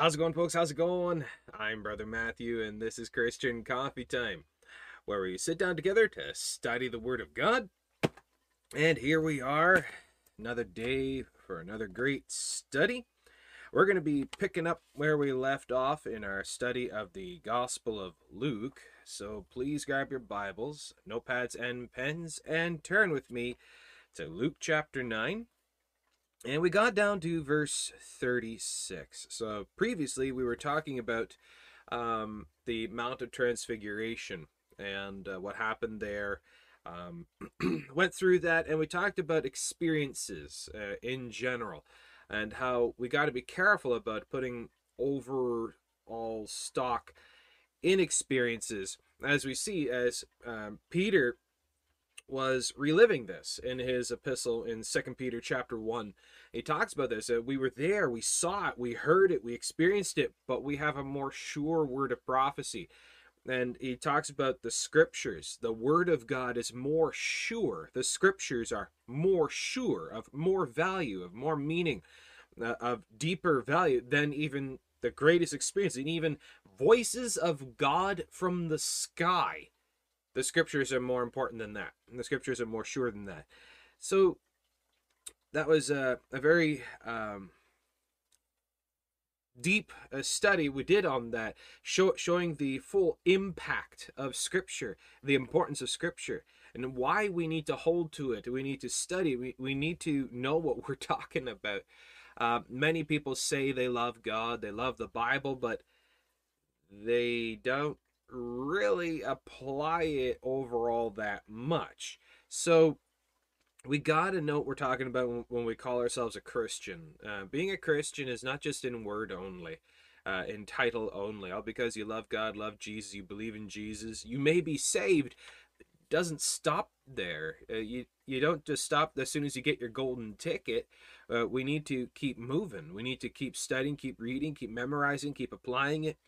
How's it going, folks? How's it going? I'm Brother Matthew, and this is Christian Coffee Time, where we sit down together to study the Word of God. And here we are, another day for another great study. We're going to be picking up where we left off in our study of the Gospel of Luke. So please grab your Bibles, notepads, and pens, and turn with me to Luke chapter 9. And we got down to verse 36. So previously we were talking about um, the Mount of Transfiguration and uh, what happened there. Um, went through that and we talked about experiences uh, in general and how we got to be careful about putting overall stock in experiences as we see as um, Peter was reliving this in his epistle in second peter chapter 1 he talks about this uh, we were there we saw it we heard it we experienced it but we have a more sure word of prophecy and he talks about the scriptures the word of god is more sure the scriptures are more sure of more value of more meaning uh, of deeper value than even the greatest experience and even voices of god from the sky the scriptures are more important than that. The scriptures are more sure than that. So that was a, a very um, deep uh, study we did on that, show, showing the full impact of scripture, the importance of scripture, and why we need to hold to it. We need to study. We, we need to know what we're talking about. Uh, many people say they love God, they love the Bible, but they don't really apply it overall that much. So we got to know what we're talking about when we call ourselves a Christian. Uh, being a Christian is not just in word only, uh, in title only. All because you love God, love Jesus, you believe in Jesus, you may be saved. It Doesn't stop there. Uh, you you don't just stop as soon as you get your golden ticket. Uh, we need to keep moving. We need to keep studying, keep reading, keep memorizing, keep applying it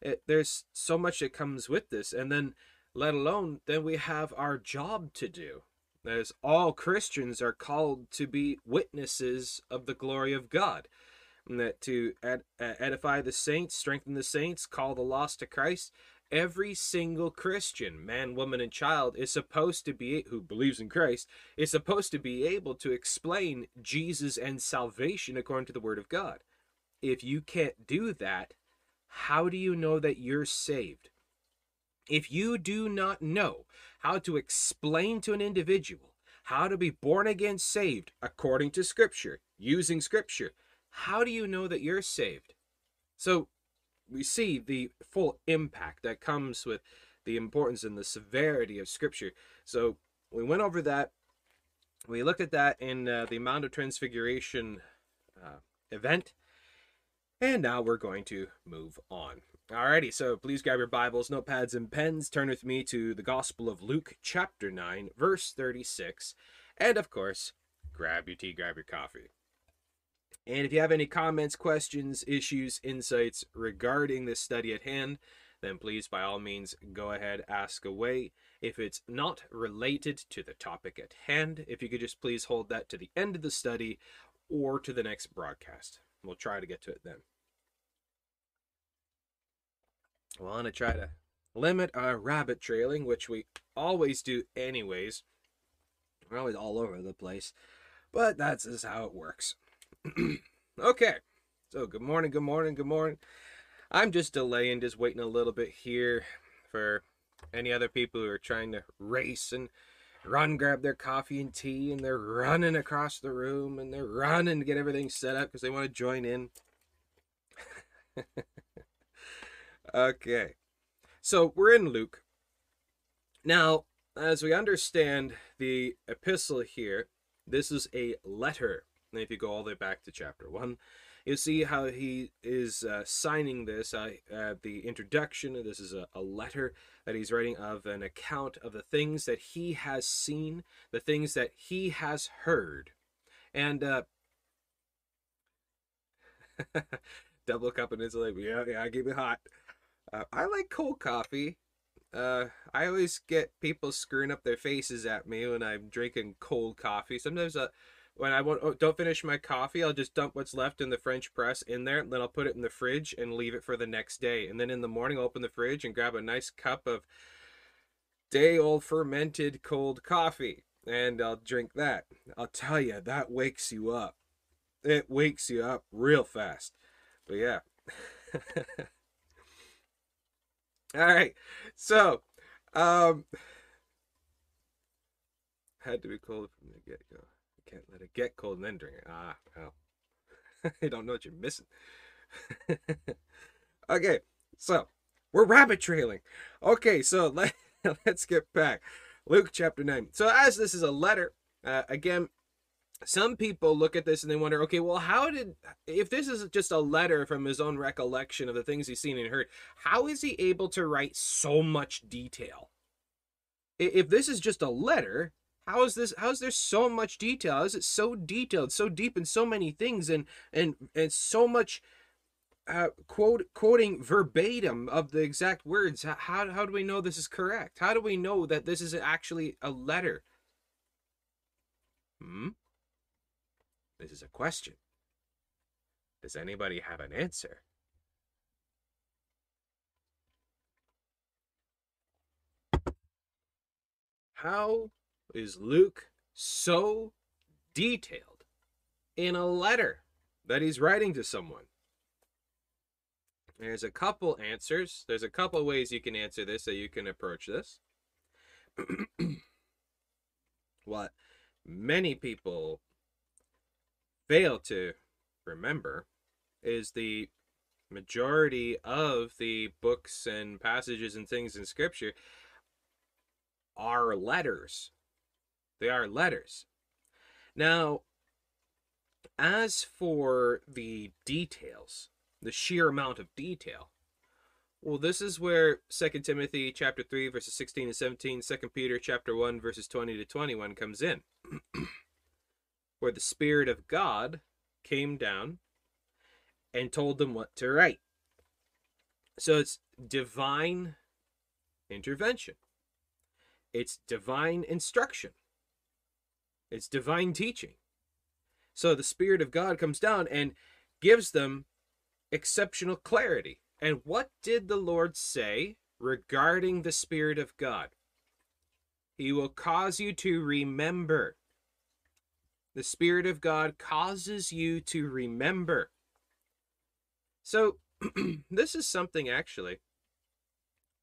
it, there's so much that comes with this and then let alone then we have our job to do as all christians are called to be witnesses of the glory of god. And that to ed- uh, edify the saints strengthen the saints call the lost to christ. Every single christian man woman and child is supposed to be who believes in christ is supposed to be able to explain jesus and salvation according to the word of god. If you can't do that how do you know that you're saved? If you do not know how to explain to an individual how to be born again saved according to Scripture, using Scripture, how do you know that you're saved? So we see the full impact that comes with the importance and the severity of Scripture. So we went over that. We looked at that in uh, the Mount of Transfiguration uh, event. And now we're going to move on. Alrighty, so please grab your Bibles, notepads, and pens. Turn with me to the Gospel of Luke, chapter 9, verse 36. And of course, grab your tea, grab your coffee. And if you have any comments, questions, issues, insights regarding this study at hand, then please, by all means, go ahead, ask away. If it's not related to the topic at hand, if you could just please hold that to the end of the study or to the next broadcast. We'll try to get to it then. Want to try to limit our rabbit trailing, which we always do anyways. We're always all over the place, but that's just how it works. okay, so good morning, good morning, good morning. I'm just delaying, just waiting a little bit here for any other people who are trying to race and run grab their coffee and tea and they're running across the room and they're running to get everything set up because they want to join in. okay. So we're in Luke. Now, as we understand the epistle here, this is a letter. And if you go all the way back to chapter 1, you see how he is uh, signing this uh, at the introduction. This is a, a, letter that he's writing of an account of the things that he has seen, the things that he has heard. And uh, double cup and insulate. Yeah, yeah, keep it hot. Uh, I like cold coffee. Uh, I always get people screwing up their faces at me when I'm drinking cold coffee. Sometimes uh, when I won't, oh, don't finish my coffee, I'll just dump what's left in the French press in there, and then I'll put it in the fridge and leave it for the next day. And then in the morning, I'll open the fridge and grab a nice cup of day old fermented cold coffee, and I'll drink that. I'll tell you, that wakes you up. It wakes you up real fast. But yeah. All right. So, um, had to be cold from the get go can't let it get cold and then drink it. Ah, well. you don't know what you're missing. okay, so we're rabbit trailing. Okay, so let, let's get back. Luke chapter 9. So, as this is a letter, uh, again, some people look at this and they wonder, okay, well, how did, if this is just a letter from his own recollection of the things he's seen and heard, how is he able to write so much detail? If this is just a letter, how is this how is there so much detail? How is it so detailed so deep in so many things and and and so much uh, quote quoting verbatim of the exact words? How, how do we know this is correct? How do we know that this is actually a letter? Hmm this is a question does anybody have an answer how is Luke so detailed in a letter that he's writing to someone? There's a couple answers. There's a couple ways you can answer this, that you can approach this. what many people fail to remember is the majority of the books and passages and things in scripture are letters they are letters. Now, as for the details, the sheer amount of detail, well, this is where 2 Timothy chapter 3 verses 16 and 17, 2 Peter chapter 1 verses 20 to 21 comes in. where the spirit of God came down and told them what to write. So it's divine intervention. It's divine instruction. It's divine teaching. So the Spirit of God comes down and gives them exceptional clarity. And what did the Lord say regarding the Spirit of God? He will cause you to remember. The Spirit of God causes you to remember. So, this is something actually,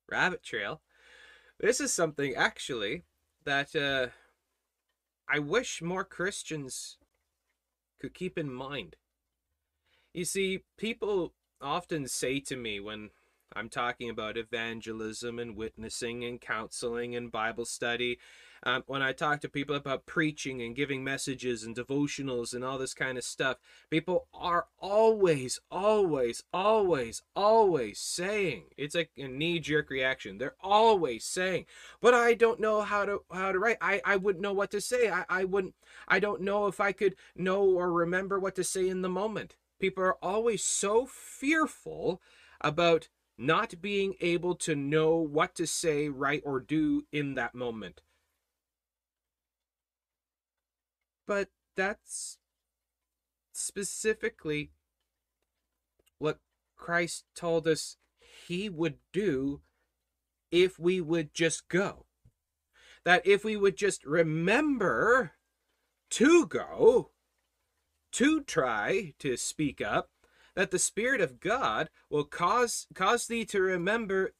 rabbit trail. This is something actually that uh, I wish more Christians could keep in mind. You see, people often say to me when I'm talking about evangelism and witnessing and counseling and Bible study. Um, when I talk to people about preaching and giving messages and devotionals and all this kind of stuff, people are always, always, always, always saying it's like a knee-jerk reaction. They're always saying, "But I don't know how to how to write. I I wouldn't know what to say. I I wouldn't. I don't know if I could know or remember what to say in the moment." People are always so fearful about not being able to know what to say, write, or do in that moment. But that's specifically what Christ told us he would do if we would just go. That if we would just remember to go, to try to speak up, that the Spirit of God will cause cause thee to remember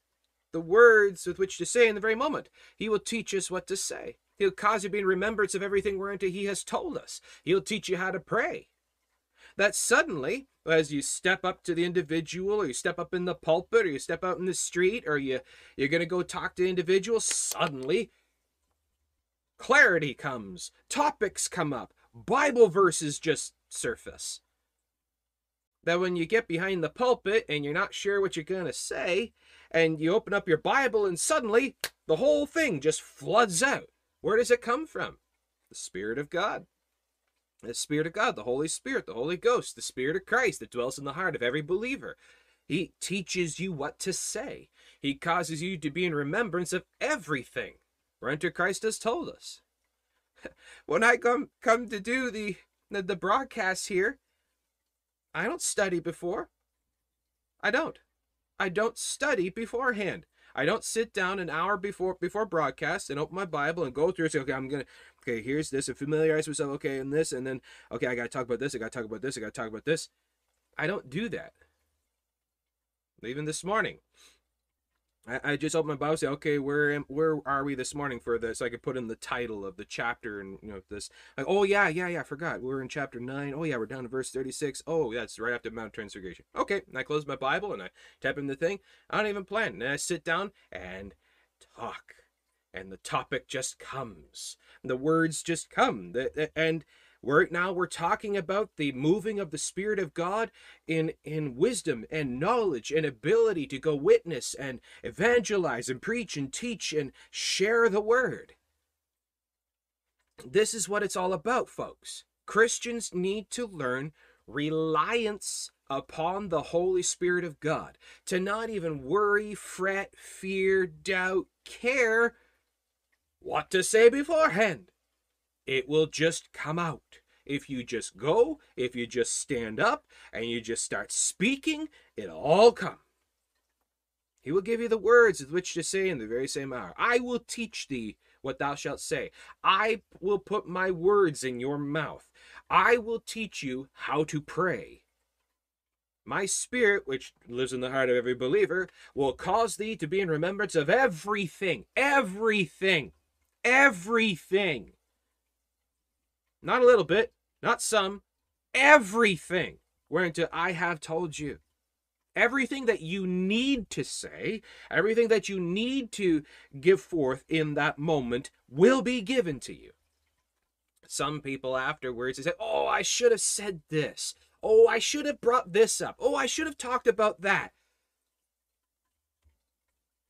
the words with which to say in the very moment. He will teach us what to say. He'll cause you to be in remembrance of everything whereunto he has told us. He'll teach you how to pray. That suddenly, as you step up to the individual, or you step up in the pulpit, or you step out in the street, or you, you're going to go talk to individuals, suddenly clarity comes, topics come up, Bible verses just surface that when you get behind the pulpit and you're not sure what you're going to say, and you open up your Bible and suddenly the whole thing just floods out. Where does it come from? The Spirit of God. The Spirit of God, the Holy Spirit, the Holy Ghost, the Spirit of Christ that dwells in the heart of every believer. He teaches you what to say. He causes you to be in remembrance of everything. Whereunto Christ has told us. when I come come to do the the, the broadcast here, I don't study before. I don't. I don't study beforehand. I don't sit down an hour before before broadcast and open my Bible and go through say, okay, I'm gonna okay, here's this and familiarize myself, okay, and this, and then okay, I gotta talk about this, I gotta talk about this, I gotta talk about this. I don't do that. Even this morning, I, I just open my Bible, say, okay, where where are we this morning for this? So I could put in the title of the chapter and you know this. Like, oh yeah, yeah, yeah, I forgot. We're in chapter nine. Oh yeah, we're down to verse thirty-six. Oh, that's right after Mount Transfiguration. Okay, and I close my Bible and I type in the thing. I don't even plan. And I sit down and talk, and the topic just comes. The words just come. The, and Right now we're talking about the moving of the Spirit of God in, in wisdom and knowledge and ability to go witness and evangelize and preach and teach and share the word. This is what it's all about, folks. Christians need to learn reliance upon the Holy Spirit of God, to not even worry, fret, fear, doubt, care what to say beforehand. It will just come out. If you just go, if you just stand up and you just start speaking, it'll all come. He will give you the words with which to say in the very same hour. I will teach thee what thou shalt say. I will put my words in your mouth. I will teach you how to pray. My spirit, which lives in the heart of every believer, will cause thee to be in remembrance of everything, everything, everything not a little bit, not some, everything whereunto I have told you. Everything that you need to say, everything that you need to give forth in that moment will be given to you. Some people afterwards say, Oh, I should have said this. Oh, I should have brought this up. Oh, I should have talked about that.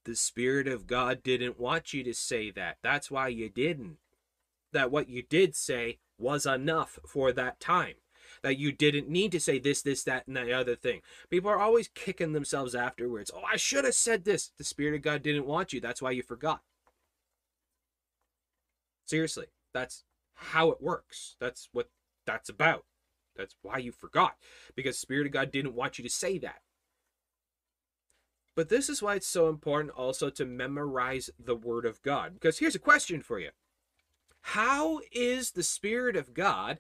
The Spirit of God didn't want you to say that. That's why you didn't. That what you did say was enough for that time. That you didn't need to say this, this, that, and the other thing. People are always kicking themselves afterwards. Oh, I should have said this. The Spirit of God didn't want you. That's why you forgot. Seriously, that's how it works. That's what that's about. That's why you forgot. Because Spirit of God didn't want you to say that. But this is why it's so important also to memorize the Word of God. Because here's a question for you how is the Spirit of God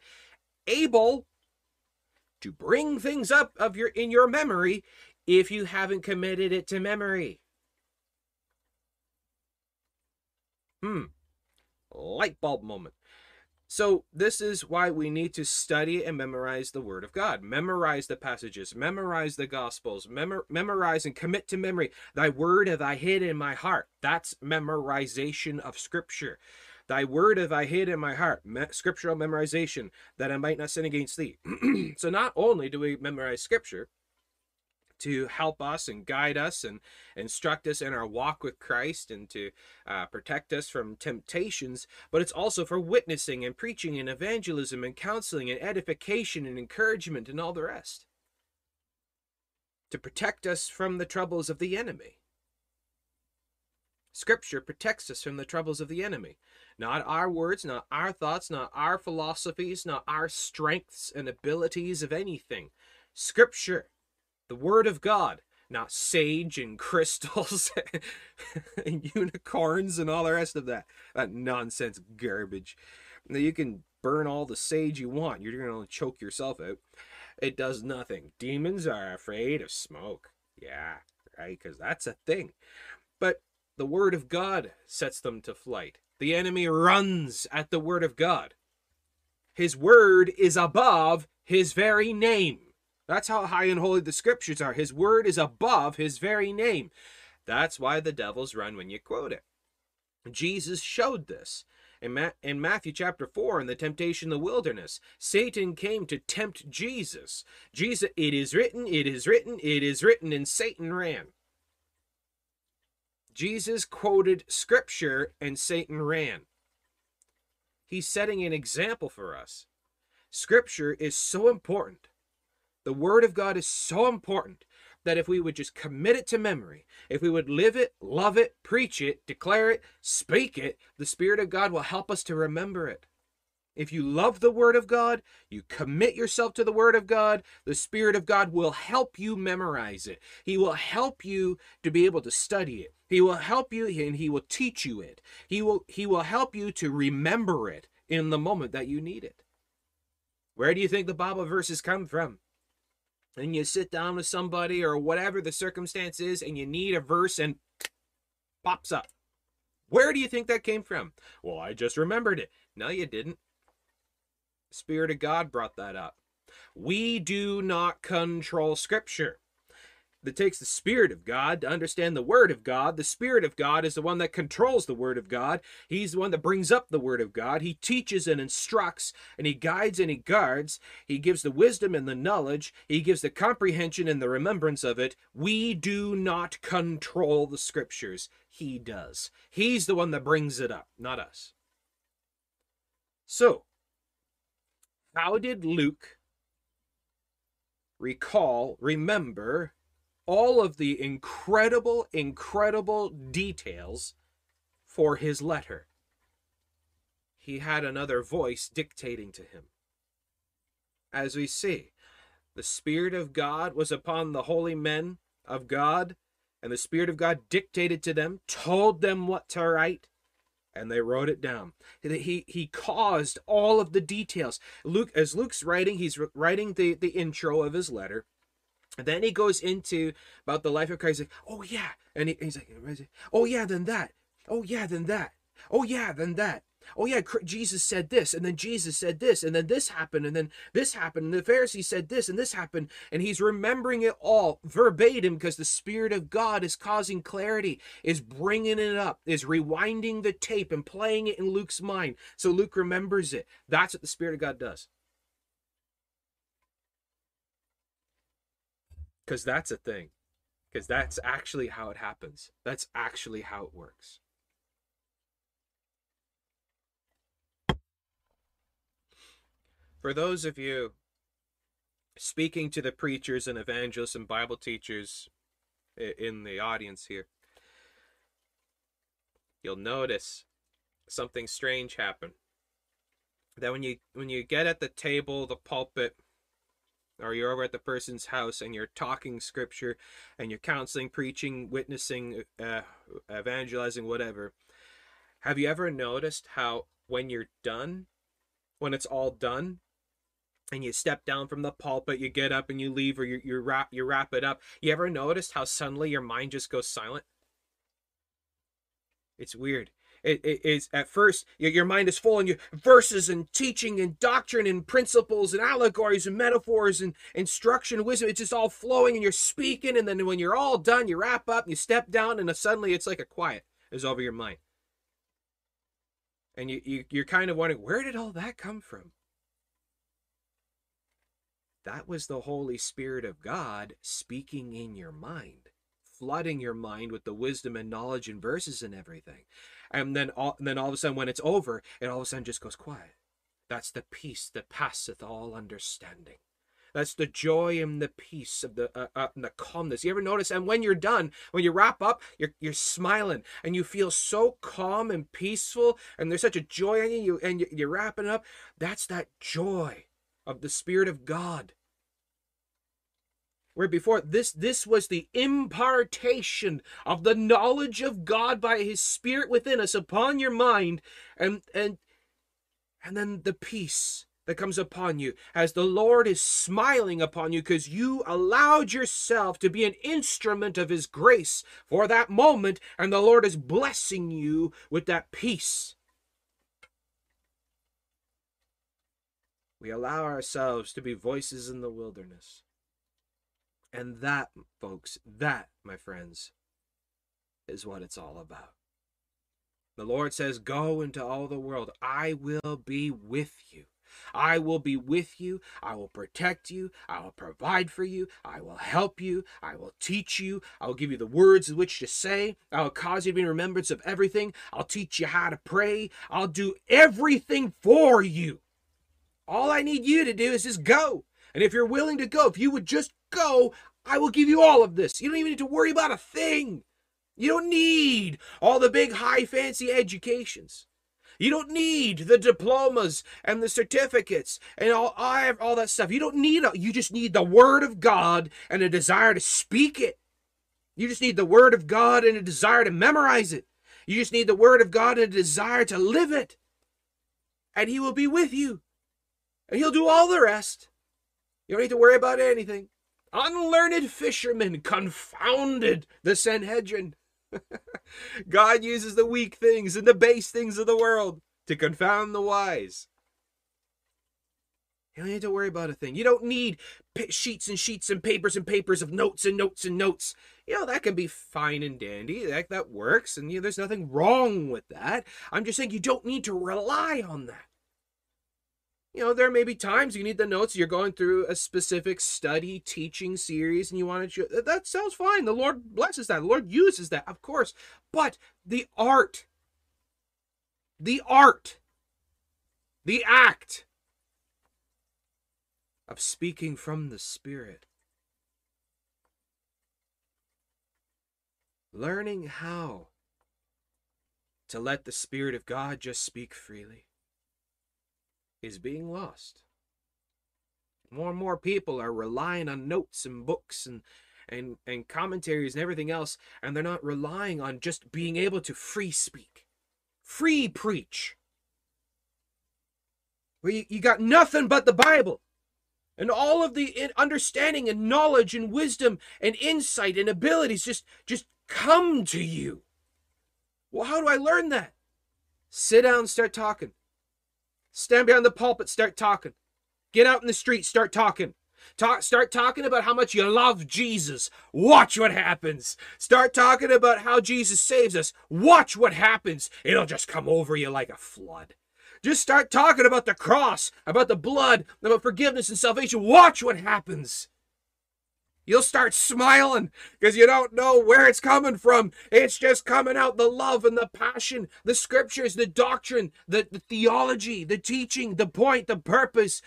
able to bring things up of your in your memory if you haven't committed it to memory? Hmm. Light bulb moment. So, this is why we need to study and memorize the Word of God. Memorize the passages, memorize the Gospels, memor- memorize and commit to memory. Thy Word have I hid in my heart. That's memorization of Scripture. Thy word have I hid in my heart, me- scriptural memorization, that I might not sin against thee. so not only do we memorize scripture to help us and guide us and instruct us in our walk with Christ and to uh, protect us from temptations, but it's also for witnessing and preaching and evangelism and counseling and edification and encouragement and all the rest. To protect us from the troubles of the enemy. Scripture protects us from the troubles of the enemy. Not our words, not our thoughts, not our philosophies, not our strengths and abilities of anything. Scripture, the Word of God, not sage and crystals and unicorns and all the rest of that. That nonsense garbage. Now You can burn all the sage you want, you're going to choke yourself out. It does nothing. Demons are afraid of smoke. Yeah, right? Because that's a thing. But the Word of God sets them to flight. The enemy runs at the word of God. His word is above his very name. That's how high and holy the scriptures are. His word is above his very name. That's why the devils run when you quote it. Jesus showed this. In, Ma- in Matthew chapter 4, in the temptation in the wilderness, Satan came to tempt Jesus. Jesus, it is written, it is written, it is written, and Satan ran. Jesus quoted scripture and Satan ran. He's setting an example for us. Scripture is so important. The Word of God is so important that if we would just commit it to memory, if we would live it, love it, preach it, declare it, speak it, the Spirit of God will help us to remember it. If you love the Word of God, you commit yourself to the Word of God, the Spirit of God will help you memorize it. He will help you to be able to study it. He will help you and He will teach you it. He will, he will help you to remember it in the moment that you need it. Where do you think the Bible verses come from? And you sit down with somebody or whatever the circumstance is, and you need a verse and pops up. Where do you think that came from? Well, I just remembered it. No, you didn't. Spirit of God brought that up. We do not control Scripture. It takes the Spirit of God to understand the Word of God. The Spirit of God is the one that controls the Word of God. He's the one that brings up the Word of God. He teaches and instructs, and He guides and He guards. He gives the wisdom and the knowledge. He gives the comprehension and the remembrance of it. We do not control the Scriptures. He does. He's the one that brings it up, not us. So, how did Luke recall, remember all of the incredible, incredible details for his letter? He had another voice dictating to him. As we see, the Spirit of God was upon the holy men of God, and the Spirit of God dictated to them, told them what to write, and they wrote it down. He he caused all of the details. Luke, as Luke's writing, he's writing the the intro of his letter. And then he goes into about the life of Christ. Like, oh yeah, and he, he's like, oh yeah, then that. Oh yeah, then that. Oh yeah, then that oh yeah, Jesus said this, and then Jesus said this, and then this happened, and then this happened, and the Pharisees said this, and this happened, and he's remembering it all verbatim because the Spirit of God is causing clarity, is bringing it up, is rewinding the tape and playing it in Luke's mind so Luke remembers it. That's what the Spirit of God does. Because that's a thing. Because that's actually how it happens. That's actually how it works. For those of you speaking to the preachers and evangelists and Bible teachers in the audience here, you'll notice something strange happen. That when you when you get at the table, the pulpit, or you're over at the person's house and you're talking scripture and you're counseling, preaching, witnessing, uh, evangelizing, whatever. Have you ever noticed how when you're done, when it's all done, and you step down from the pulpit, you get up and you leave, or you you wrap you wrap it up. You ever noticed how suddenly your mind just goes silent? It's weird. It, it is at first your mind is full and your verses and teaching and doctrine and principles and allegories and metaphors and instruction wisdom. It's just all flowing and you're speaking, and then when you're all done, you wrap up, and you step down, and suddenly it's like a quiet is over your mind. And you, you you're kind of wondering where did all that come from? That was the Holy Spirit of God speaking in your mind, flooding your mind with the wisdom and knowledge and verses and everything. And then all, and then all of a sudden, when it's over, it all of a sudden just goes quiet. That's the peace that passeth all understanding. That's the joy and the peace of the uh, uh, and the calmness. You ever notice? And when you're done, when you wrap up, you're you're smiling and you feel so calm and peaceful, and there's such a joy in you. And you, you're wrapping up. That's that joy of the Spirit of God. Where before this this was the impartation of the knowledge of God by his spirit within us upon your mind and and and then the peace that comes upon you as the Lord is smiling upon you because you allowed yourself to be an instrument of his grace for that moment and the Lord is blessing you with that peace we allow ourselves to be voices in the wilderness and that, folks, that, my friends, is what it's all about. The Lord says, Go into all the world. I will be with you. I will be with you. I will protect you. I will provide for you. I will help you. I will teach you. I will give you the words in which to say. I will cause you to be in remembrance of everything. I'll teach you how to pray. I'll do everything for you. All I need you to do is just go. And if you're willing to go, if you would just go, I will give you all of this. You don't even need to worry about a thing. You don't need all the big, high, fancy educations. You don't need the diplomas and the certificates and all, all that stuff. You don't need. You just need the Word of God and a desire to speak it. You just need the Word of God and a desire to memorize it. You just need the Word of God and a desire to live it. And He will be with you. And He'll do all the rest. You don't need to worry about anything. Unlearned fishermen confounded the Sanhedrin. God uses the weak things and the base things of the world to confound the wise. You don't need to worry about a thing. You don't need sheets and sheets and papers and papers of notes and notes and notes. You know, that can be fine and dandy. That, that works. And you know, there's nothing wrong with that. I'm just saying you don't need to rely on that you know, there may be times you need the notes. You're going through a specific study teaching series and you want to, that sounds fine. The Lord blesses that. The Lord uses that, of course. But the art, the art, the act of speaking from the Spirit, learning how to let the Spirit of God just speak freely is being lost. More and more people are relying on notes and books and and and commentaries and everything else and they're not relying on just being able to free speak free preach. Where you, you got nothing but the bible and all of the uh, understanding and knowledge and wisdom and insight and abilities just just come to you. Well how do i learn that? Sit down start talking Stand behind the pulpit, start talking. Get out in the street, start talking. Talk, start talking about how much you love Jesus. Watch what happens. Start talking about how Jesus saves us. Watch what happens. It'll just come over you like a flood. Just start talking about the cross, about the blood, about forgiveness and salvation. Watch what happens. You'll start smiling because you don't know where it's coming from. It's just coming out the love and the passion, the scriptures, the doctrine, the, the theology, the teaching, the point, the purpose.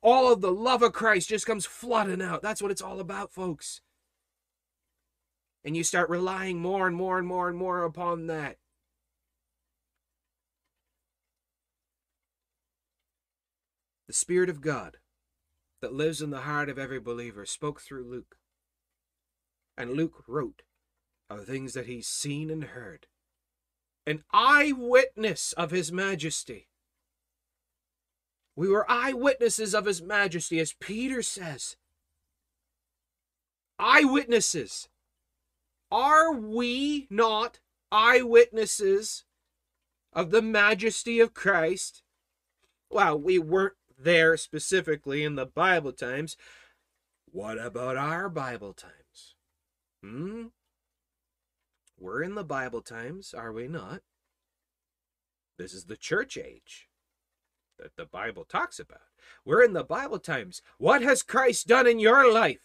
All of the love of Christ just comes flooding out. That's what it's all about, folks. And you start relying more and more and more and more upon that. The Spirit of God that lives in the heart of every believer spoke through Luke. And Luke wrote of things that he's seen and heard. An eyewitness of his majesty. We were eyewitnesses of his majesty, as Peter says. Eyewitnesses. Are we not eyewitnesses of the majesty of Christ? Well, we weren't there specifically in the Bible times. What about our Bible times? Hmm? We're in the Bible times, are we not? This is the church age that the Bible talks about. We're in the Bible times. What has Christ done in your life?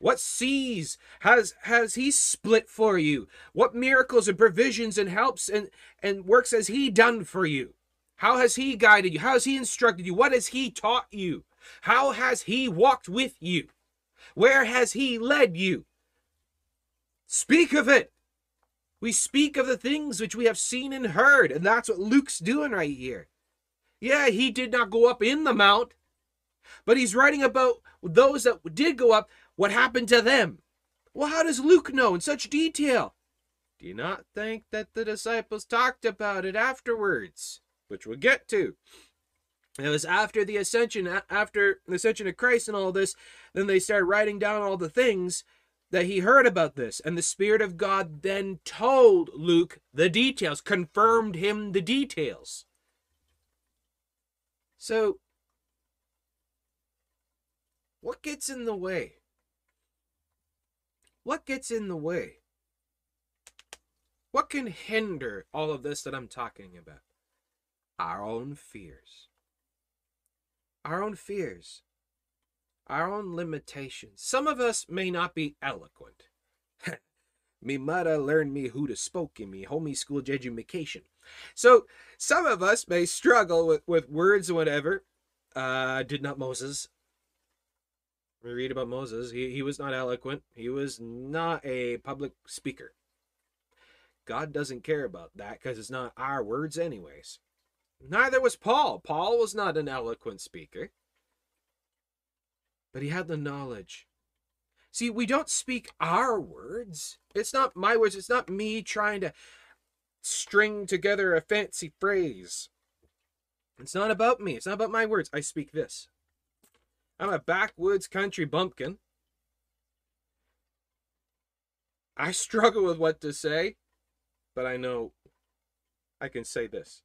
What seas has has he split for you? What miracles and provisions and helps and, and works has he done for you? How has he guided you? How has he instructed you? What has he taught you? How has he walked with you? Where has he led you? Speak of it. We speak of the things which we have seen and heard, and that's what Luke's doing right here. Yeah, he did not go up in the mount, but he's writing about those that did go up, what happened to them. Well, how does Luke know in such detail? Do you not think that the disciples talked about it afterwards? Which we'll get to. It was after the ascension, after the ascension of Christ and all this, then they started writing down all the things that he heard about this. And the Spirit of God then told Luke the details, confirmed him the details. So, what gets in the way? What gets in the way? What can hinder all of this that I'm talking about? Our own fears. Our own fears. Our own limitations. Some of us may not be eloquent. me mother learned me who to spoke in me homie school education. So some of us may struggle with, with words or whatever. Uh, did not Moses. We read about Moses. He, he was not eloquent. He was not a public speaker. God doesn't care about that because it's not our words, anyways. Neither was Paul. Paul was not an eloquent speaker, but he had the knowledge. See, we don't speak our words. It's not my words. It's not me trying to string together a fancy phrase. It's not about me. It's not about my words. I speak this. I'm a backwoods country bumpkin. I struggle with what to say, but I know I can say this.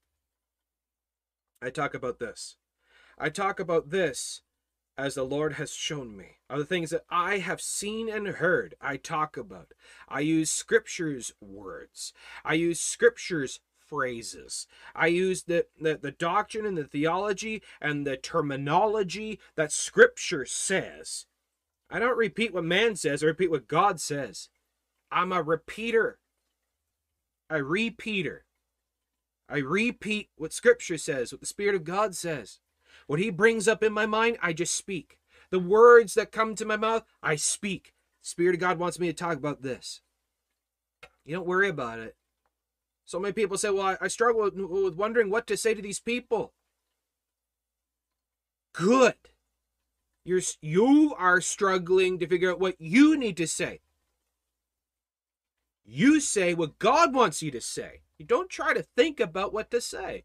I talk about this. I talk about this as the Lord has shown me. Are the things that I have seen and heard, I talk about. I use scripture's words. I use scripture's phrases. I use the, the, the doctrine and the theology and the terminology that scripture says. I don't repeat what man says, I repeat what God says. I'm a repeater. A repeater. I repeat what scripture says, what the Spirit of God says. What he brings up in my mind, I just speak. The words that come to my mouth, I speak. Spirit of God wants me to talk about this. You don't worry about it. So many people say, well, I, I struggle with, with wondering what to say to these people. Good. You're, you are struggling to figure out what you need to say. You say what God wants you to say. You don't try to think about what to say.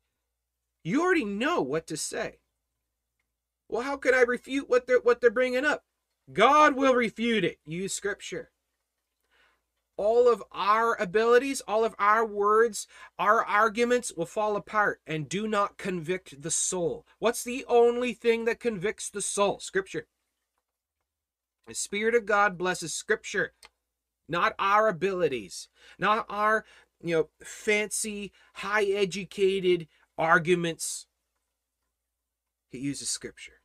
You already know what to say. Well, how can I refute what they're what they're bringing up? God will refute it. Use scripture. All of our abilities, all of our words, our arguments will fall apart and do not convict the soul. What's the only thing that convicts the soul? Scripture. The Spirit of God blesses Scripture, not our abilities, not our you know fancy, high educated arguments. He uses Scripture.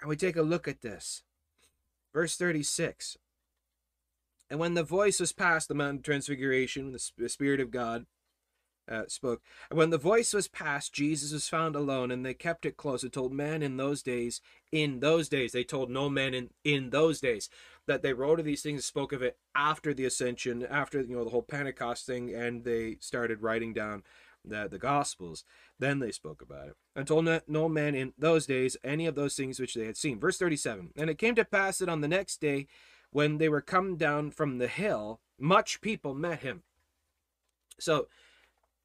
And we take a look at this. Verse 36. And when the voice was past the Mount of Transfiguration, the Spirit of God uh, spoke. And when the voice was past, Jesus was found alone, and they kept it close. It told man in those days, in those days, they told no man in, in those days that they wrote of these things, spoke of it after the ascension, after you know the whole Pentecost thing, and they started writing down the, the Gospels. Then they spoke about it, and told no, no man in those days any of those things which they had seen. Verse 37 And it came to pass that on the next day, when they were come down from the hill, much people met him. So,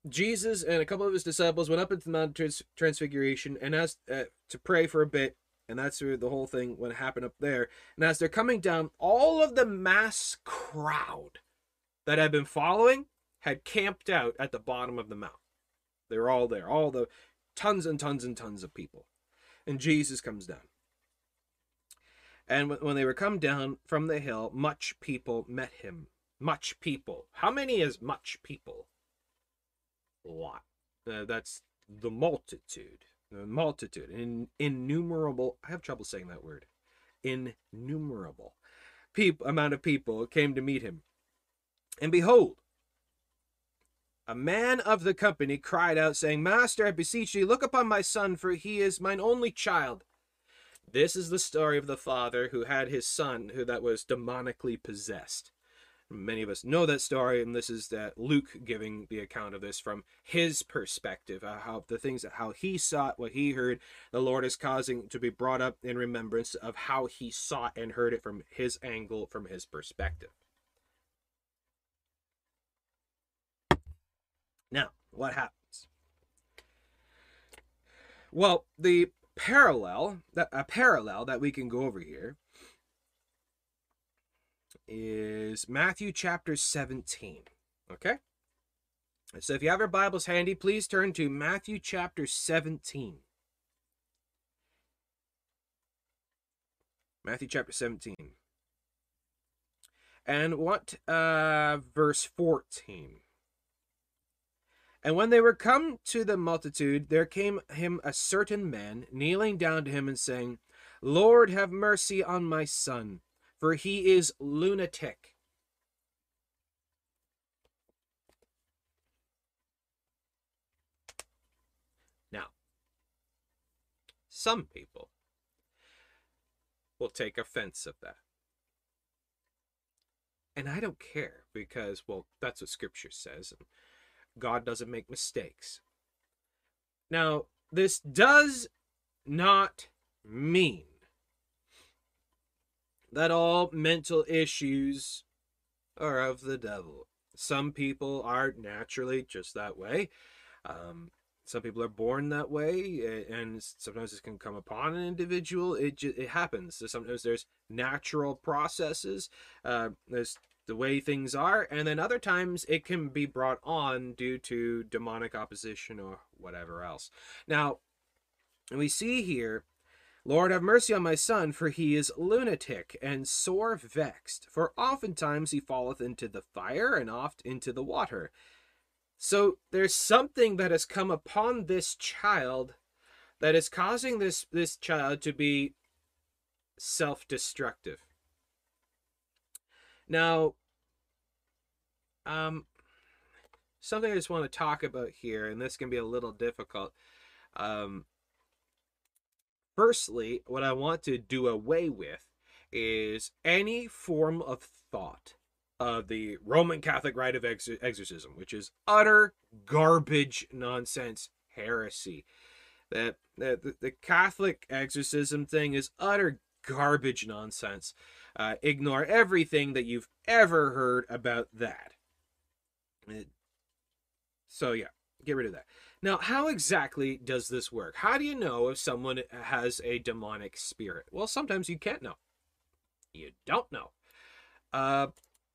Jesus and a couple of his disciples went up into the Mount of Transfiguration and asked uh, to pray for a bit, and that's where the whole thing went happen up there. And as they're coming down, all of the mass crowd that had been following had camped out at the bottom of the mountain. They were all there, all the tons and tons and tons of people. And Jesus comes down. And when they were come down from the hill, much people met him. Much people. How many is much people? Lot. Uh, that's the multitude. The multitude. In, innumerable. I have trouble saying that word. Innumerable. People, amount of people came to meet him. And behold, a man of the company cried out, saying, Master, I beseech thee, look upon my son, for he is mine only child. This is the story of the father who had his son who that was demonically possessed. Many of us know that story, and this is that Luke giving the account of this from his perspective, uh, how the things that how he saw it, what he heard, the Lord is causing to be brought up in remembrance of how he saw and heard it from his angle, from his perspective. Now, what happens? Well, the parallel that a parallel that we can go over here is Matthew chapter 17. Okay? So if you have your Bibles handy, please turn to Matthew chapter 17. Matthew chapter 17. And what uh verse 14. And when they were come to the multitude, there came him a certain man, kneeling down to him and saying, Lord, have mercy on my son, for he is lunatic. Now, some people will take offense of that. And I don't care because, well, that's what scripture says. And God doesn't make mistakes. Now, this does not mean that all mental issues are of the devil. Some people are naturally just that way. Um, some people are born that way, and sometimes this can come upon an individual. It just, it happens. Sometimes there's natural processes. Uh, there's the way things are, and then other times it can be brought on due to demonic opposition or whatever else. Now, we see here Lord, have mercy on my son, for he is lunatic and sore vexed. For oftentimes he falleth into the fire, and oft into the water. So there's something that has come upon this child that is causing this, this child to be self destructive. Now, um, something I just want to talk about here, and this can be a little difficult. Um, Firstly, what I want to do away with is any form of thought of the Roman Catholic rite of ex- exorcism, which is utter garbage, nonsense, heresy. That, the, the Catholic exorcism thing is utter garbage nonsense. Uh, ignore everything that you've ever heard about that. It, so, yeah, get rid of that. Now, how exactly does this work? How do you know if someone has a demonic spirit? Well, sometimes you can't know. You don't know. Uh,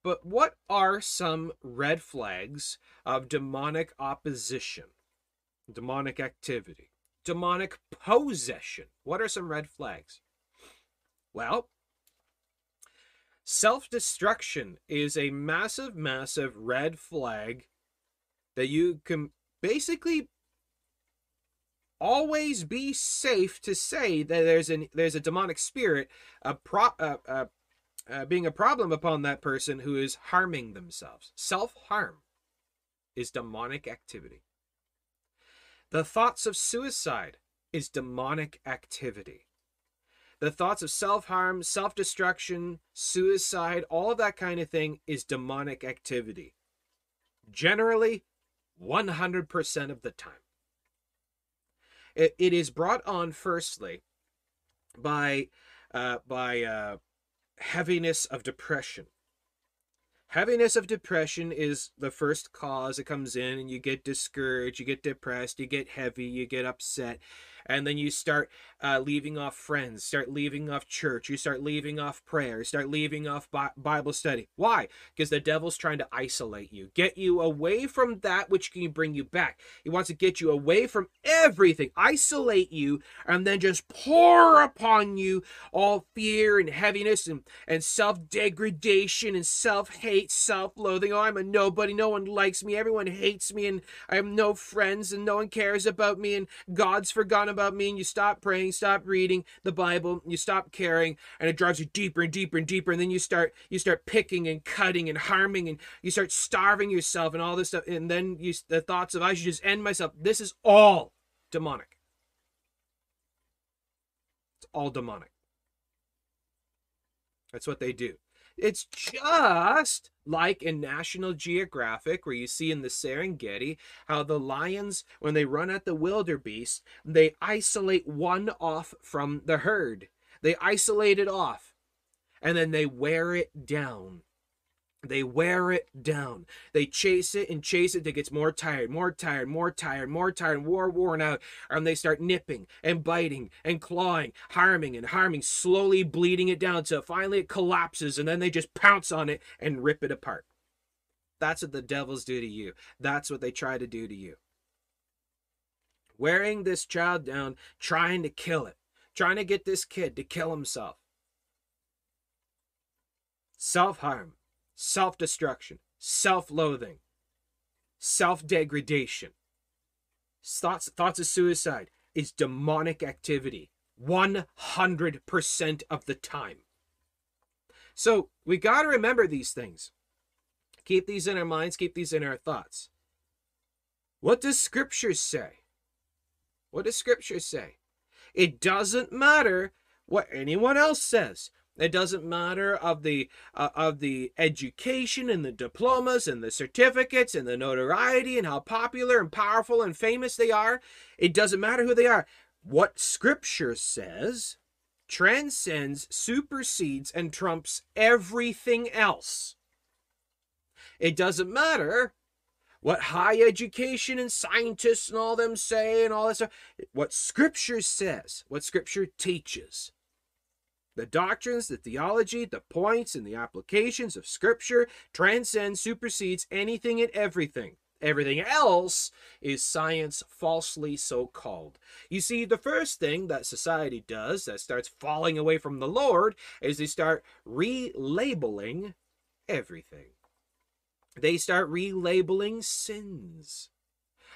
but what are some red flags of demonic opposition, demonic activity, demonic possession? What are some red flags? Well, self destruction is a massive, massive red flag that you can basically always be safe to say that there's an there's a demonic spirit a pro uh, uh, uh, being a problem upon that person who is harming themselves. Self-harm is demonic activity. The thoughts of suicide is demonic activity. The thoughts of self-harm self-destruction suicide all of that kind of thing is demonic activity. Generally 100% of the time it, it is brought on firstly by uh, by uh, heaviness of depression. Heaviness of depression is the first cause. It comes in and you get discouraged, you get depressed, you get heavy, you get upset and then you start uh, leaving off friends, start leaving off church, you start leaving off prayer, start leaving off Bible study. Why? Because the devil's trying to isolate you, get you away from that which can bring you back. He wants to get you away from everything, isolate you, and then just pour upon you all fear and heaviness and, and self degradation and self hate, self loathing. Oh, I'm a nobody. No one likes me. Everyone hates me, and I have no friends, and no one cares about me, and God's forgotten about me and you stop praying, stop reading the Bible, you stop caring, and it drives you deeper and deeper and deeper. And then you start you start picking and cutting and harming, and you start starving yourself and all this stuff. And then you the thoughts of I should just end myself. This is all demonic. It's all demonic. That's what they do. It's just like in National Geographic, where you see in the Serengeti how the lions, when they run at the wildebeest, they isolate one off from the herd. They isolate it off and then they wear it down. They wear it down. They chase it and chase it it gets more tired, more tired, more tired, more tired, more worn out. And they start nipping and biting and clawing, harming and harming, slowly bleeding it down until finally it collapses and then they just pounce on it and rip it apart. That's what the devils do to you. That's what they try to do to you. Wearing this child down, trying to kill it, trying to get this kid to kill himself. Self harm self destruction, self loathing, self degradation. Thoughts, thoughts of suicide is demonic activity 100% of the time. So we got to remember these things. Keep these in our minds, keep these in our thoughts. What does Scripture say? What does Scripture say? It doesn't matter what anyone else says. It doesn't matter of the uh, of the education and the diplomas and the certificates and the notoriety and how popular and powerful and famous they are. It doesn't matter who they are. What scripture says transcends, supersedes and trumps everything else. It doesn't matter what high education and scientists and all them say and all that stuff. What scripture says, what scripture teaches the doctrines, the theology, the points, and the applications of Scripture transcend, supersedes anything and everything. Everything else is science falsely so called. You see, the first thing that society does that starts falling away from the Lord is they start relabeling everything. They start relabeling sins.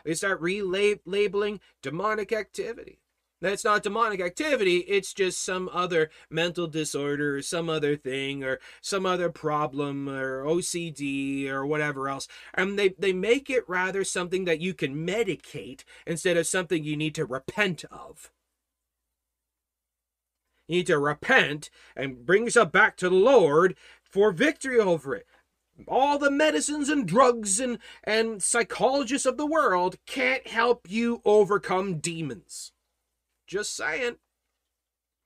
They start relabeling demonic activity. That's not demonic activity, it's just some other mental disorder or some other thing or some other problem or OCD or whatever else. And they, they make it rather something that you can medicate instead of something you need to repent of. You need to repent and bring yourself back to the Lord for victory over it. All the medicines and drugs and, and psychologists of the world can't help you overcome demons. Just saying.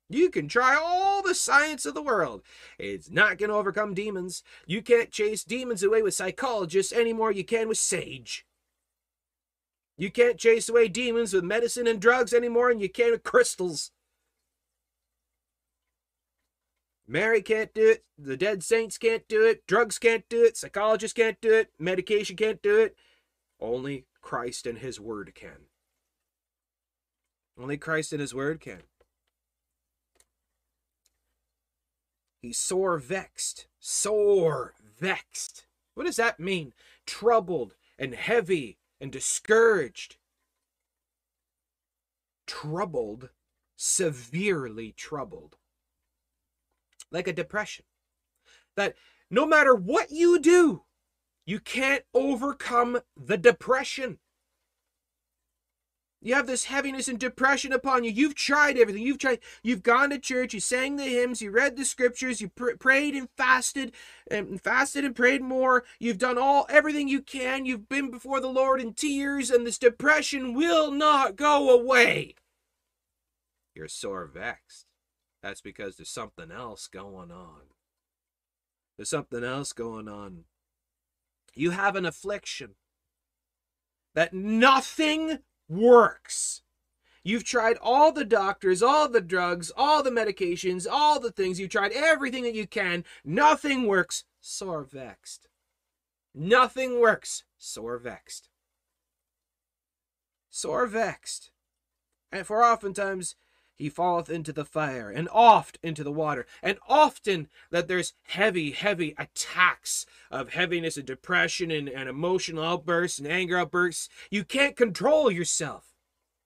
You can try all the science of the world. It's not going to overcome demons. You can't chase demons away with psychologists any more you can with sage. You can't chase away demons with medicine and drugs any more than you can't with crystals. Mary can't do it. The dead saints can't do it. Drugs can't do it. Psychologists can't do it. Medication can't do it. Only Christ and His Word can. Only Christ and His Word can. He's sore vexed. Sore vexed. What does that mean? Troubled and heavy and discouraged. Troubled, severely troubled. Like a depression. That no matter what you do, you can't overcome the depression. You have this heaviness and depression upon you. You've tried everything. You've tried. You've gone to church. You sang the hymns. You read the scriptures. You pr- prayed and fasted, and fasted and prayed more. You've done all everything you can. You've been before the Lord in tears, and this depression will not go away. You're sore vexed. That's because there's something else going on. There's something else going on. You have an affliction that nothing works. You've tried all the doctors, all the drugs, all the medications, all the things. You've tried everything that you can. Nothing works. Sore vexed. Nothing works. Sore vexed. Sore vexed. And for oftentimes he falleth into the fire, and oft into the water, and often that there's heavy, heavy attacks of heaviness and depression and, and emotional outbursts and anger outbursts. You can't control yourself.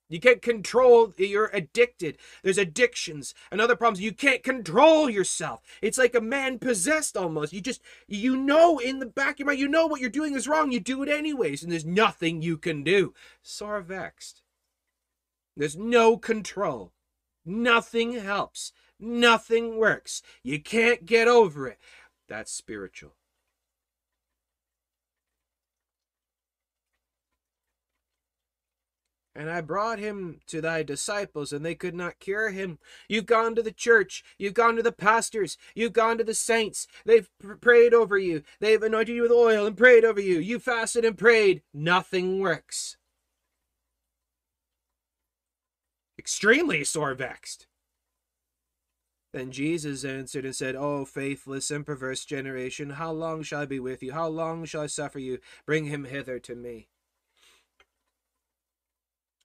You can't control, you're addicted. There's addictions and other problems. You can't control yourself. It's like a man possessed almost. You just, you know in the back of your mind, you know what you're doing is wrong. You do it anyways, and there's nothing you can do. Sore vexed. There's no control. Nothing helps. Nothing works. You can't get over it. That's spiritual. And I brought him to thy disciples, and they could not cure him. You've gone to the church. You've gone to the pastors. You've gone to the saints. They've prayed over you. They've anointed you with oil and prayed over you. You fasted and prayed. Nothing works. Extremely sore vexed. Then Jesus answered and said, O faithless and perverse generation, how long shall I be with you? How long shall I suffer you? Bring him hither to me.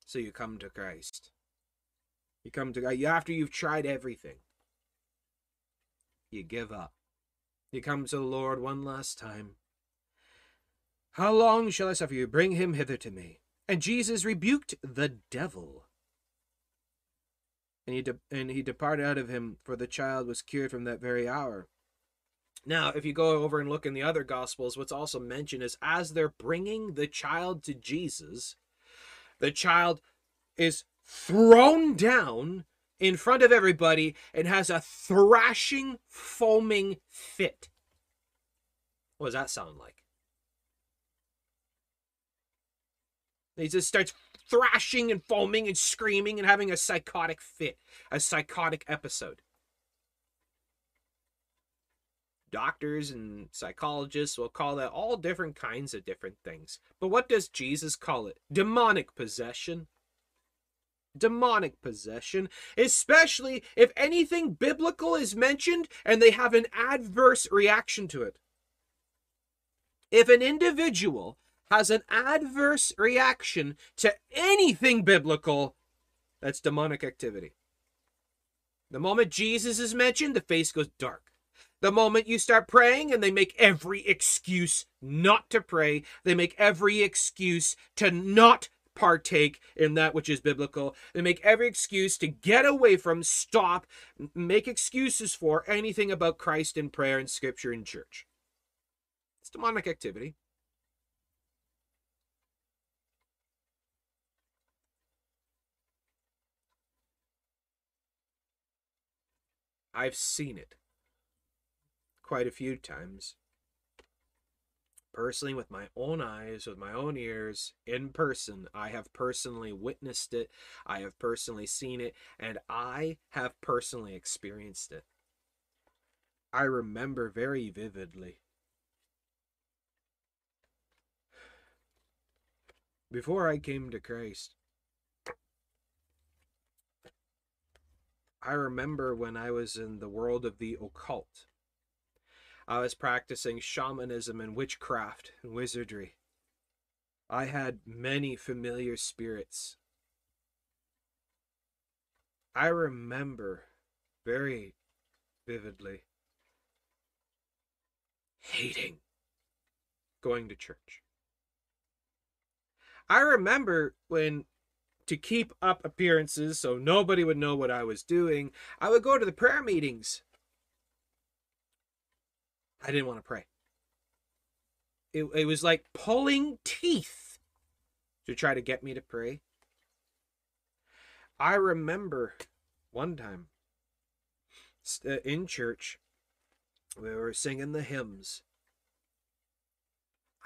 So you come to Christ. You come to God after you've tried everything. You give up. You come to the Lord one last time. How long shall I suffer you? Bring him hither to me. And Jesus rebuked the devil and he de- and he departed out of him for the child was cured from that very hour now if you go over and look in the other gospels what's also mentioned is as they're bringing the child to jesus the child is thrown down in front of everybody and has a thrashing, foaming fit. What does that sound like? He just starts thrashing and foaming and screaming and having a psychotic fit, a psychotic episode. Doctors and psychologists will call that all different kinds of different things. But what does Jesus call it? Demonic possession. Demonic possession, especially if anything biblical is mentioned and they have an adverse reaction to it. If an individual has an adverse reaction to anything biblical, that's demonic activity. The moment Jesus is mentioned, the face goes dark. The moment you start praying and they make every excuse not to pray, they make every excuse to not partake in that which is biblical. They make every excuse to get away from, stop, make excuses for anything about Christ in prayer and scripture in church. It's demonic activity. I've seen it quite a few times. Personally, with my own eyes, with my own ears, in person, I have personally witnessed it, I have personally seen it, and I have personally experienced it. I remember very vividly. Before I came to Christ, I remember when I was in the world of the occult. I was practicing shamanism and witchcraft and wizardry. I had many familiar spirits. I remember very vividly hating going to church. I remember when, to keep up appearances so nobody would know what I was doing, I would go to the prayer meetings I didn't want to pray. It, it was like pulling teeth to try to get me to pray. I remember one time uh, in church, we were singing the hymns.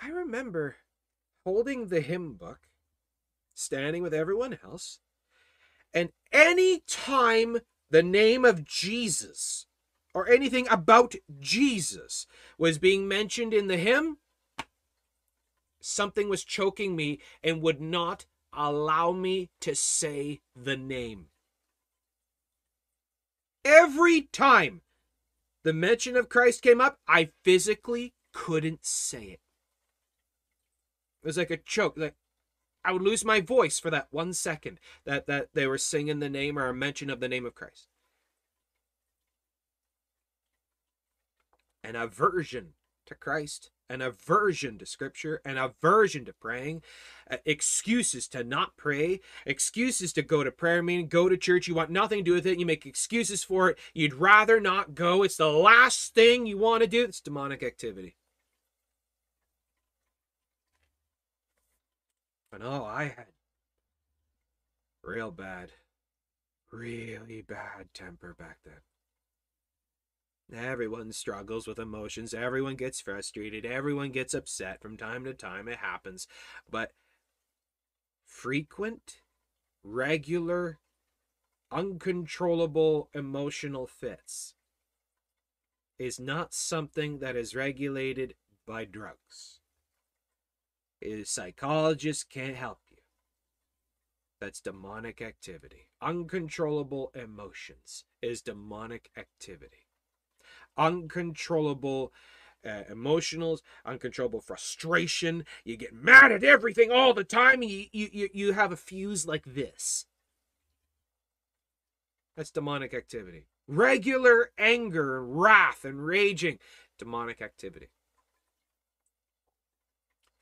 I remember holding the hymn book, standing with everyone else, and any time the name of Jesus or anything about Jesus was being mentioned in the hymn, something was choking me and would not allow me to say the name. Every time the mention of Christ came up, I physically couldn't say it. It was like a choke. Like I would lose my voice for that one second that, that they were singing the name or a mention of the name of Christ. an aversion to Christ, an aversion to scripture, an aversion to praying, uh, excuses to not pray, excuses to go to prayer meeting, go to church. You want nothing to do with it. You make excuses for it. You'd rather not go. It's the last thing you want to do. It's demonic activity. But no, I had real bad, really bad temper back then. Everyone struggles with emotions. Everyone gets frustrated. Everyone gets upset from time to time. It happens. But frequent, regular, uncontrollable emotional fits is not something that is regulated by drugs. A psychologist can't help you. That's demonic activity. Uncontrollable emotions is demonic activity uncontrollable uh, emotionals, uncontrollable frustration. You get mad at everything all the time. You, you, you have a fuse like this. That's demonic activity. Regular anger wrath and raging, demonic activity.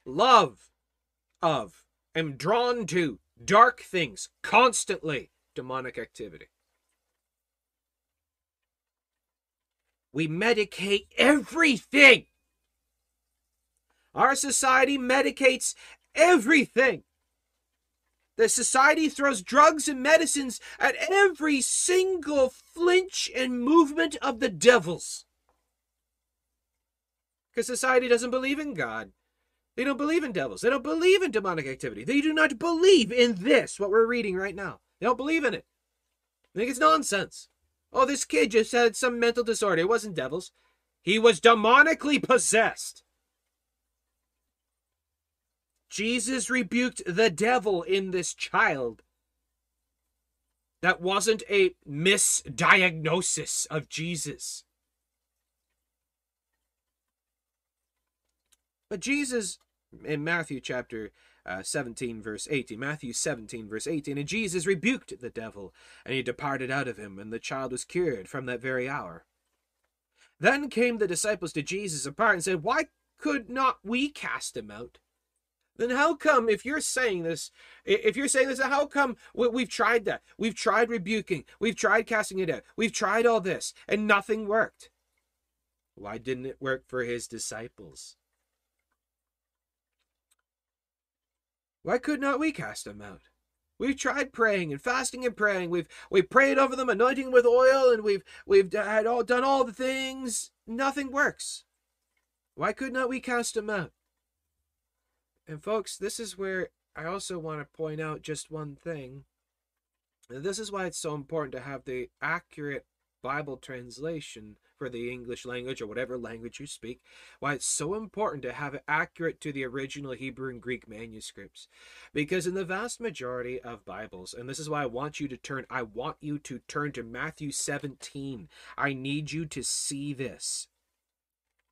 Love of, am drawn to dark things constantly, demonic activity. We medicate everything. Our society medicates everything. The society throws drugs and medicines at every single flinch and movement of the devils. Because society doesn't believe in God. They don't believe in devils. They don't believe in demonic activity. They do not believe in this, what we're reading right now. They don't believe in it. They think it's nonsense. Oh, this kid just had some mental disorder. It wasn't devils. He was demonically possessed. Jesus rebuked the devil in this child. That wasn't a misdiagnosis of Jesus. But Jesus, in Matthew chapter uh, 17, verse 18, Matthew 17, verse 18, and Jesus rebuked the devil, and he departed out of him, and the child was cured from that very hour. Then came the disciples to Jesus apart and said, Why could not we cast him out? Then how come, if you're saying this, if you're saying this, how come we, have tried that? We've tried rebuking, we've tried casting it out, we've tried all this, and nothing worked. Why didn't it work for his disciples? Why could not we cast them out? We've tried praying and fasting and praying. We've we prayed over them, anointing with oil, and we've we've had all done all the things. Nothing works. Why could not we cast them out? And folks, this is where I also want to point out just one thing. And this is why it's so important to have the accurate Bible translation for the English language or whatever language you speak, why it's so important to have it accurate to the original Hebrew and Greek manuscripts. Because in the vast majority of Bibles, and this is why I want you to turn, I want you to turn to Matthew 17. I need you to see this.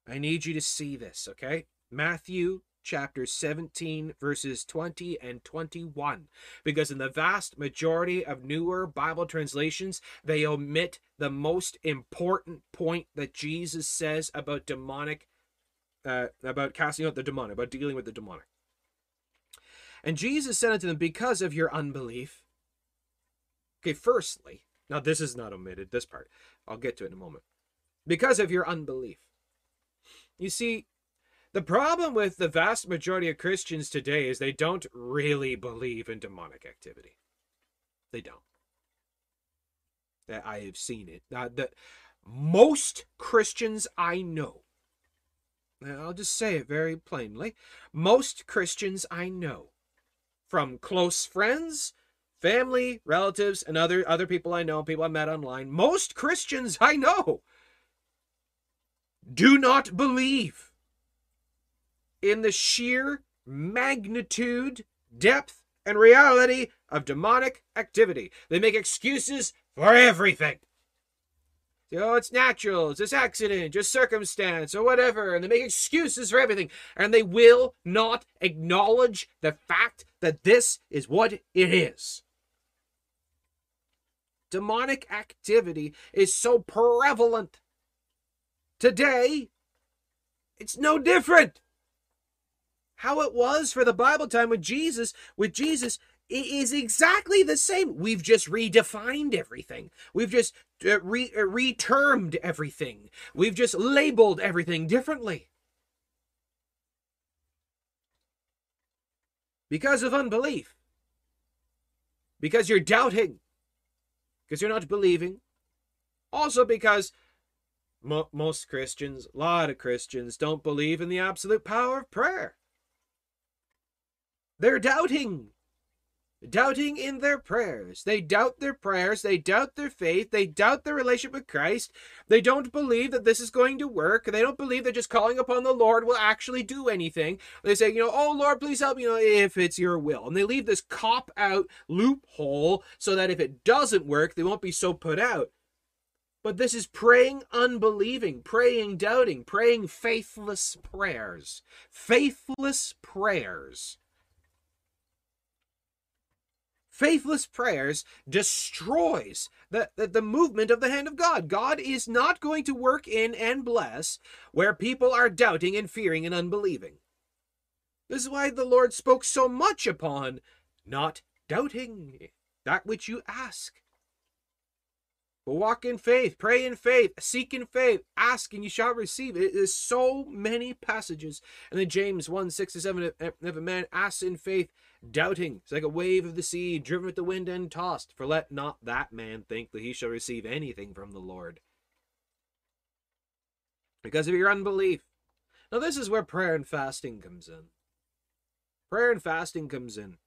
I need you to see this, okay? Matthew chapter 17, verses 20 and 21. Because in the vast majority of newer Bible translations, they omit the most important point that Jesus says about demonic, uh, about casting out the demonic, about dealing with the demonic. And Jesus said unto them, Because of your unbelief. Okay, firstly, now this is not omitted, this part. I'll get to it in a moment. Because of your unbelief. You see, the problem with the vast majority of Christians today is they don't really believe in demonic activity. They don't. I have seen it. Uh, most Christians I know, I'll just say it very plainly, most Christians I know, from close friends, family, relatives, and other other people I know, people I met online, most Christians I know do not believe in the sheer magnitude, depth, and reality of demonic activity. They make excuses for everything. Oh, it's natural, it's just accident, just circumstance, or whatever, and they make excuses for everything, and they will not acknowledge the fact that this is what it is. Demonic activity is so prevalent. Today, it's no different how it was for the Bible time with Jesus, with Jesus, it is exactly the same. We've just redefined everything. We've just uh, re- uh, retermed everything. We've just labeled everything differently. Because of unbelief. Because you're doubting. Because you're not believing. Also because mo- most Christians, a lot of Christians, don't believe in the absolute power of prayer. They're doubting. Doubting in their prayers. They doubt their prayers. They doubt their faith. They doubt their relationship with Christ. They don't believe that this is going to work. They don't believe that just calling upon the Lord will actually do anything. They say, you know, oh Lord, please help me, if it's your will. And they leave this cop out loophole so that if it doesn't work, they won't be so put out. But this is praying unbelieving, praying doubting, praying faithless prayers. Faithless prayers. Faithless prayers destroys the, the, the, movement of the hand of God. God is not going to work in and bless where people are doubting and fearing and unbelieving. This is why the Lord spoke so much upon not doubting that which you ask. But walk in faith, pray in faith, seek in faith, ask and you shall receive. It is so many passages. And then James 1 6 to 7 if a man asks in faith, doubting, it's like a wave of the sea, driven with the wind and tossed. For let not that man think that he shall receive anything from the Lord. Because of your unbelief. Now, this is where prayer and fasting comes in. Prayer and fasting comes in.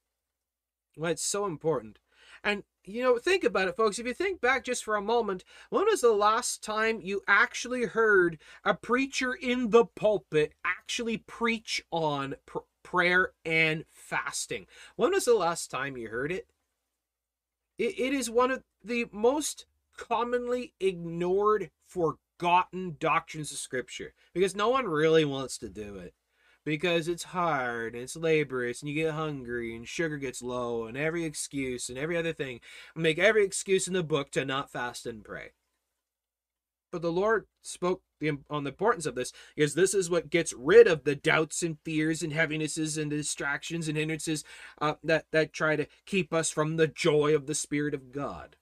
Why it's so important. And, you know, think about it, folks. If you think back just for a moment, when was the last time you actually heard a preacher in the pulpit actually preach on pr- prayer and fasting? When was the last time you heard it? it? It is one of the most commonly ignored, forgotten doctrines of Scripture because no one really wants to do it because it's hard and it's laborious and you get hungry and sugar gets low and every excuse and every other thing make every excuse in the book to not fast and pray but the lord spoke the, on the importance of this because this is what gets rid of the doubts and fears and heavinesses and distractions and hindrances uh, that that try to keep us from the joy of the spirit of god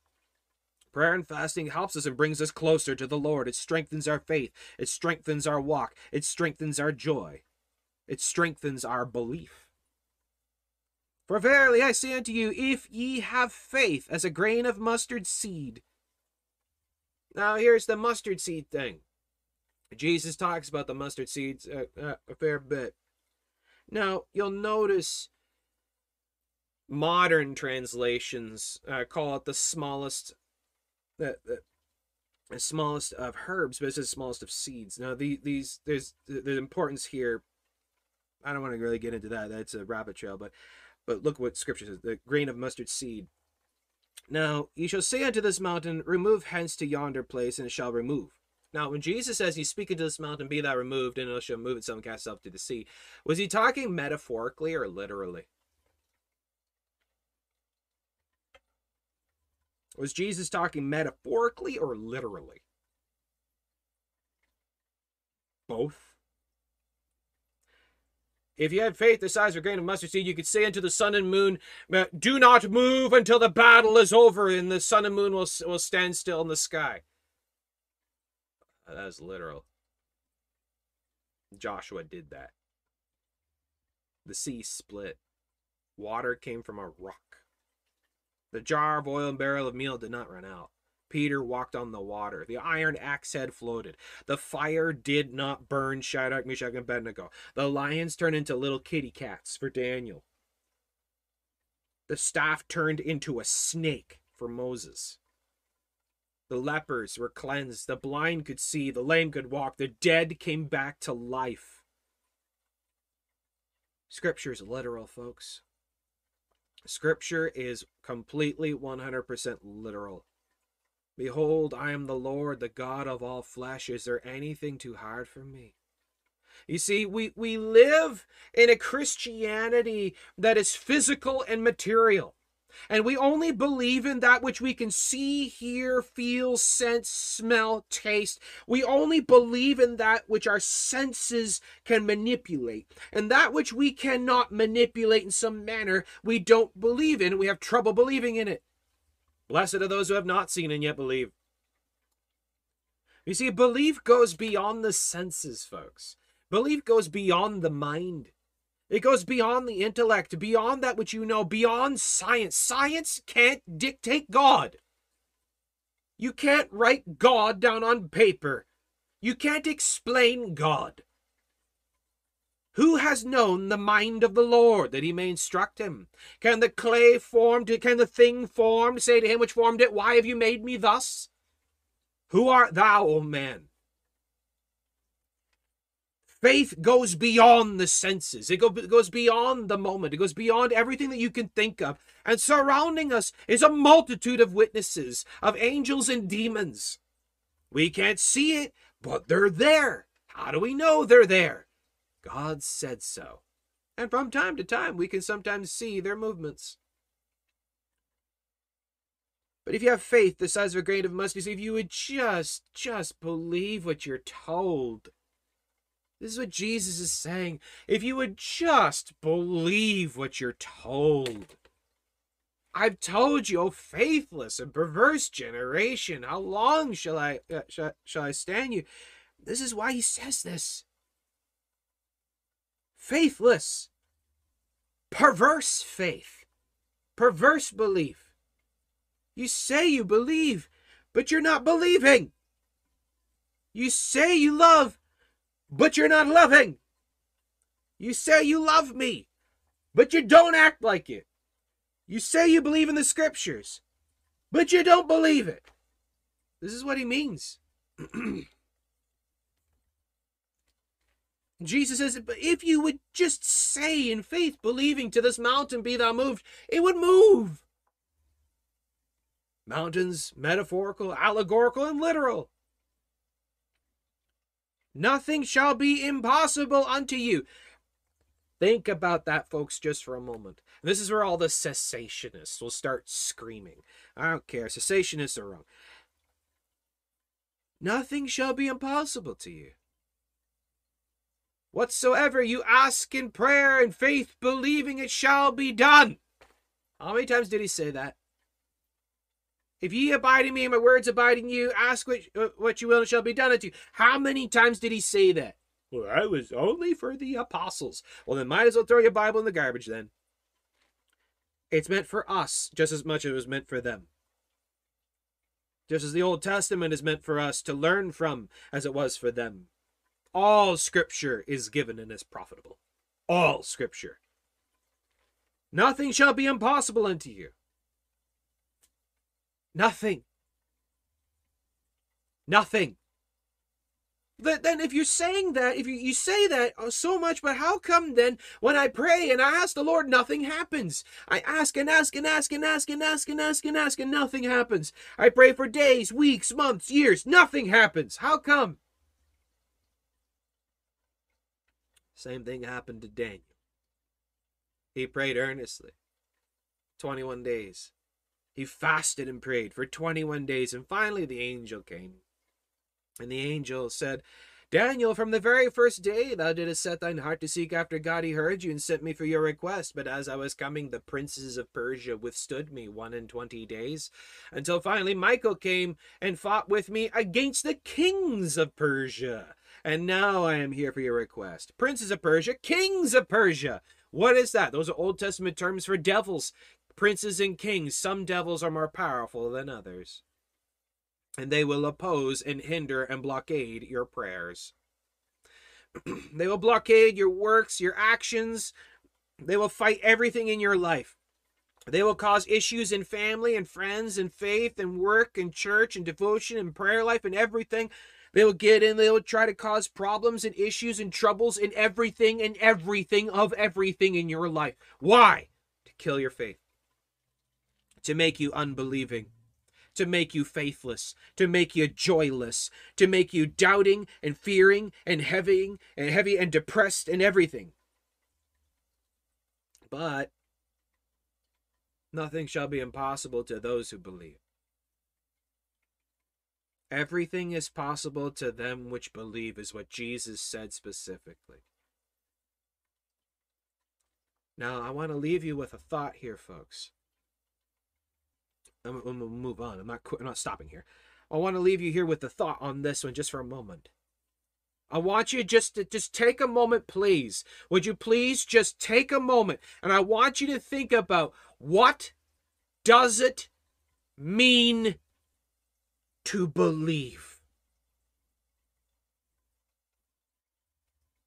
Prayer and fasting helps us and brings us closer to the Lord. It strengthens our faith. It strengthens our walk. It strengthens our joy it strengthens our belief. For verily I say unto you, if ye have faith as a grain of mustard seed. Now here's the mustard seed thing. Jesus talks about the mustard seeds a, a, a fair bit. Now you'll notice modern translations uh, call it the smallest, the, the, smallest of herbs, but it's the smallest of seeds. Now the, these there's the, the importance here I don't want to really get into that. That's a rabbit trail, but but look what scripture says: the grain of mustard seed. Now ye shall say unto this mountain, Remove hence to yonder place, and it shall remove. Now, when Jesus says he's speak to this mountain, be thou removed, and it shall move itself and cast itself to the sea, was he talking metaphorically or literally? Was Jesus talking metaphorically or literally? Both. If you had faith the size of a grain of mustard seed, you could say unto the sun and moon, Do not move until the battle is over, and the sun and moon will, will stand still in the sky. That is literal. Joshua did that. The sea split. Water came from a rock. The jar of oil and barrel of meal did not run out. Peter walked on the water. The iron axe head floated. The fire did not burn Shadrach, Meshach, and Abednego. The lions turned into little kitty cats for Daniel. The staff turned into a snake for Moses. The lepers were cleansed. The blind could see. The lame could walk. The dead came back to life. Scripture is literal, folks. Scripture is completely 100% literal. Behold, I am the Lord, the God of all flesh. Is there anything too hard for me? You see, we, we live in a Christianity that is physical and material. And we only believe in that which we can see, hear, feel, sense, smell, taste. We only believe in that which our senses can manipulate. And that which we cannot manipulate in some manner, we don't believe in. We have trouble believing in it. Blessed are those who have not seen and yet believe. You see, belief goes beyond the senses, folks. Belief goes beyond the mind. It goes beyond the intellect, beyond that which you know, beyond science. Science can't dictate God. You can't write God down on paper. You can't explain God. Who has known the mind of the Lord that he may instruct him? Can the clay formed, can the thing formed say to him which formed it, Why have you made me thus? Who art thou, O man? Faith goes beyond the senses. It goes beyond the moment. It goes beyond everything that you can think of. And surrounding us is a multitude of witnesses, of angels and demons. We can't see it, but they're there. How do we know they're there? God said so. And from time to time, we can sometimes see their movements. But if you have faith the size of a grain of mustard seed, if you would just, just believe what you're told. This is what Jesus is saying. If you would just believe what you're told. I've told you, O faithless and perverse generation, how long shall I uh, shall, shall I stand you? This is why he says this. Faithless, perverse faith, perverse belief. You say you believe, but you're not believing. You say you love, but you're not loving. You say you love me, but you don't act like it. You say you believe in the scriptures, but you don't believe it. This is what he means. Jesus says, but if you would just say in faith, believing to this mountain be thou moved, it would move. Mountains, metaphorical, allegorical, and literal. Nothing shall be impossible unto you. Think about that, folks, just for a moment. This is where all the cessationists will start screaming. I don't care. Cessationists are wrong. Nothing shall be impossible to you. Whatsoever you ask in prayer and faith, believing it shall be done. How many times did he say that? If ye abide in me and my words abide in you, ask what, uh, what you will and shall be done unto you. How many times did he say that? Well, I was only for the apostles. Well, then might as well throw your Bible in the garbage then. It's meant for us just as much as it was meant for them. Just as the Old Testament is meant for us to learn from as it was for them. All scripture is given and is profitable. All scripture. Nothing shall be impossible unto you. Nothing. Nothing. Then, if you're saying that, if you, you say that uh, so much, but how come then when I pray and I ask the Lord, nothing happens? I ask and ask and ask and ask and ask and ask and ask and nothing happens. I pray for days, weeks, months, years, nothing happens. How come? Same thing happened to Daniel. He prayed earnestly. 21 days. He fasted and prayed for 21 days, and finally the angel came. And the angel said, Daniel, from the very first day thou didst set thine heart to seek after God, he heard you and sent me for your request. But as I was coming, the princes of Persia withstood me one and twenty days, until finally Michael came and fought with me against the kings of Persia. And now I am here for your request. Princes of Persia, kings of Persia. What is that? Those are Old Testament terms for devils princes and kings, some devils are more powerful than others. And they will oppose and hinder and blockade your prayers. they will blockade your works, your actions. They will fight everything in your life. They will cause issues in family and friends and faith and work and church and devotion and prayer life and everything. They will get in, they will try to cause problems and issues and troubles in everything and everything of everything in your life. Why? To kill your faith to make you unbelieving, to make you faithless, to make you joyless, to make you doubting and fearing and heavy and heavy and depressed and everything. But nothing shall be impossible to those who believe. Everything is possible to them which believe, is what Jesus said specifically. Now, I want to leave you with a thought here, folks. I'm, I'm gonna move on. I'm not. I'm not stopping here. I want to leave you here with the thought on this one just for a moment. I want you just to just take a moment, please. Would you please just take a moment and I want you to think about what does it mean to believe?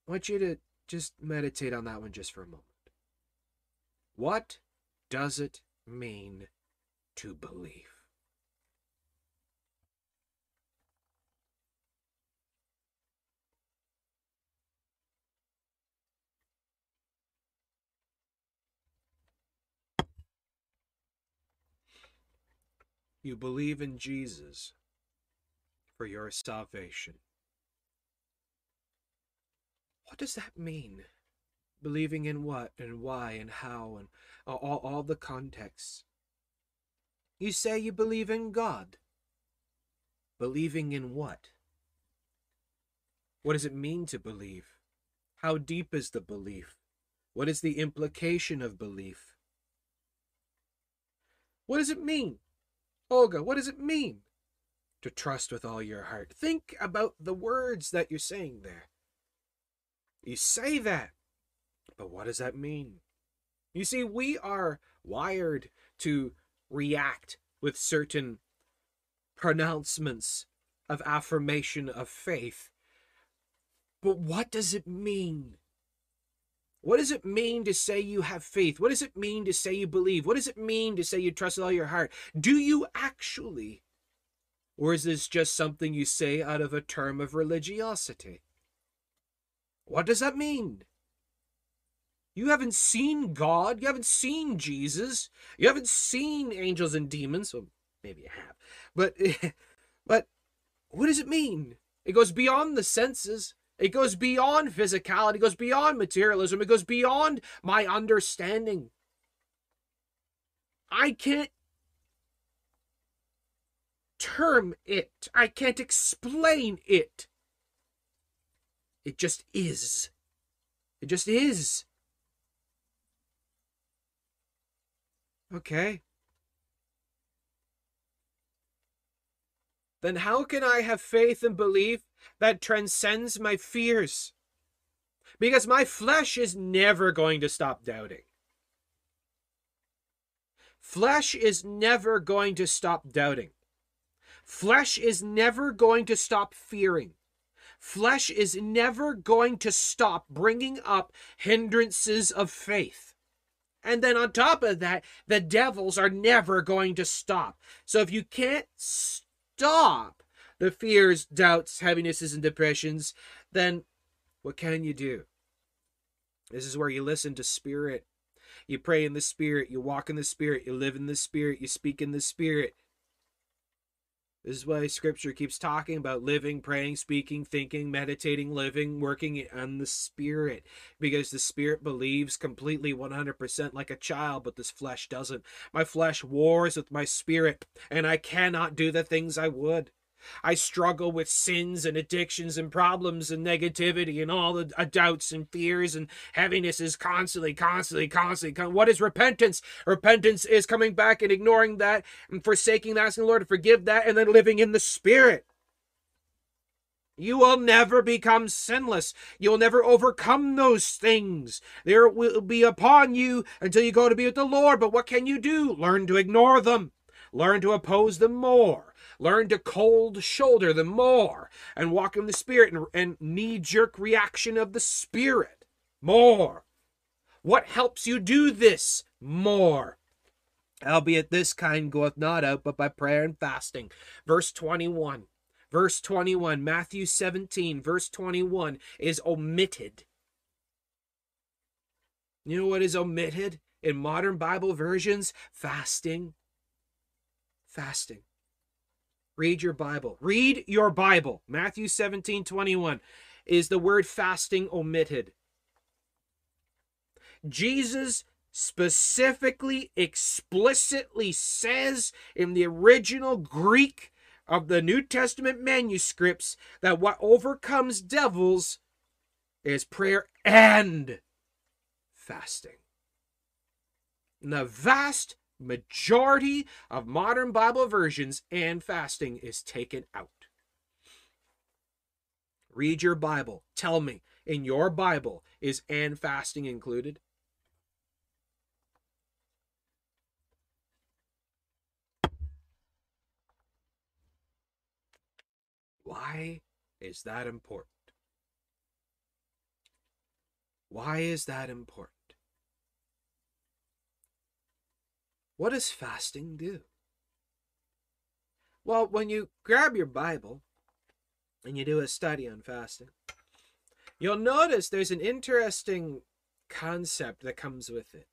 I want you to just meditate on that one just for a moment. What does it mean to believe. You believe in Jesus for your salvation. What does that mean? Believing in what and why and how and all, all the contexts. You say you believe in God. Believing in what? What does it mean to believe? How deep is the belief? What is the implication of belief? What does it mean? Olga, what does it mean to trust with all your heart? Think about the words that you're saying there. You say that, but what does that mean? You see, we are wired to react with certain pronouncements of affirmation of faith. But what does it mean? What does it mean to say you have faith? What does it mean to say you believe? What does it mean to say you trust with all your heart? Do you actually? Or is this just something you say out of a term of religiosity? What does that mean? You haven't seen God. You haven't seen Jesus. You haven't seen angels and demons. Well, maybe you have. But, but what does it mean? It goes beyond the senses. It goes beyond physicality, it goes beyond materialism, it goes beyond my understanding. I can't term it, I can't explain it. It just is. It just is. Okay. Then how can I have faith and belief that transcends my fears. Because my flesh is never going to stop doubting. Flesh is never going to stop doubting. Flesh is never going to stop fearing. Flesh is never going to stop bringing up hindrances of faith. And then on top of that, the devils are never going to stop. So if you can't stop the fears, doubts, heavinesses, and depressions, then what can you do? This is where you listen to Spirit. You pray in the Spirit, you walk in the Spirit, you live in the Spirit, you speak in the Spirit. This is why Scripture keeps talking about living, praying, speaking, thinking, meditating, living, working on the Spirit. Because the Spirit believes completely 100% like a child, but this flesh doesn't. My flesh wars with my Spirit, and I cannot do the things I would. I struggle with sins and addictions and problems and negativity and all the uh, doubts and fears and heavinesses constantly, constantly, constantly. What is repentance? Repentance is coming back and ignoring that and forsaking that, asking the Lord to forgive that, and then living in the Spirit. You will never become sinless. You'll never overcome those things. There will be upon you until you go to be with the Lord. But what can you do? Learn to ignore them. Learn to oppose them more Learn to cold shoulder them more and walk in the Spirit and, and knee jerk reaction of the Spirit more. What helps you do this more? Albeit this kind goeth not out but by prayer and fasting. Verse 21. Verse 21, Matthew 17, verse 21 is omitted. You know what is omitted in modern Bible versions? Fasting. Fasting. Read your Bible. Read your Bible. Matthew 17 21 is the word fasting omitted. Jesus specifically, explicitly says in the original Greek of the New Testament manuscripts that what overcomes devils is prayer and fasting. the vast majority of modern Bible versions, and fasting is taken out. Read your Bible. Tell me, in your Bible, is and fasting included? Why is that important? Why is that important? What does fasting do? Well, when you grab your Bible and you do a study on fasting, you'll notice there's an interesting concept that comes with it.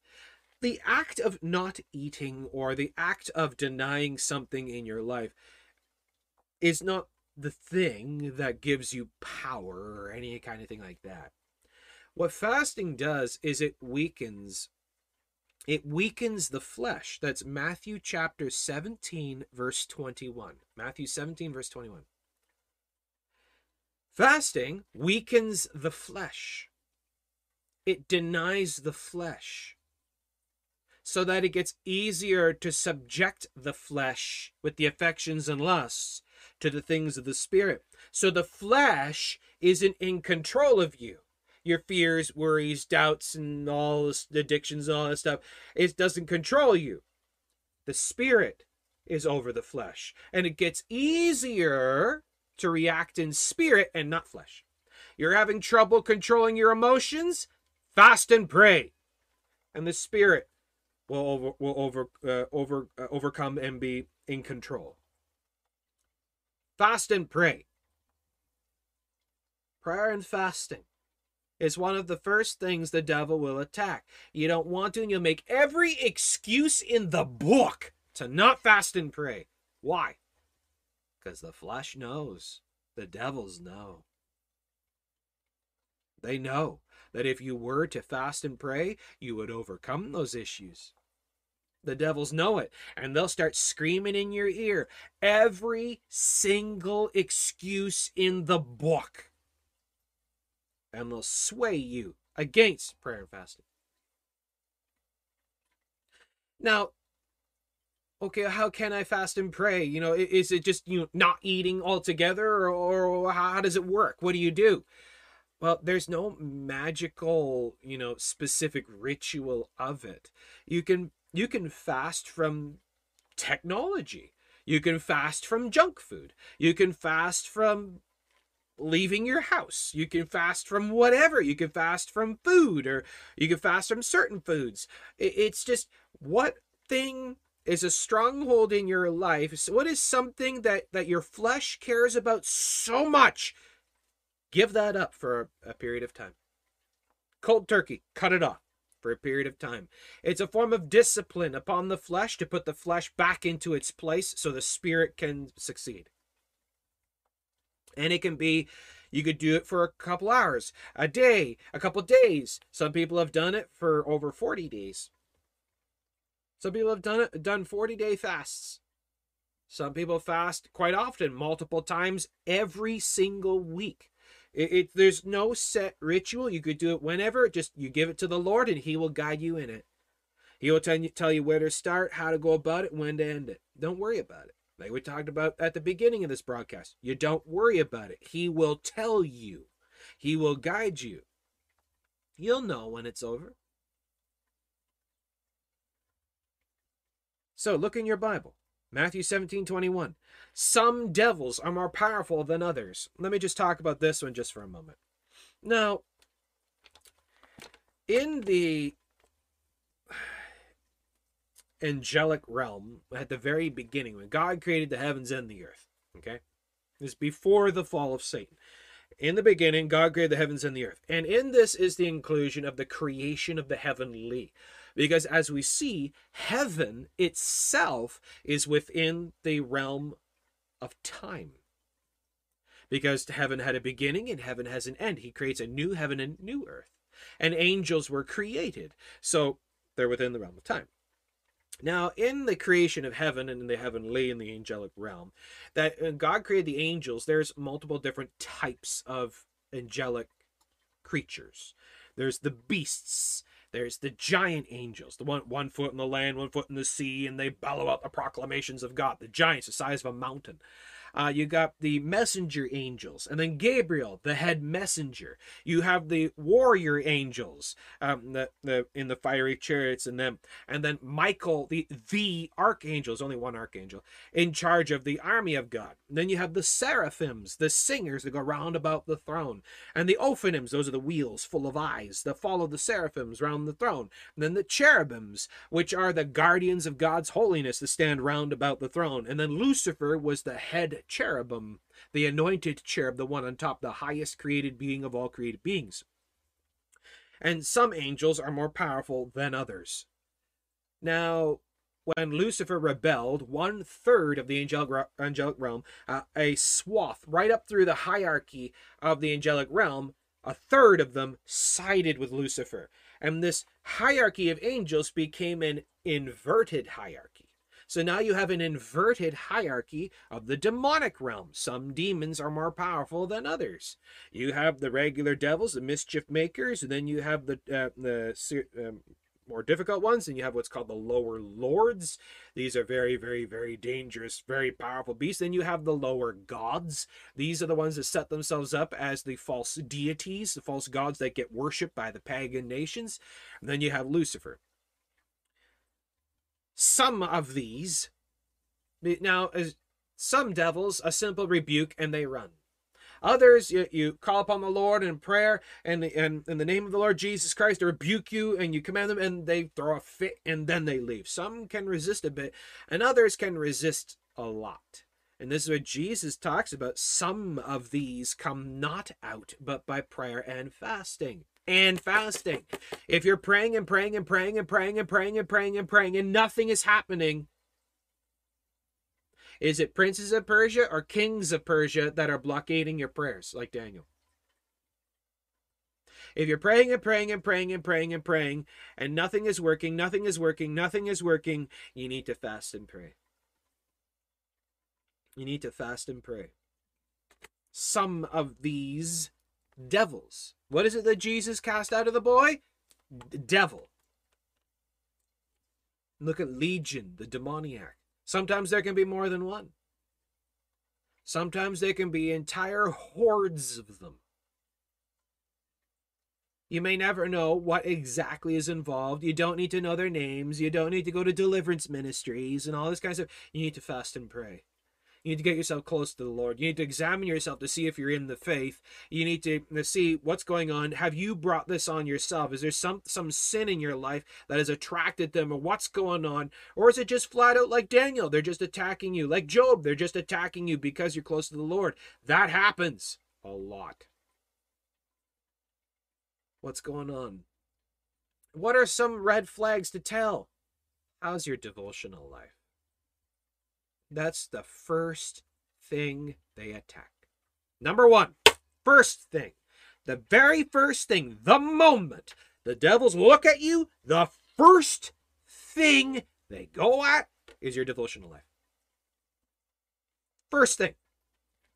The act of not eating or the act of denying something in your life is not the thing that gives you power or any kind of thing like that. What fasting does is it weakens it weakens the flesh. That's Matthew chapter 17, verse 21. Matthew 17, verse 21. Fasting weakens the flesh, it denies the flesh. so that it gets easier to subject the flesh with the affections and lusts to the things of the spirit. So the flesh isn't in control of you. Your fears, worries, doubts, and all this addictions and all that stuff, it doesn't control you. The spirit is over the flesh. And it gets easier to react in spirit and not flesh. You're having trouble controlling your emotions? Fast and pray. And the spirit will over will over uh, over uh, overcome and be in control. Fast and pray. Prayer and fasting is one of the first things the devil will attack. You don't want to, and you'll make every excuse in the book to not fast and pray. Why? Because the flesh knows, the devils know. They know that if you were to fast and pray, you would overcome those issues. The devils know it, and they'll start screaming in your ear every single excuse in the book. And they'll sway you against prayer and fasting. Now, okay, how can I fast and pray? You know, is it just you know, not eating altogether, or how does it work? What do you do? Well, there's no magical, you know, specific ritual of it. You can you can fast from technology. You can fast from junk food. You can fast from leaving your house. You can fast from whatever. You can fast from food or you can fast from certain foods. It's just what thing is a stronghold in your life? What is something that that your flesh cares about so much? Give that up for a, period of time. Cold turkey, cut it off for a period of time. It's a form of discipline upon the flesh to put the flesh back into its place so the spirit can succeed. And it can be, you could do it for a couple hours, a day, a couple days. Some people have done it for over 40 days. Some people have done it, done 40 day fasts. Some people fast quite often, multiple times every single week. It, it, there's no set ritual. You could do it whenever. Just you give it to the Lord, and He will guide you in it. He will tell you tell you where to start, how to go about it, when to end it. Don't worry about it. Like we talked about at the beginning of this broadcast, you don't worry about it. He will tell you. He will guide you. You'll know when it's over. So look in your Bible. Matthew 17, 21. Some devils are more powerful than others. Let me just talk about this one just for a moment. Now, in the angelic realm, at the very beginning, when God created the heavens and the earth, okay? This before the fall of Satan. In the beginning, God created the heavens and the earth. And in this is the inclusion of the creation of the heavenly. Because as we see, heaven itself is within the realm of time. Because heaven had a beginning and heaven has an end. He creates a new heaven and new earth. And angels were created. So they're within the realm of time. Now, in the creation of heaven and in the heavenly and the angelic realm, that uh, God created the angels, there's multiple different types of angelic creatures. There's the beasts, there's the giant angels, the one one foot in the land, one foot in the sea, and they bellow out the proclamations of God. The giants, the size of a mountain. Uh, you got the messenger angels, and then Gabriel, the head messenger. You have the warrior angels, um, the, the in the fiery chariots, and them, and then Michael, the the archangel, is only one archangel in charge of the army of God. And then you have the seraphims, the singers that go round about the throne, and the ophanims, those are the wheels full of eyes that follow the seraphims round the throne. And then the cherubims, which are the guardians of God's holiness that stand round about the throne. And then Lucifer was the head cherubim, the anointed cherub, the one on top, the highest created being of all created beings. And some angels are more powerful than others. Now, when Lucifer rebelled, one third of the angelic, angelic realm, uh, a swath right up through the hierarchy of the angelic realm, a third of them sided with Lucifer. And this hierarchy of angels became an inverted hierarchy. So now you have an inverted hierarchy of the demonic realm. Some demons are more powerful than others. You have the regular devils, the mischief makers, and then you have the uh, the um, more difficult ones. And you have what's called the lower lords. These are very, very, very dangerous, very powerful beasts. Then you have the lower gods. These are the ones that set themselves up as the false deities, the false gods that get worshipped by the pagan nations. And then you have Lucifer. Some of these, now, some devils, a simple rebuke and they run. Others, you, you call upon the Lord in prayer and, and in the name of the Lord Jesus Christ, to rebuke you and you command them and they throw a fit and then they leave. Some can resist a bit and others can resist a lot. And this is what Jesus talks about. Some of these come not out but by prayer and fasting. And fasting. If you're praying and praying and praying and praying and praying and praying and praying and nothing is happening, is it princes of Persia or kings of Persia that are blockading your prayers, like Daniel? If you're praying and praying and praying and praying and praying and nothing is working, nothing is working, nothing is working, you need to fast and pray. You need to fast and pray. Some of these devils. What is it that Jesus cast out of the boy? The devil. Look at Legion, the demoniac. Sometimes there can be more than one. Sometimes there can be entire hordes of them. You may never know what exactly is involved. You don't need to know their names. You don't need to go to deliverance ministries and all this kind of stuff. You need to fast and pray. You need to get yourself close to the Lord. You need to examine yourself to see if you're in the faith. You need to, see what's going on. Have you brought this on yourself? Is there some some sin in your life that has attracted them, or what's going on? Or is it just flat out like Daniel? They're just attacking you. Like Job, they're just attacking you because you're close to the Lord. That happens a lot. What's going on? What are some red flags to tell? How's your devotional life? That's the first thing they attack. Number one, first thing, the very first thing, the moment the devils look at you, the first thing they go at is your devotional life. First thing,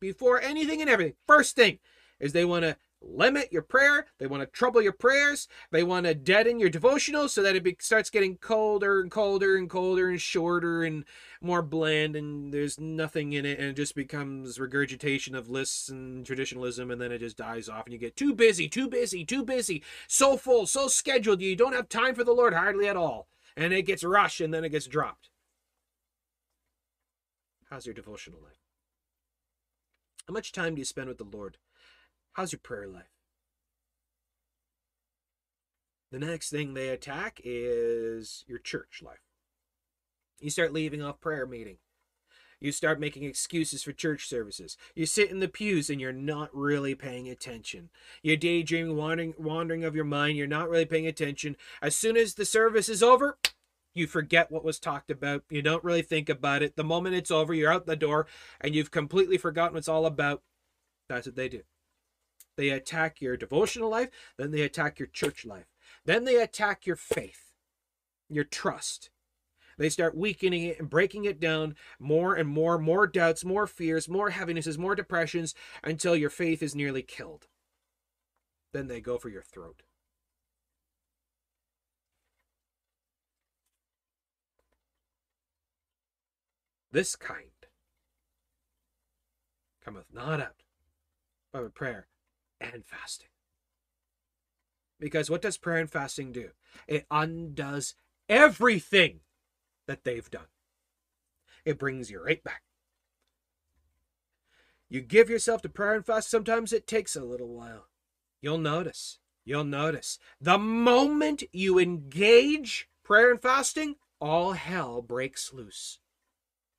before anything and everything, first thing is they want to limit your prayer. They want to trouble your prayers. They want to deaden your devotional so that it be, starts getting colder and colder and colder and shorter and more bland and there's nothing in it and it just becomes regurgitation of lists and traditionalism and then it just dies off and you get too busy, too busy, too busy, so full, so scheduled you don't have time for the Lord hardly at all. And it gets rushed and then it gets dropped. How's your devotional life? How much time do you spend with the Lord? How's your prayer life? The next thing they attack is your church life. You start leaving off prayer meeting. You start making excuses for church services. You sit in the pews and you're not really paying attention. You're daydreaming, wandering, wandering of your mind. You're not really paying attention. As soon as the service is over, you forget what was talked about. You don't really think about it. The moment it's over, you're out the door and you've completely forgotten what it's all about. That's what they do. They attack your devotional life, then they attack your church life. Then they attack your faith, your trust. They start weakening it and breaking it down more and more, more doubts, more fears, more heavinesses, more depressions until your faith is nearly killed. Then they go for your throat. This kind cometh not out by prayer and fasting. Because what does prayer and fasting do? It undoes everything that they've done. It brings you right back. You give yourself to prayer and fast, sometimes it takes a little while. You'll notice. You'll notice. The moment you engage prayer and fasting, all hell breaks loose.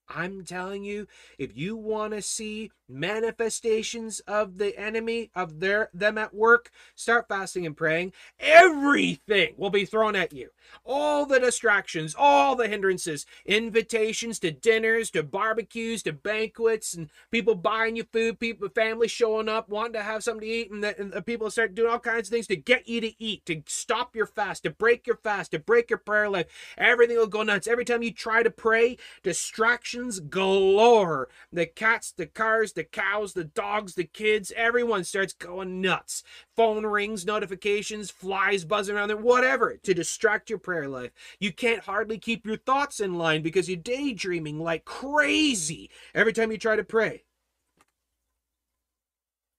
I'm telling you, if you want to see manifestations of the enemy of their them at work, start fasting and praying. Everything will be thrown at you. All the distractions, all the hindrances, invitations to dinners, to barbecues, to banquets, and people buying you food, people, family showing up, wanting to have something to eat, and the, and the people start doing all kinds of things to get you to eat, to stop your fast, to break your fast, to break your prayer life. Everything will go nuts. Every time you try to pray, distractions galore. The cats, the cars, the cows, the dogs, the kids, everyone starts going nuts. Phone rings, notifications, flies buzzing around there, whatever, to distract your prayer life. You can't hardly keep your thoughts in line because you're daydreaming like crazy every time you try to pray.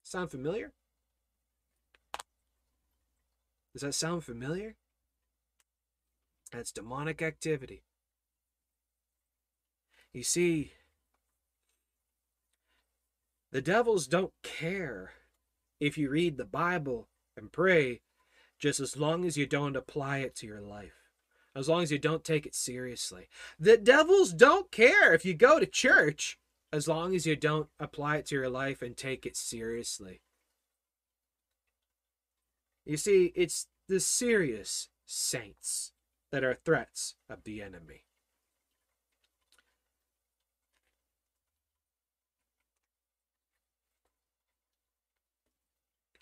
Sound familiar? Does that sound familiar? That's demonic activity. You see, the devils don't care if you read the Bible and pray just as long as you don't apply it to your life, as long as you don't take it seriously. The devils don't care if you go to church as long as you don't apply it to your life and take it seriously. You see, it's the serious saints that are threats of the enemy.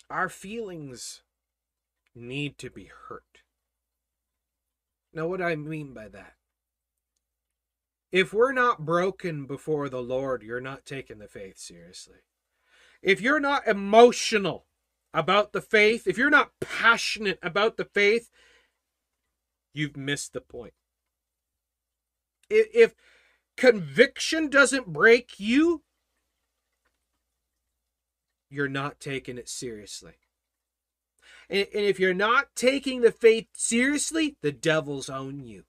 Our feelings need to be hurt. Now, what do I mean by that? If we're not broken before the Lord, you're not taking the faith seriously. If you're not emotional about the faith, if you're not passionate about the faith, you've missed the point. If conviction doesn't break you, you're not taking it seriously. And, if you're not taking the faith seriously, the devils own you.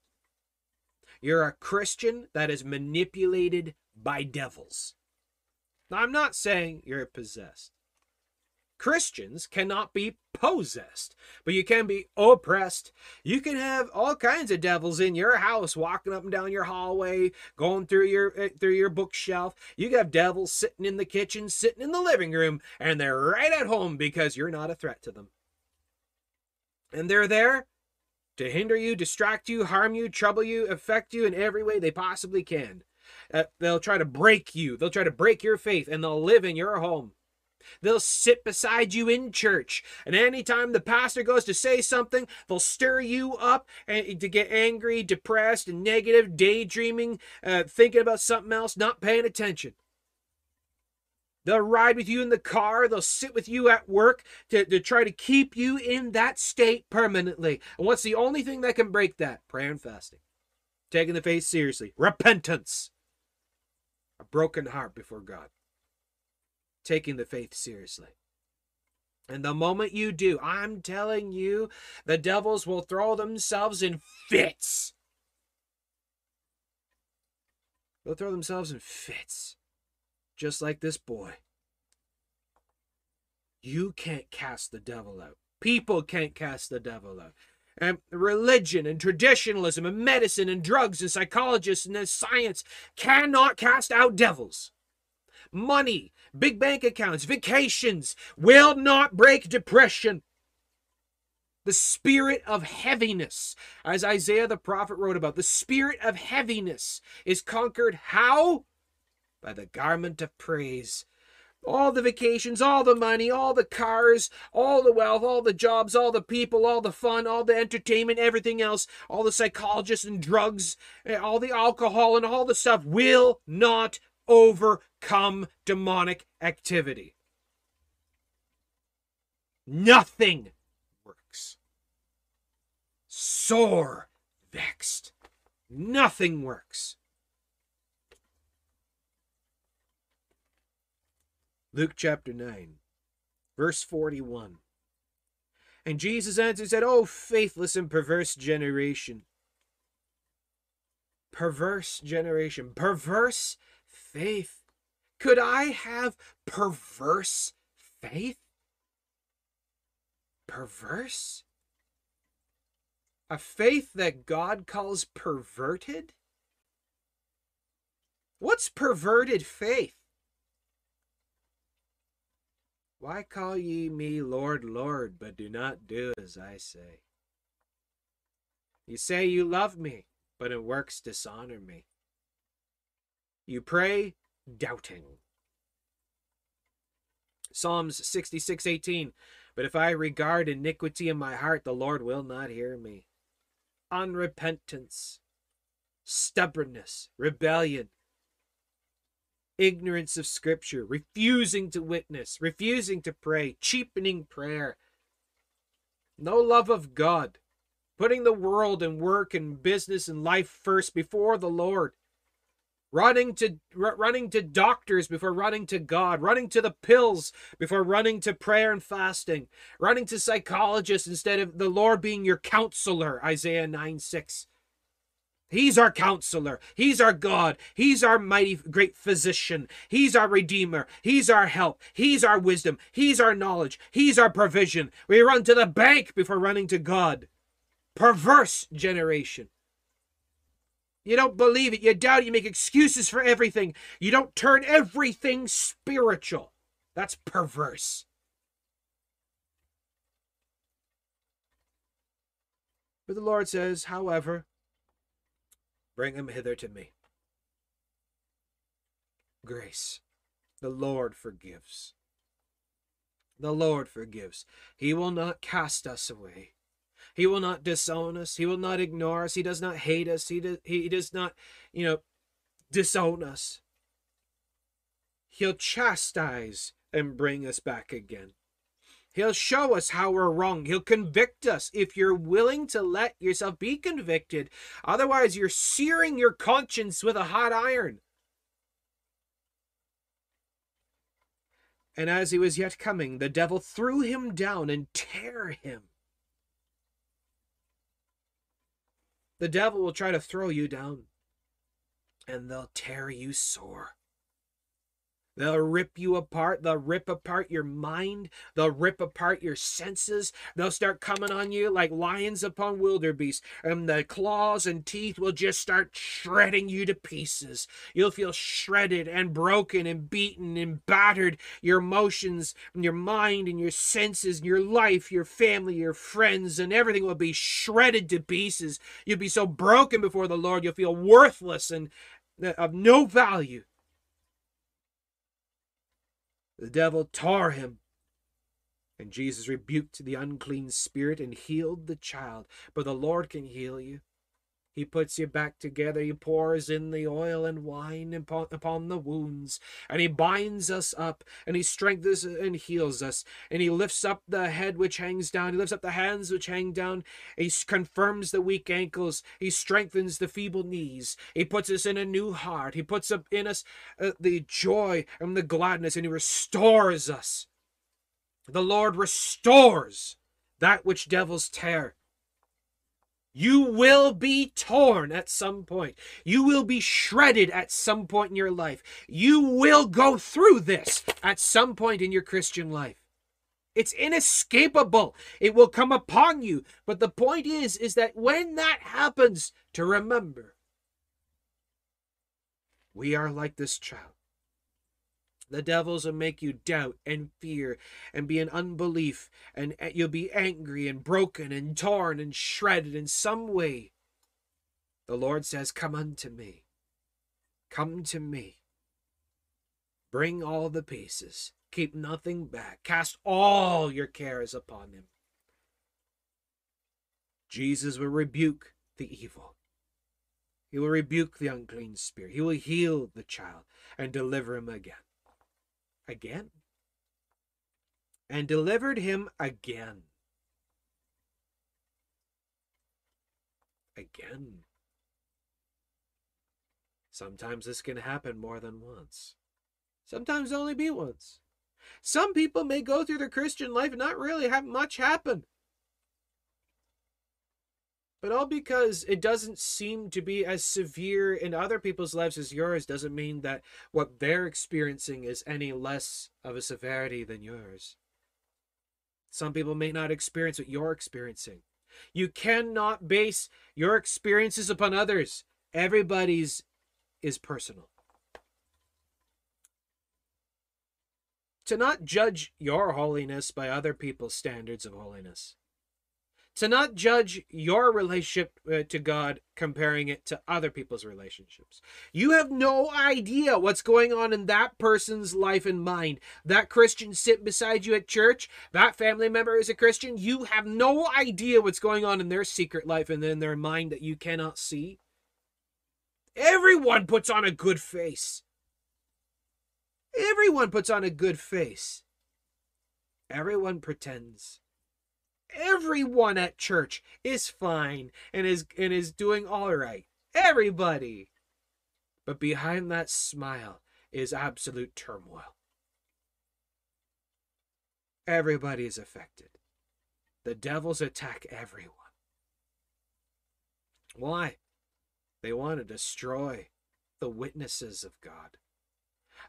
You're a Christian that is manipulated by devils. Now, I'm not saying you're possessed. Christians cannot be possessed, but you can be oppressed. You can have all kinds of devils in your house, walking up and down your hallway, going through your eh, through your bookshelf. You have devils sitting in the kitchen, sitting in the living room, and they're right at home because you're not a threat to them. And they're there to hinder you, distract you, harm you, trouble you, affect you in every way they possibly can. Uh, they'll try to break you. They'll try to break your faith, and they'll live in your home. They'll sit beside you in church. And anytime the pastor goes to say something, they'll stir you up and to get angry, depressed, and negative, daydreaming, uh, thinking about something else, not paying attention. They'll ride with you in the car. They'll sit with you at work to, to try to keep you in that state permanently. And what's the only thing that can break that? Prayer and fasting. Taking the faith seriously. Repentance. A broken heart before God taking the faith seriously. And the moment you do, I'm telling you, the devils will throw themselves in fits. They'll throw themselves in fits, just like this boy. You can't cast the devil out. People can't cast the devil out. And religion and traditionalism and medicine and drugs and psychologists and science cannot cast out devils. Money big bank accounts, vacations will not break depression. The spirit of heaviness, as Isaiah the prophet wrote about, the spirit of heaviness is conquered how? By the garment of praise. All the vacations, all the money, all the cars, all the wealth, all the jobs, all the people, all the fun, all the entertainment, everything else, all the psychologists and drugs, eh, all the alcohol and all the stuff will not overcome demonic activity. Nothing works. Sore vexed. Nothing works. Luke chapter 9, verse 41. And Jesus answered said, Oh, faithless and perverse generation. Perverse generation. Perverse faith? Could I have perverse faith? Perverse? A faith that God calls perverted? What's perverted faith? Why call ye me Lord, Lord, but do not do as I say? You say you love me, but in works dishonor me. You pray doubting. Psalms 66 18. But if I regard iniquity in my heart, the Lord will not hear me. Unrepentance, stubbornness, rebellion. ignorance of Scripture, refusing to witness, refusing to pray, cheapening prayer, no love of God, putting the world and work and business and life first before the Lord, running to r- running to doctors before running to God, running to the pills before running to prayer and fasting, running to psychologists instead of the Lord being your counselor, Isaiah 9 6. He's our counselor. He's our God. He's our mighty great physician. He's our redeemer. He's our help. He's our wisdom. He's our knowledge. He's our provision. We run to the bank before running to God. Perverse generation. You don't believe it. You doubt it. You make excuses for everything. You don't turn everything spiritual. That's perverse. But the Lord says, however, bring him hither to me. Grace. The Lord forgives. The Lord forgives. He will not cast us away. He will not disown us. He will not ignore us. He does not hate us. He does, he does not, you know, disown us. He'll chastise and bring us back again. He'll show us how we're wrong. He'll convict us if you're willing to let yourself be convicted. Otherwise, you're searing your conscience with a hot iron. And as he was yet coming, the devil threw him down and tear him. The devil will try to throw you down, and they'll tear you sore. They'll rip you apart. They'll rip apart your mind. They'll rip apart your senses. They'll start coming on you like lions upon wildebeest. And the claws and teeth will just start shredding you to pieces. You'll feel shredded and broken and beaten and battered. Your emotions and your mind and your senses and your life, your family, your friends, and everything will be shredded to pieces. You'll be so broken before the Lord, you'll feel worthless and uh, of no value. The devil tore him. And Jesus rebuked the unclean spirit and healed the child. But the Lord can heal you. He puts you back together. He pours in the oil and wine upon, upon the wounds. And he binds us up. And he strengthens and heals us. And he lifts up the head which hangs down. He lifts up the hands which hang down. He confirms the weak ankles. He strengthens the feeble knees. He puts us in a new heart. He puts up in us uh, the joy and the gladness. And he restores us. The Lord restores that which devils tear. You will be torn at some point. You will be shredded at some point in your life. You will go through this at some point in your Christian life. It's inescapable. It will come upon you. But the point is is that when that happens to remember we are like this child. The devils will make you doubt and fear and be in unbelief, and you'll be angry and broken and torn and shredded in some way. The Lord says, Come unto me. Come to me. Bring all the pieces. Keep nothing back. Cast all your cares upon him. Jesus will rebuke the evil. He will rebuke the unclean spirit. He will heal the child and deliver him again again and delivered him again. Again. Sometimes this can happen more than once. Sometimes only be once. Some people may go through their Christian life and not really have much happen. But all because it doesn't seem to be as severe in other people's lives as yours doesn't mean that what they're experiencing is any less of a severity than yours. Some people may not experience what you're experiencing. You cannot base your experiences upon others. Everybody's is personal. To not judge your holiness by other people's standards of holiness to not judge your relationship uh, to God comparing it to other people's relationships. You have no idea what's going on in that person's life and mind. That Christian sitting beside you at church, that family member is a Christian, you have no idea what's going on in their secret life and in their mind that you cannot see. Everyone puts on a good face. Everyone puts on a good face. Everyone pretends. Everyone at church is fine and is and is doing all right. Everybody. But behind that smile is absolute turmoil. Everybody is affected. The devils attack everyone. Why? They want to destroy the witnesses of God.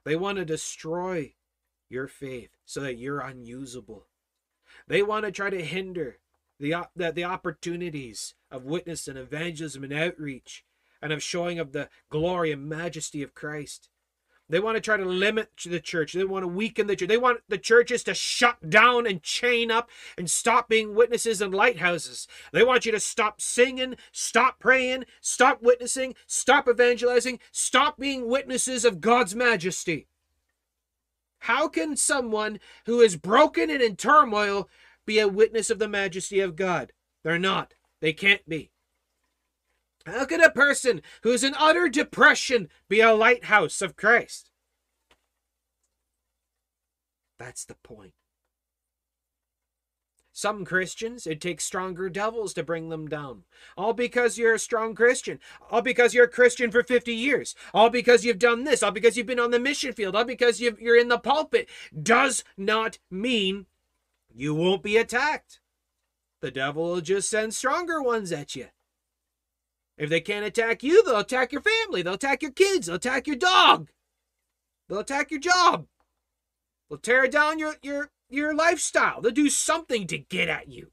They want to destroy your faith so that you're unusable. They want to try to hinder the, the, the opportunities of witness and evangelism and outreach and of showing of the glory and majesty of Christ. They want to try to limit the church. They want to weaken the church. They want the churches to shut down and chain up and stop being witnesses and lighthouses. They want you to stop singing, stop praying, stop witnessing, stop evangelizing, stop being witnesses of God's majesty. How can someone who is broken and in turmoil be a witness of the majesty of God? They're not. They can't be. How can a person who's in utter depression be a lighthouse of Christ? That's the point. Some Christians, it takes stronger devils to bring them down. All because you're a strong Christian. All because you're a Christian for 50 years. All because you've done this. All because you've been on the mission field. All because you are in the pulpit. Does not mean you won't be attacked. The devil will just send stronger ones at you. If they can't attack you, they'll attack your family. They'll attack your kids. They'll attack your dog. They'll attack your job. They'll tear down your, your, your lifestyle. They'll do something to get at you.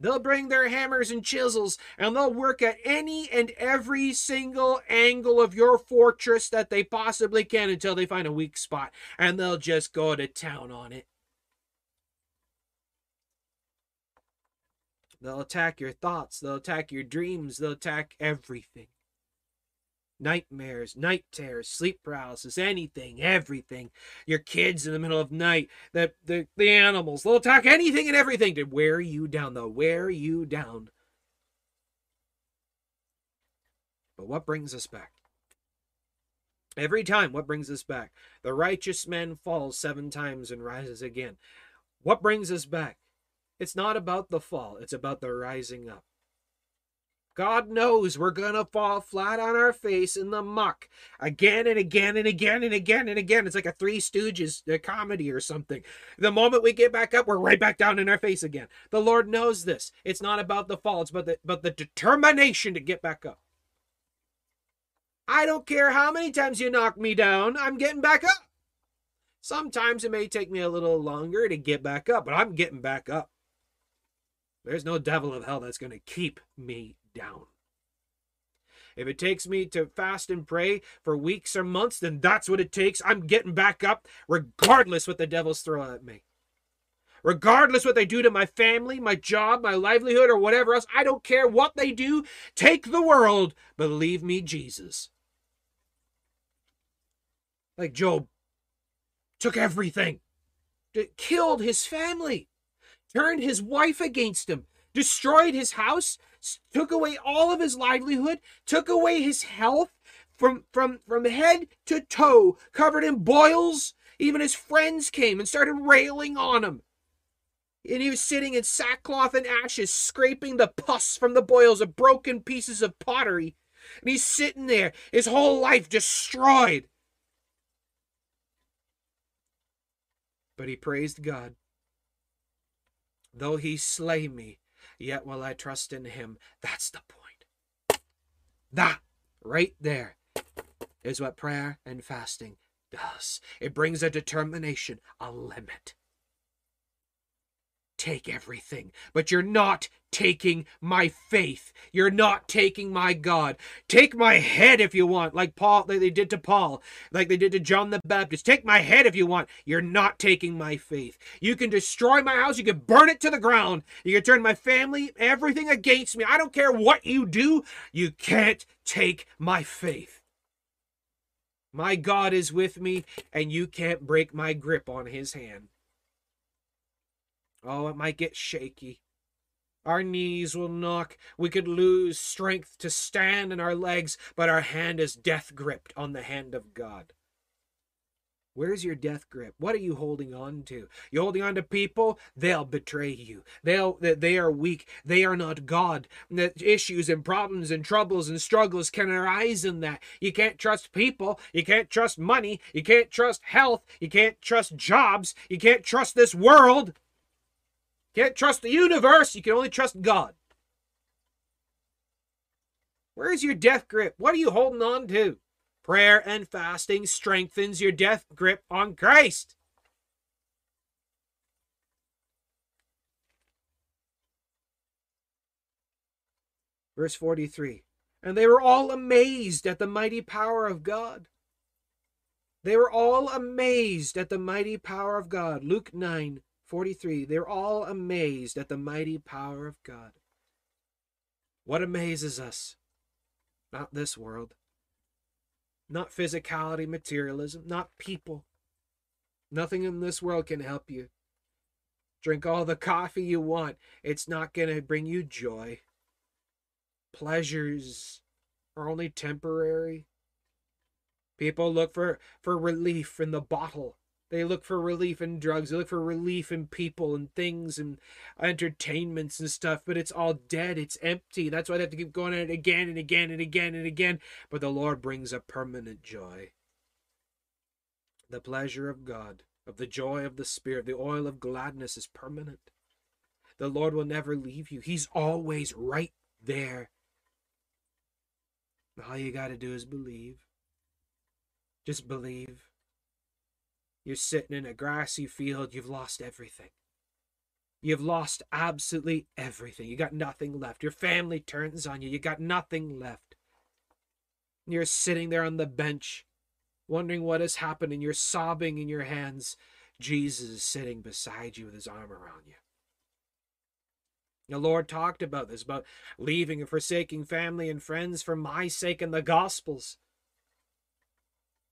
They'll bring their hammers and chisels and they'll work at any and every single angle of your fortress that they possibly can until they find a weak spot. And they'll just go to town on it. They'll attack your thoughts. They'll attack your dreams. They'll attack everything. Nightmares, night terrors, sleep paralysis, anything, everything. Your kids in the middle of night, the, the, the animals, they'll attack anything and everything to wear you down. They'll wear you down. But what brings us back? Every time, what brings us back? The righteous man falls seven times and rises again. What brings us back? It's not about the fall, it's about the rising up. God knows we're going to fall flat on our face in the muck again and again and again and again and again. It's like a Three Stooges a comedy or something. The moment we get back up, we're right back down in our face again. The Lord knows this. It's not about the fall, it's about the, but the determination to get back up. I don't care how many times you knock me down, I'm getting back up. Sometimes it may take me a little longer to get back up, but I'm getting back up. There's no devil of hell that's going to keep me down. If it takes me to fast and pray for weeks or months, then that's what it takes. I'm getting back up, regardless what the devils throw at me. Regardless what they do to my family, my job, my livelihood, or whatever else, I don't care what they do. Take the world, believe me, Jesus. Like Job took everything, killed his family turned his wife against him, destroyed his house, took away all of his livelihood, took away his health from, from, from head to toe, covered in boils. Even his friends came and started railing on him. And he was sitting in sackcloth and ashes, scraping the pus from the boils of broken pieces of pottery. And he's sitting there, his whole life destroyed. But he praised God. Though he slay me, yet will I trust in him. That's the point. That right there is what prayer and fasting does. It brings a determination, a limit take everything, but you're not taking my faith. You're not taking my God. Take my head if you want, like Paul, like they did to Paul, like they did to John the Baptist. Take my head if you want. You're not taking my faith. You can destroy my house. You can burn it to the ground. You can turn my family, everything against me. I don't care what you do. You can't take my faith. My God is with me, and you can't break my grip on his hand. Oh, it might get shaky. Our knees will knock. We could lose strength to stand in our legs, but our hand is death gripped on the hand of God. Where's your death grip? What are you holding on to? You holding on to people? They'll betray you. They'll they are weak. They are not God. The issues and problems and troubles and struggles can arise in that. You can't trust people. You can't trust money. You can't trust health. You can't trust jobs. You can't trust this world. Can't trust the universe. You can only trust God. Where's your death grip? What are you holding on to? Prayer and fasting strengthens your death grip on Christ. Verse 43 And they were all amazed at the mighty power of God. They were all amazed at the mighty power of God. Luke 9 43. They're all amazed at the mighty power of God. What amazes us? Not this world not physicality, materialism, not people. Nothing in this world can help you. Drink all the coffee you want, it's not going to bring you joy. Pleasures are only temporary. People look for, for relief in the bottle. They look for relief in drugs. They look for relief in people and things and entertainments and stuff, but it's all dead. It's empty. That's why they have to keep going at it again and again and again and again. But the Lord brings a permanent joy. The pleasure of God, of the joy of the Spirit, the oil of gladness is permanent. The Lord will never leave you, He's always right there. All you got to do is believe. Just believe. You're sitting in a grassy field, you've lost everything. You've lost absolutely everything. You got nothing left. Your family turns on you. You got nothing left. You're sitting there on the bench, wondering what has happened, and you're sobbing in your hands. Jesus is sitting beside you with his arm around you. The Lord talked about this, about leaving and forsaking family and friends for my sake in the Gospels.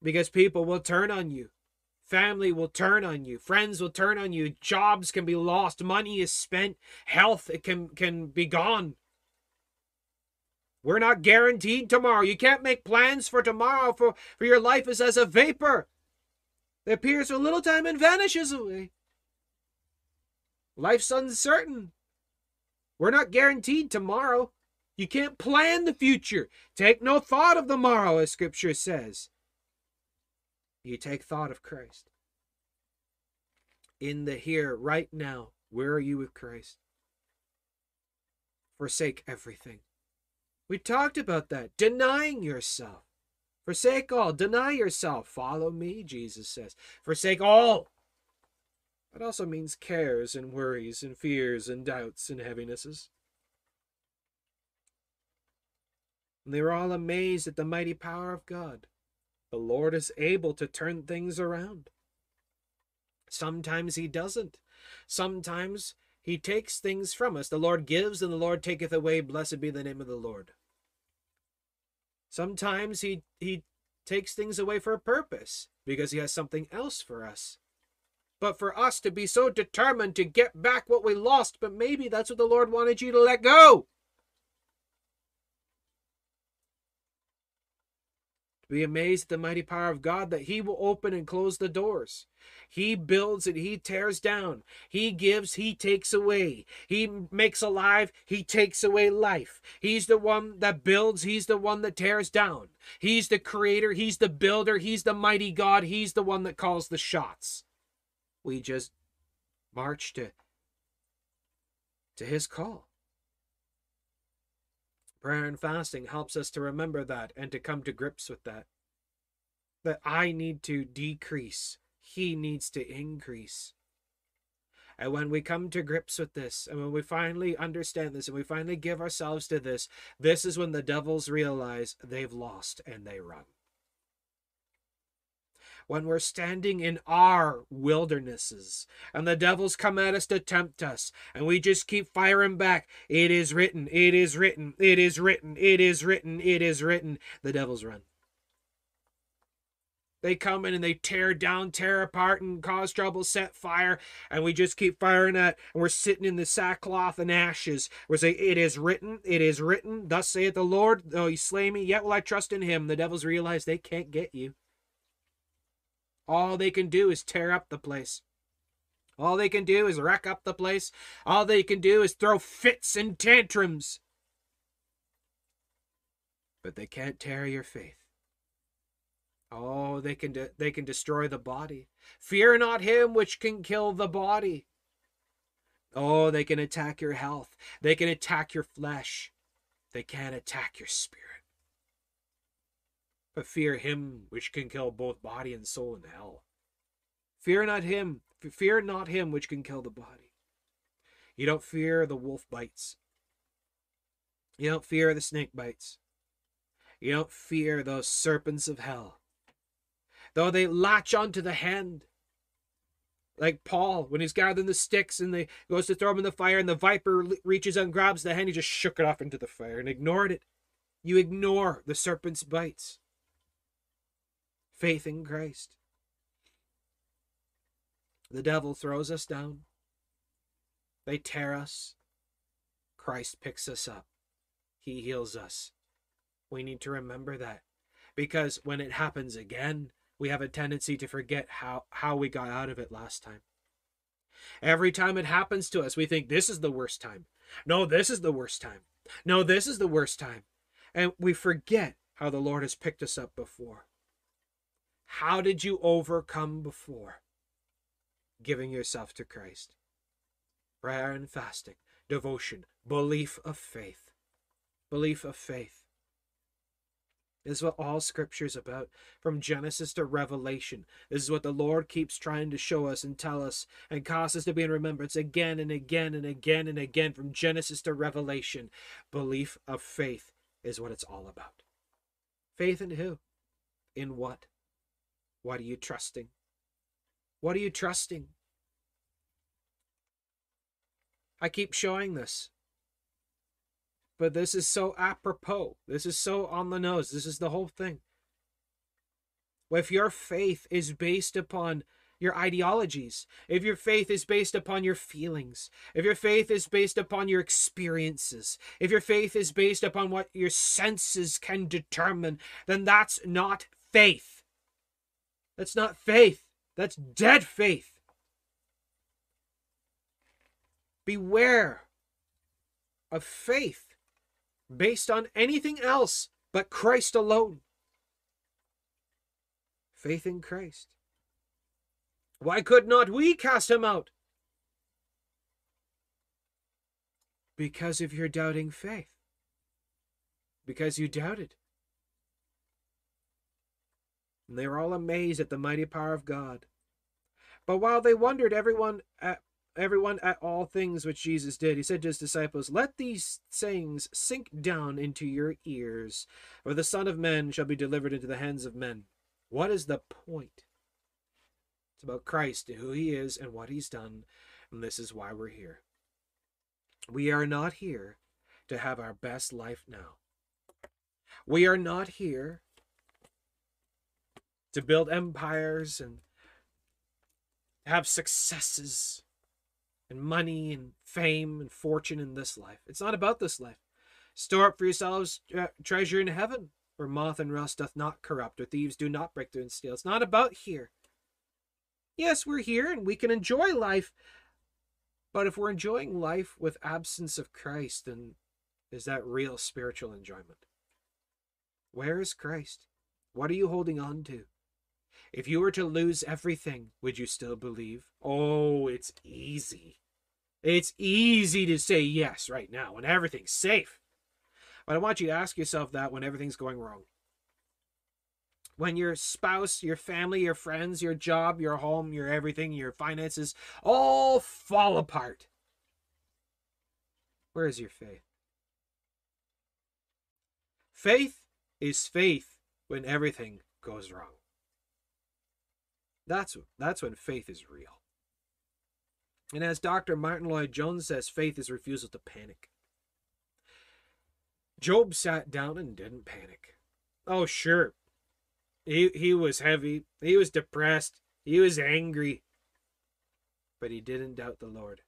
Because people will turn on you. Family will turn on you. Friends will turn on you. Jobs can be lost. Money is spent. Health it can can be gone. We're not guaranteed tomorrow. You can't make plans for tomorrow, for, for your life is as a vapor. It appears for a little time and vanishes away. Life's uncertain. We're not guaranteed tomorrow. You can't plan the future. Take no thought of the morrow, as scripture says. You take thought of Christ. In the here, right now, where are you with Christ? Forsake everything. We talked about that. Denying yourself. Forsake all. Deny yourself. Follow me, Jesus says. Forsake all. That also means cares and worries and fears and doubts and heavinesses. And they were all amazed at the mighty power of God. The Lord is able to turn things around. Sometimes He doesn't. Sometimes He takes things from us. The Lord gives and the Lord taketh away. Blessed be the name of the Lord. Sometimes He, he takes things away for a purpose because He has something else for us. But for us to be so determined to get back what we lost, but maybe that's what the Lord wanted you to let go. Be amazed at the mighty power of God that He will open and close the doors. He builds and He tears down. He gives, He takes away. He makes alive, He takes away life. He's the one that builds, He's the one that tears down. He's the creator, He's the builder, He's the mighty God, He's the one that calls the shots. We just march to, to His call. Prayer and fasting helps us to remember that and to come to grips with that. That I need to decrease, He needs to increase. And when we come to grips with this, and when we finally understand this, and we finally give ourselves to this, this is when the devils realize they've lost and they run when we're standing in our wildernesses and the devils come at us to tempt us and we just keep firing back. It is written, it is written, it is written, it is written, it is written. The devils run. They come in and they tear down, tear apart, and cause trouble, set fire, and we just keep firing at, and we're sitting in the sackcloth and ashes. We're saying, It is written, it is written, thus saith the Lord, though he slay me, yet will I trust in him. The devils realize they can't get you. All they can do is tear up the place. All they can do is wreck up the place. All they can do is throw fits and tantrums. But they can't tear your faith. Oh, they can de- they can destroy the body. Fear not him which can kill the body. Oh, they can attack your health. They can attack your flesh. They can't attack your spirit. But fear him which can kill both body and soul in hell. Fear not him, fear not him which can kill the body. You don't fear the wolf bites. You don't fear the snake bites. You don't fear those serpents of hell. Though they latch onto the hand, like Paul when he's gathering the sticks and they goes to throw them in the fire and the viper reaches and grabs the hand he just shook it off into the fire and ignored it you ignore the serpent's bites faith in Christ the devil throws us down they tear us Christ picks us up he heals us we need to remember that because when it happens again we have a tendency to forget how, how we got out of it last time. Every time it happens to us, we think this is the worst time. No, this is the worst time. No, this is the worst time. And we forget how the Lord has picked us up before. How did you overcome before? Giving yourself to Christ. Prayer and fasting, devotion, belief of faith. Belief of faith. Is what all scripture is about, from Genesis to Revelation. This is what the Lord keeps trying to show us and tell us and cause us to be in remembrance again and again and again and again, from Genesis to Revelation. Belief of faith is what it's all about. Faith in who? In what? What are you trusting? What are you trusting? I keep showing this but this is so apropos. This is so on the nose. This is the whole thing. If your faith is based upon your ideologies, if your faith is based upon your feelings, if your faith is based upon your experiences, if your faith is based upon what your senses can determine, then that's not faith. That's not faith. That's dead faith. Beware of faith based on anything else but Christ alone. Faith in Christ. Why could not we cast him out? Because of your doubting faith. Because you doubted. And they were all amazed at the mighty power of God. But while they wondered, everyone at everyone at all things which Jesus did. He said to his disciples, Let these sayings sink down into your ears, for the Son of Man shall be delivered into the hands of men. What is the point? It's about Christ and who he is and what he's done, and this is why we're here. We are not here to have our best life now. We are not here to build empires and have successes and money and fame and fortune in this life. It's not about this life. Store up for yourselves treasure in heaven, where moth and rust doth not corrupt, or thieves do not break through and steal. It's not about here. Yes, we're here and we can enjoy life, but if we're enjoying life with absence of Christ, then is that real spiritual enjoyment? Where is Christ? What are you holding on to? If you were to lose everything, would you still believe? Oh, it's easy. It's easy to say yes right now when everything's safe. But I want you to ask yourself that when everything's going wrong. When your spouse, your family, your friends, your job, your home, your everything, your finances all fall apart. Where is your faith? Faith is faith when everything goes wrong. That's that's when faith is real. And as Dr. Martyn Lloyd-Jones says, faith is refusal to panic. Job sat down and didn't panic. Oh, sure. He he was heavy. He was depressed. He was angry. But he didn't doubt the Lord.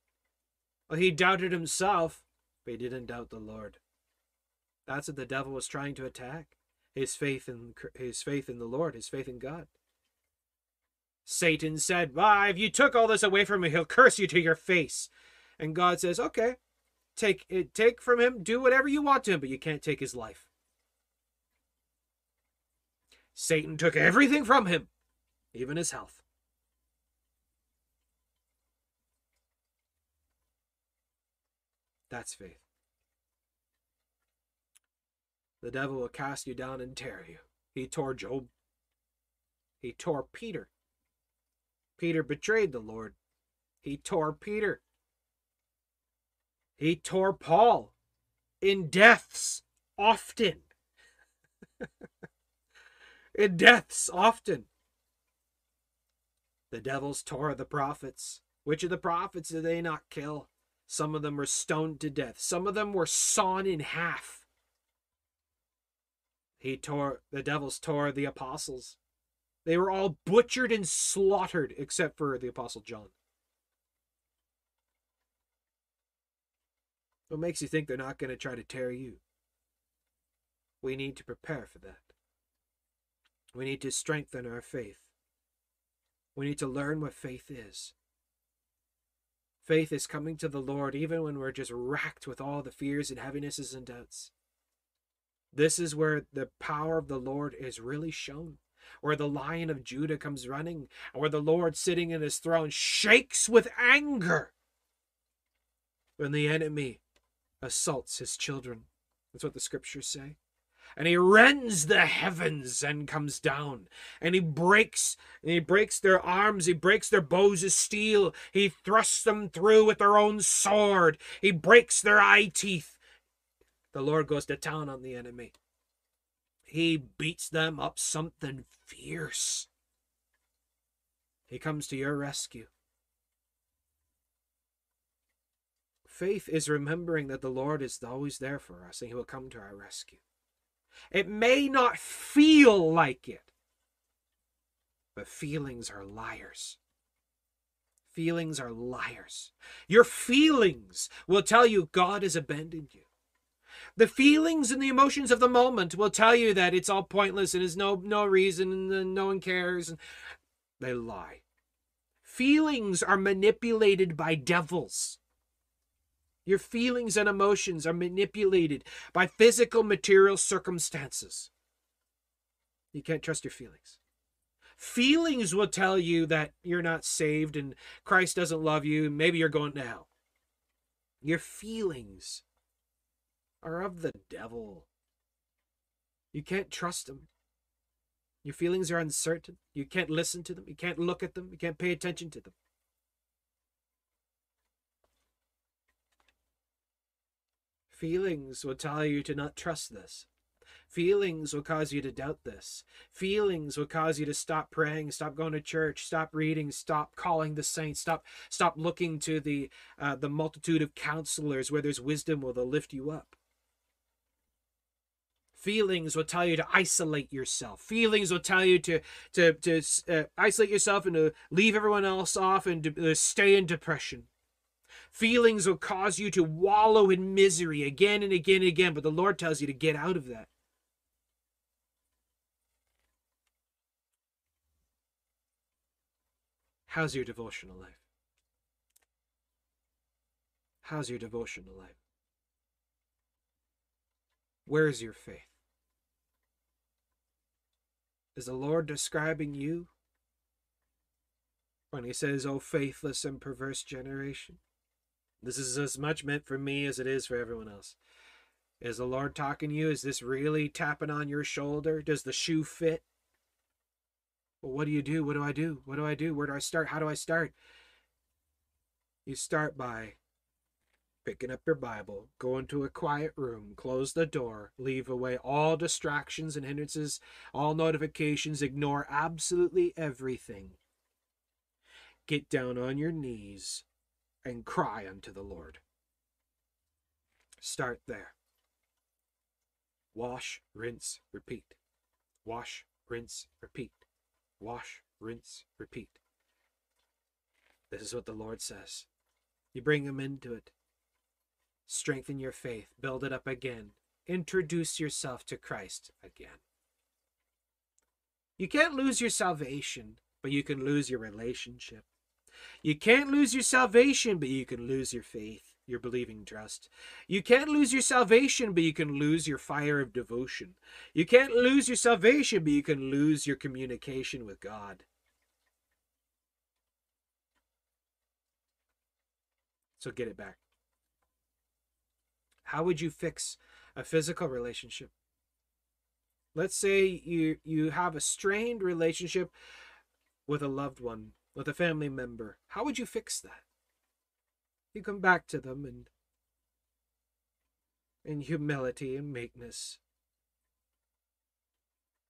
Well, he doubted himself, but he didn't doubt the Lord. That's what the devil was trying to attack. His faith in his faith in the Lord, his faith in God. Satan said, "Why, if you took all this away from me, he'll curse you to your face." And God says, "Okay, take it, take from him, do whatever you want to him, but you can't take his life." Satan took everything from him, even his health. That's faith. The devil will cast you down and tear you. He tore Job. He tore Peter. Peter betrayed the Lord. He tore Peter. He tore Paul in deaths often. in deaths often. The devils tore the prophets. Which of the prophets did they not kill? Some of them were stoned to death. Some of them were sawn in half. He tore, the devils tore the apostles. They were all butchered and slaughtered except for the apostle John. What makes you think they're not going to try to tear you? We need to prepare for that. We need to strengthen our faith. We need to learn what faith is. Faith is coming to the Lord even when we're just racked with all the fears and heavinesses and doubts. This is where the power of the Lord is really shown, where the lion of Judah comes running, and where the Lord sitting in his throne shakes with anger when the enemy assaults his children. That's what the scriptures say. And he rends the heavens and comes down and he breaks and he breaks their arms he breaks their bows of steel he thrusts them through with their own sword he breaks their eye teeth. The lord goes to town on the enemy he beats them up something fierce he comes to your rescue faith is remembering that the lord is always there for us and he will come to our rescue it may not feel like it, but feelings are liars. Feelings are liars. Your feelings will tell you God has abandoned you. The feelings and the emotions of the moment will tell you that it's all pointless and there's no no reason and no one cares. And they lie. Feelings are manipulated by devils. Your feelings and emotions are manipulated by physical material circumstances. You can't trust your feelings. Feelings will tell you that you're not saved and Christ doesn't love you, maybe you're going to hell. Your feelings are of the devil. You can't trust them. Your feelings are uncertain. You can't listen to them. You can't look at them. You can't pay attention to them. Feelings will tell you to not trust this. Feelings will cause you to doubt this. Feelings will cause you to stop praying, stop going to church, stop reading, stop calling the saints, stop stop looking to the uh, the multitude of counselors where there's wisdom will lift you up. Feelings will tell you to isolate yourself. Feelings will tell you to to to uh, isolate yourself and to leave everyone else off and to uh, stay in depression. Feelings will cause you to wallow in misery again and again and again, but the Lord tells you to get out of that. How's your devotional life? How's your devotional life? Where's your faith? Is the Lord describing you when he says, O faithless and perverse generation? This is as much meant for me as it is for everyone else. Is the Lord talking to you? Is this really tapping on your shoulder? Does the shoe fit? Well, what do you do? What do I do? What do I do? Where do I start? How do I start? You start by picking up your Bible, go into a quiet room, close the door, leave away all distractions and hindrances, all notifications, ignore absolutely everything. Get down on your knees and cry unto the Lord. Start there. Wash, rinse, repeat. Wash, rinse, repeat. Wash, rinse, repeat. This is what the Lord says. You bring him into it. Strengthen your faith, build it up again. Introduce yourself to Christ again. You can't lose your salvation but you can lose your relationship. You can't lose your salvation, but you can lose your faith, your believing trust. You can't lose your salvation, but you can lose your fire of devotion. You can't lose your salvation, but you can lose your communication with God. So get it back. How would you fix a physical relationship? Let's say you you have a strained relationship with a loved one, with a family member. How would you fix that? You come back to them and in humility and meekness.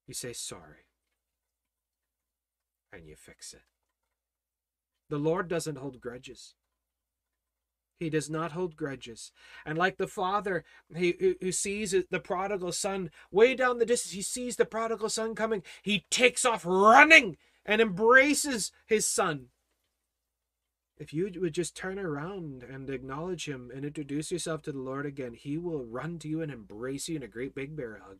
You say sorry. And you fix it. The Lord doesn't hold grudges. He does not hold grudges. And like the father he, who sees the prodigal son way down the distance, he sees the prodigal son coming. He takes off running and embraces his son. If you would just turn around and acknowledge him and introduce yourself to the Lord again, he will run to you and embrace you in a great big bear hug.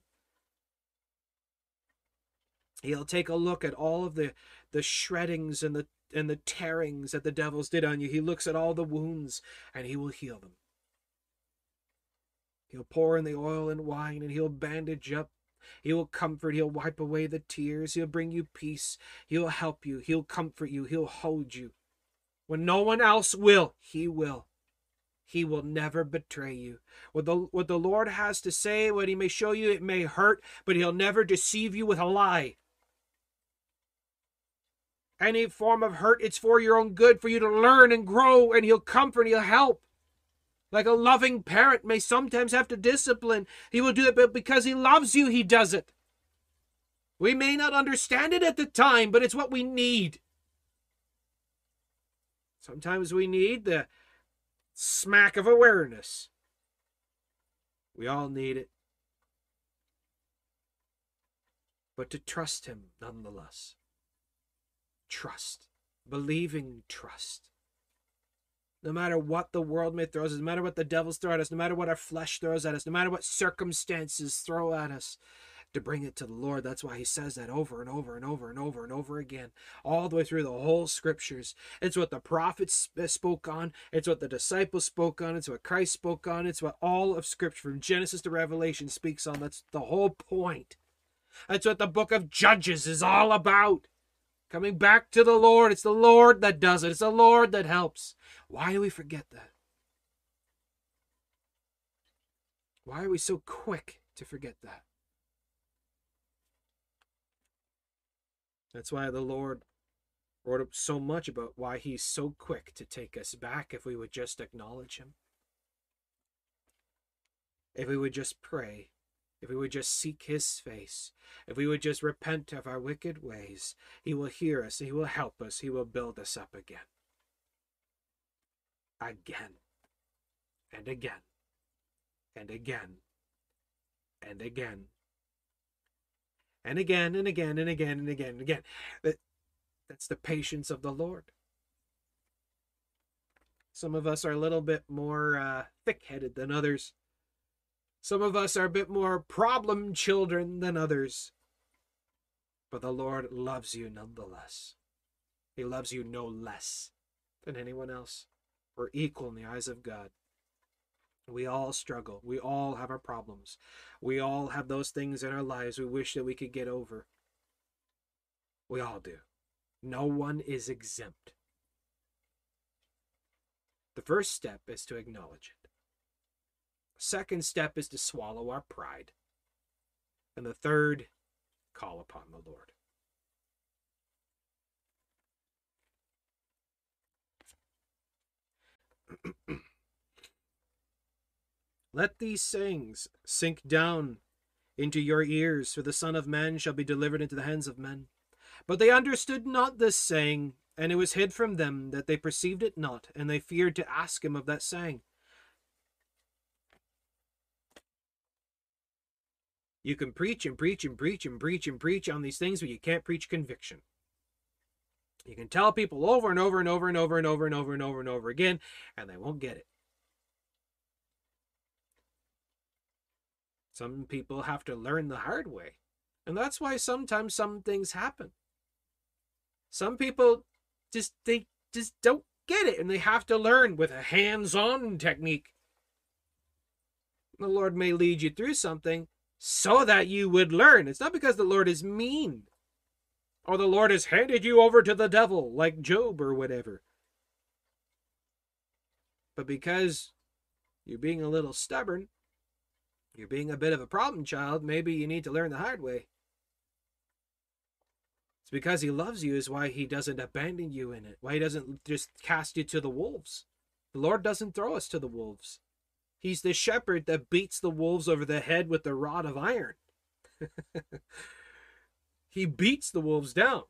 He'll take a look at all of the, the shreddings and the and the tearings that the devils did on you. He looks at all the wounds and he will heal them. He'll pour in the oil and wine and he'll bandage up. He will comfort. He'll wipe away the tears. He'll bring you peace. He'll help you. He'll comfort you. He'll hold you. When no one else will, he will. He will never betray you. What the, what the Lord has to say, what he may show you, it may hurt, but he'll never deceive you with a lie any form of hurt, it's for your own good, for you to learn and grow, and He'll comfort, He'll help. Like a loving parent may sometimes have to discipline, He will do it, but because He loves you, He does it. We may not understand it at the time, but it's what we need. Sometimes we need the smack of awareness. We all need it. But to trust Him nonetheless trust, believing trust. No matter what the world may throw at us, no matter what the devils throw at us, no matter what our flesh throws at us, no matter what circumstances throw at us, to bring it to the Lord. That's why he says that over and over and over and over and over again, all the way through the whole scriptures. It's what the prophets spoke on, it's what the disciples spoke on, it's what Christ spoke on, it's what all of scripture from Genesis to Revelation speaks on. That's the whole point. That's what the book of Judges is all about. Coming back to the Lord. It's the Lord that does it, it's the Lord that helps. Why do we forget that? Why are we so quick to forget that? That's why the Lord wrote so much about why he's so quick to take us back if we would just acknowledge him. If we would just pray if we would just seek his face, if we would just repent of our wicked ways, he will hear us, he will help us, he will build us up again. Again, and again, and again, and again, and again, and again, and again, and again, and again. That's the patience of the Lord. Some of us are a little bit more uh, thick headed than others. Some of us are a bit more problem children than others. But the Lord loves you nonetheless. He loves you no less than anyone else. We're equal in the eyes of God. We all struggle. We all have our problems. We all have those things in our lives we wish that we could get over. We all do. No one is exempt. The first step is to acknowledge it. Second step is to swallow our pride. And the third, call upon the Lord. Let these sayings sink down into your ears, for the Son of Man shall be delivered into the hands of men. But they understood not this saying, and it was hid from them that they perceived it not, and they feared to ask him of that saying. You can preach and preach and preach and preach and preach on these things, but you can't preach conviction. You can tell people over and over and over and over and over and over and over and over again, and they won't get it. Some people have to learn the hard way. And that's why sometimes some things happen. Some people just they just don't get it and they have to learn with a hands-on technique. The Lord may lead you through something so that you would learn. It's not because the Lord is mean or the Lord has handed you over to the devil like Job or whatever. But because you're being a little stubborn, you're being a bit of a problem child, maybe you need to learn the hard way. It's because he loves you is why he doesn't abandon you in it. Why he doesn't just cast you to the wolves. The Lord doesn't throw us to the wolves. He's the shepherd that beats the wolves over the head with the rod of iron. he beats the wolves down,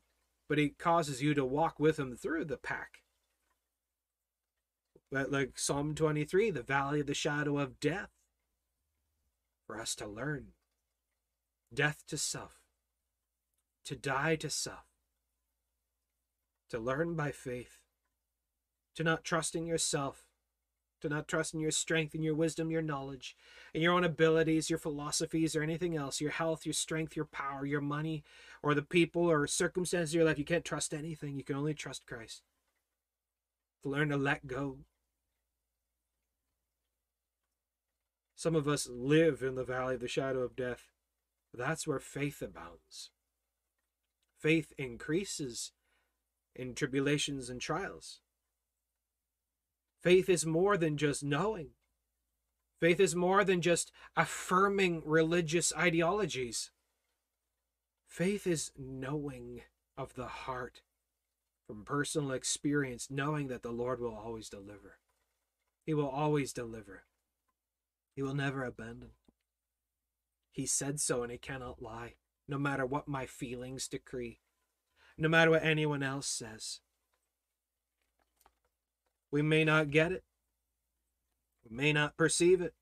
but he causes you to walk with him through the pack. But like Psalm 23, the valley of the shadow of death, for us to learn death to self, to die to self, to learn by faith, to not trust in yourself, to not trust in your strength and your wisdom, your knowledge, and your own abilities, your philosophies, or anything else, your health, your strength, your power, your money, or the people or circumstances of your life. You can't trust anything. You can only trust Christ. To learn to let go. Some of us live in the valley of the shadow of death. That's where faith abounds. Faith increases in tribulations and trials. Faith is more than just knowing. Faith is more than just affirming religious ideologies. Faith is knowing of the heart from personal experience, knowing that the Lord will always deliver. He will always deliver. He will never abandon. He said so and he cannot lie, no matter what my feelings decree, no matter what anyone else says. We may not get it. We may not perceive it.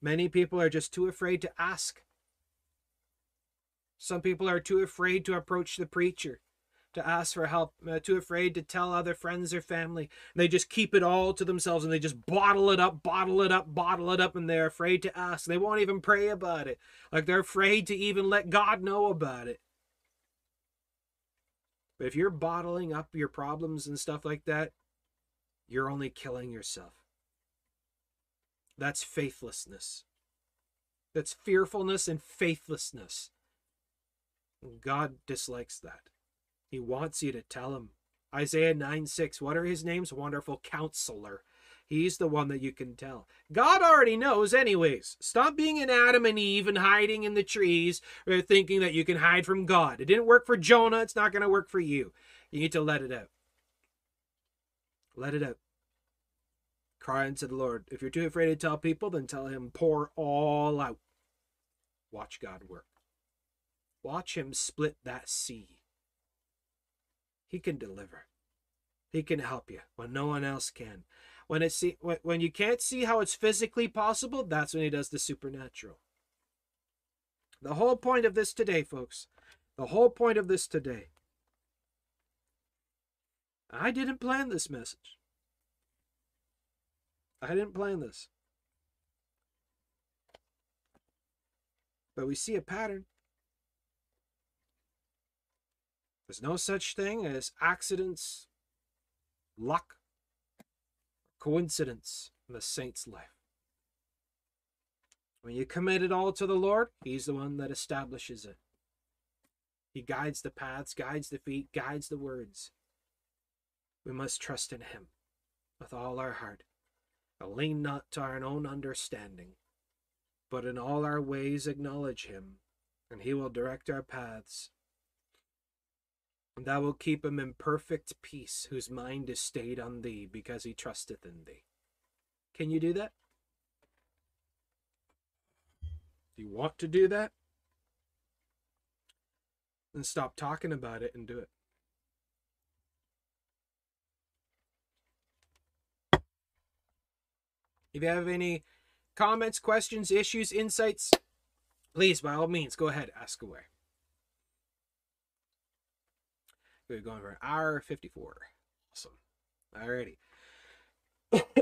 Many people are just too afraid to ask. Some people are too afraid to approach the preacher, to ask for help, uh, too afraid to tell other friends or family. They just keep it all to themselves and they just bottle it up, bottle it up, bottle it up, and they're afraid to ask. They won't even pray about it. Like they're afraid to even let God know about it. But if you're bottling up your problems and stuff like that, you're only killing yourself. That's faithlessness. That's fearfulness and faithlessness. God dislikes that. He wants you to tell him. Isaiah 9 6, what are his names? Wonderful counselor. He's the one that you can tell. God already knows, anyways. Stop being an Adam and Eve and hiding in the trees or thinking that you can hide from God. It didn't work for Jonah. It's not going to work for you. You need to let it out. Let it out. Cry unto the Lord. If you're too afraid to tell people, then tell him, pour all out. Watch God work. Watch him split that sea. He can deliver. He can help you when no one else can. When it see when you can't see how it's physically possible, that's when he does the supernatural. The whole point of this today, folks, the whole point of this today. I didn't plan this message. I didn't plan this. But we see a pattern. There's no such thing as accidents, luck, coincidence in the saint's life. When you commit it all to the Lord, He's the one that establishes it. He guides the paths, guides the feet, guides the words. We must trust in Him with all our heart and lean not to our own understanding, but in all our ways acknowledge him, and he will direct our paths. And thou wilt keep him in perfect peace, whose mind is stayed on thee, because he trusteth in thee. Can you do that? Do you want to do that? Then stop talking about it and do it. If you have any comments, questions, issues, insights, please, by all means, go ahead, ask away. We're going for an hour 54. Awesome. Alrighty.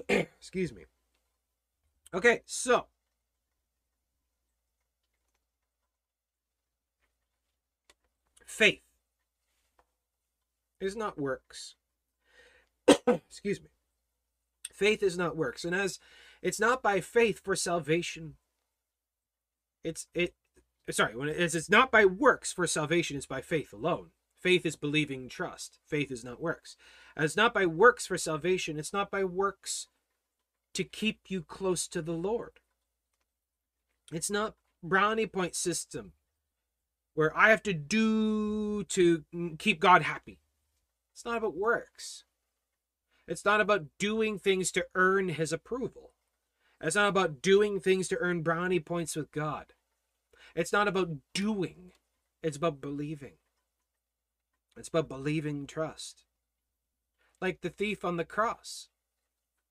Excuse me. Okay, so. Faith. is not works. Excuse me. Faith is not works. And as it's not by faith for salvation, it's it sorry, when it is it's not by works for salvation, it's by faith alone. Faith is believing trust. Faith is not works. And it's not by works for salvation, it's not by works to keep you close to the Lord. It's not brownie point system where I have to do to keep God happy. It's not about works. It's not about doing things to earn his approval. It's not about doing things to earn brownie points with God. It's not about doing, it's about believing. It's about believing trust. Like the thief on the cross.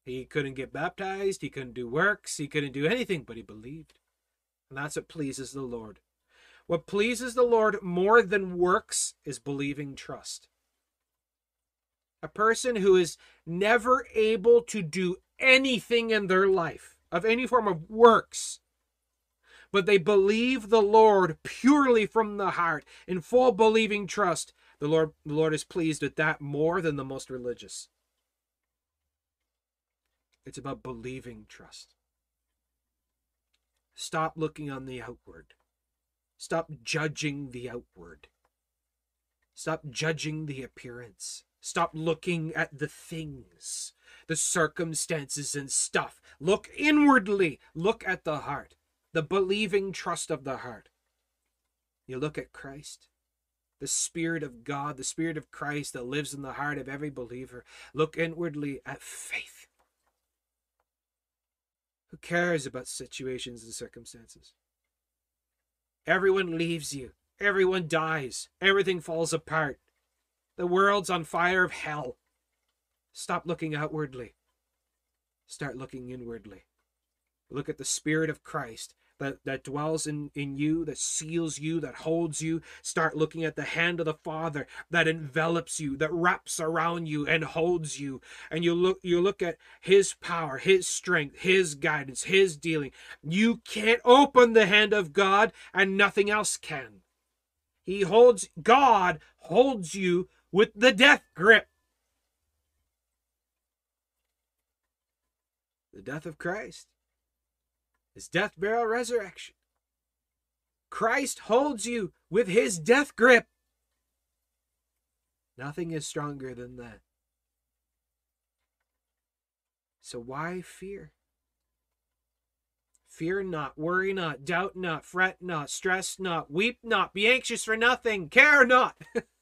He couldn't get baptized, he couldn't do works, he couldn't do anything, but he believed. And that's what pleases the Lord. What pleases the Lord more than works is believing trust. A person who is never able to do anything in their life of any form of works, but they believe the Lord purely from the heart in full believing trust, the Lord, the Lord is pleased with that more than the most religious. It's about believing trust. Stop looking on the outward. Stop judging the outward. Stop judging the appearance. Stop looking at the things, the circumstances and stuff. Look inwardly. Look at the heart, the believing trust of the heart. You look at Christ the Spirit of God, the Spirit of Christ that lives in the heart of every believer. Look inwardly at faith. Who cares about situations and circumstances? Everyone leaves you. Everyone dies. Everything falls apart. The world's on fire of hell. Stop looking outwardly. Start looking inwardly. Look at the Spirit of Christ that, that dwells in, in you, that seals you, that holds you. Start looking at the hand of the Father that envelops you, that wraps around you and holds you. And you look you look at his power, his strength, his guidance, his dealing. You can't open the hand of God and nothing else can. He holds God holds you with the death grip. The death of Christ his death, burial, resurrection. Christ holds you with his death grip. Nothing is stronger than that. So why fear? Fear not, worry not, doubt not, fret not, stress not, weep not, be anxious for nothing, care not.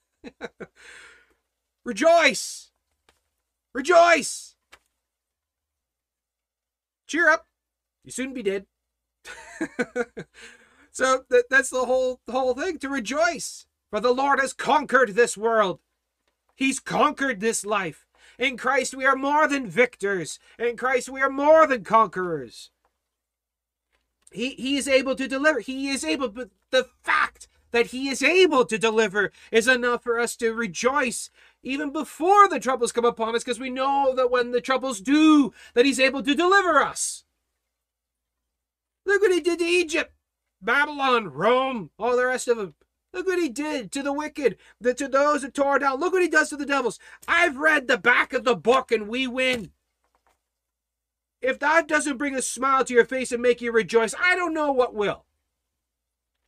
Rejoice! Rejoice! Cheer up! You soon be dead. so that, that's the whole the whole thing to rejoice. For the Lord has conquered this world. He's conquered this life. In Christ we are more than victors. In Christ we are more than conquerors. He, he is able to deliver. He is able, but the fact that he is able to deliver is enough for us to rejoice even before the troubles come upon us because we know that when the troubles do, that he's able to deliver us. Look what he did to Egypt, Babylon, Rome, all the rest of them. Look what he did to the wicked, the, to those that tore down. Look what he does to the devils. I've read the back of the book and we win. If that doesn't bring a smile to your face and make you rejoice, I don't know what will.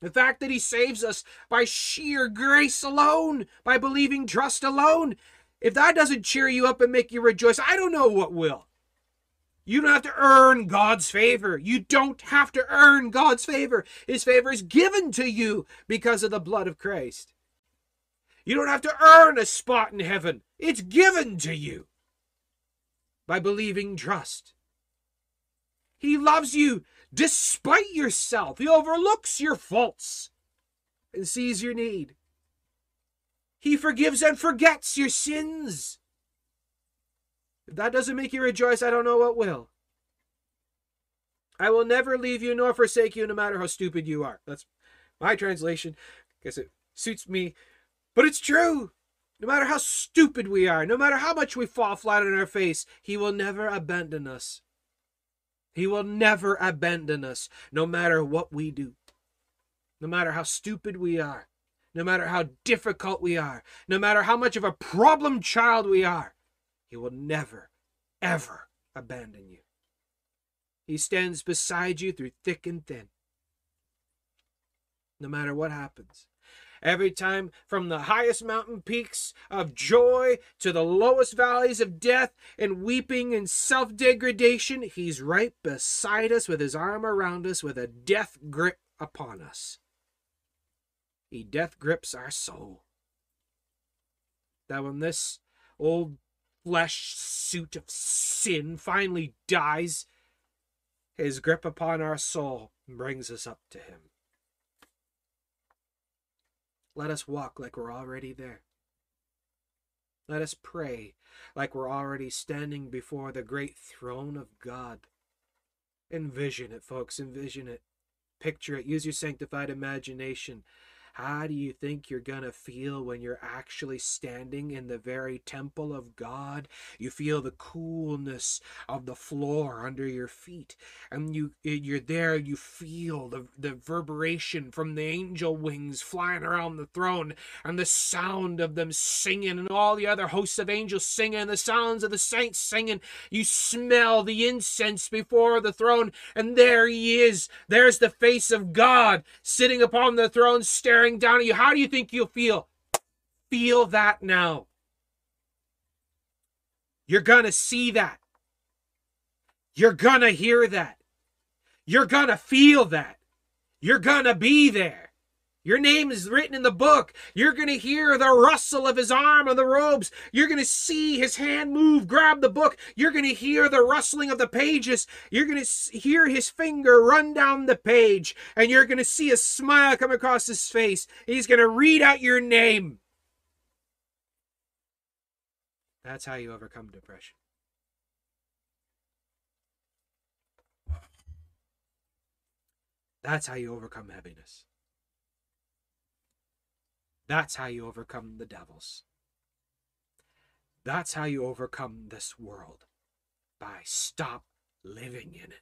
The fact that he saves us by sheer grace alone, by believing trust alone, if that doesn't cheer you up and make you rejoice, I don't know what will. You don't have to earn God's favor. You don't have to earn God's favor. His favor is given to you because of the blood of Christ. You don't have to earn a spot in heaven. It's given to you by believing trust. He loves you despite yourself. He overlooks your faults and sees your need. He forgives and forgets your sins. If that doesn't make you rejoice, I don't know what will. I will never leave you nor forsake you, no matter how stupid you are. That's my translation, because it suits me. But it's true. No matter how stupid we are, no matter how much we fall flat on our face, He will never abandon us. He will never abandon us, no matter what we do. No matter how stupid we are, no matter how difficult we are, no matter how much of a problem child we are, He will never, ever abandon you. He stands beside you through thick and thin. No matter what happens. Every time from the highest mountain peaks of joy to the lowest valleys of death and weeping and self degradation, He's right beside us with His arm around us with a death grip upon us. He death grips our soul. That when this old flesh suit of sin finally dies, his grip upon our soul brings us up to him. Let us walk like we're already there. Let us pray like we're already standing before the great throne of God. Envision it, folks. Envision it. Picture it. Use your sanctified imagination. How do you think you're going to feel when you're actually standing in the very temple of God? You feel the coolness of the floor under your feet. And you you're there, you feel the, the reverberation from the angel wings flying around the throne and the sound of them singing and all the other hosts of angels singing, and the sounds of the saints singing. You smell the incense before the throne, and there he is. There's the face of God sitting upon the throne staring staring down at you, how do you think you'll feel? Feel that now. You're going to see that. You're going to hear that. You're going to feel that. You're going to be there. Your name is written in the book. You're going to hear the rustle of his arm on the robes. You're going to see his hand move, grab the book. You're going to hear the rustling of the pages. You're going to hear his finger run down the page. And you're going to see a smile come across his face. He's going to read out your name. That's how you overcome depression. That's how you overcome heaviness. That's how you overcome the devils. That's how you overcome this world. By stop living in it.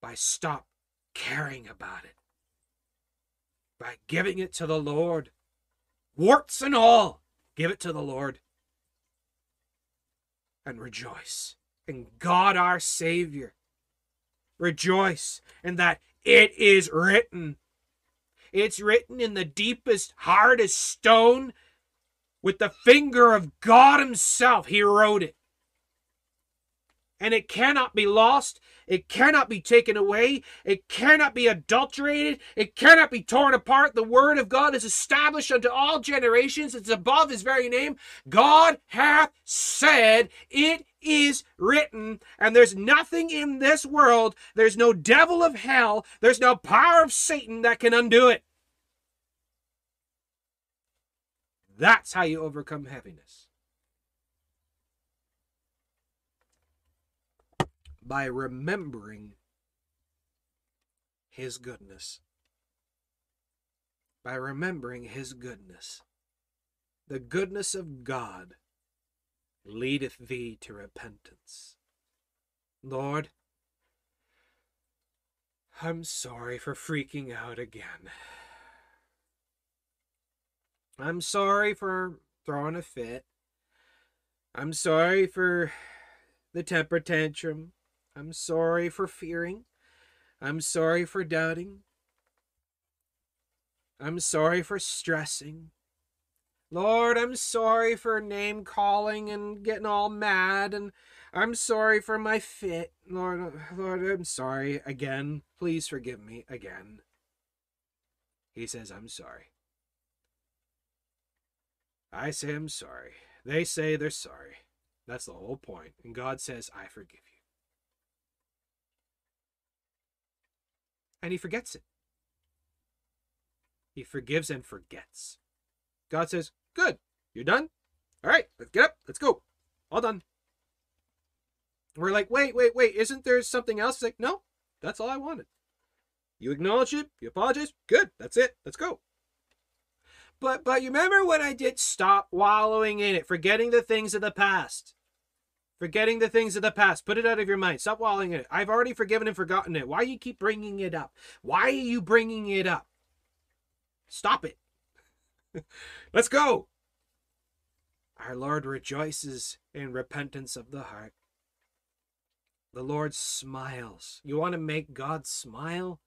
By stop caring about it. By giving it to the Lord. Warts and all, give it to the Lord. And rejoice in God our Savior. Rejoice in that it is written it's written in the deepest, hardest stone with the finger of God Himself. He wrote it. And it cannot be lost. It cannot be taken away. It cannot be adulterated. It cannot be torn apart. The word of God is established unto all generations. It's above his very name. God hath said, It is written. And there's nothing in this world, there's no devil of hell, there's no power of Satan that can undo it. That's how you overcome heaviness. By remembering His goodness. By remembering His goodness. The goodness of God leadeth thee to repentance. Lord, I'm sorry for freaking out again. I'm sorry for throwing a fit. I'm sorry for the temper tantrum. I'm sorry for fearing. I'm sorry for doubting. I'm sorry for stressing. Lord, I'm sorry for name calling and getting all mad and I'm sorry for my fit. Lord, Lord, I'm sorry again. Please forgive me again. He says, I'm sorry. I say I'm sorry. They say they're sorry. That's the whole point. And God says, I forgive you. And he forgets it. He forgives and forgets. God says, Good. You're done? All right, let's get up. Let's go. All done. We're like, wait, wait, wait. Isn't there something else? It's like, no, that's all I wanted. You acknowledge it. You apologize. Good. That's it. Let's go. But but you remember when I did stop wallowing in it, forgetting the things of the past. Forgetting the things of the past. Put it out of your mind. Stop wallowing in it. I've already forgiven and forgotten it. Why you keep bringing it up? Why are you bringing it up? Stop it. Let's go. Our Lord rejoices in repentance of the heart. The Lord smiles. You want to make God smile?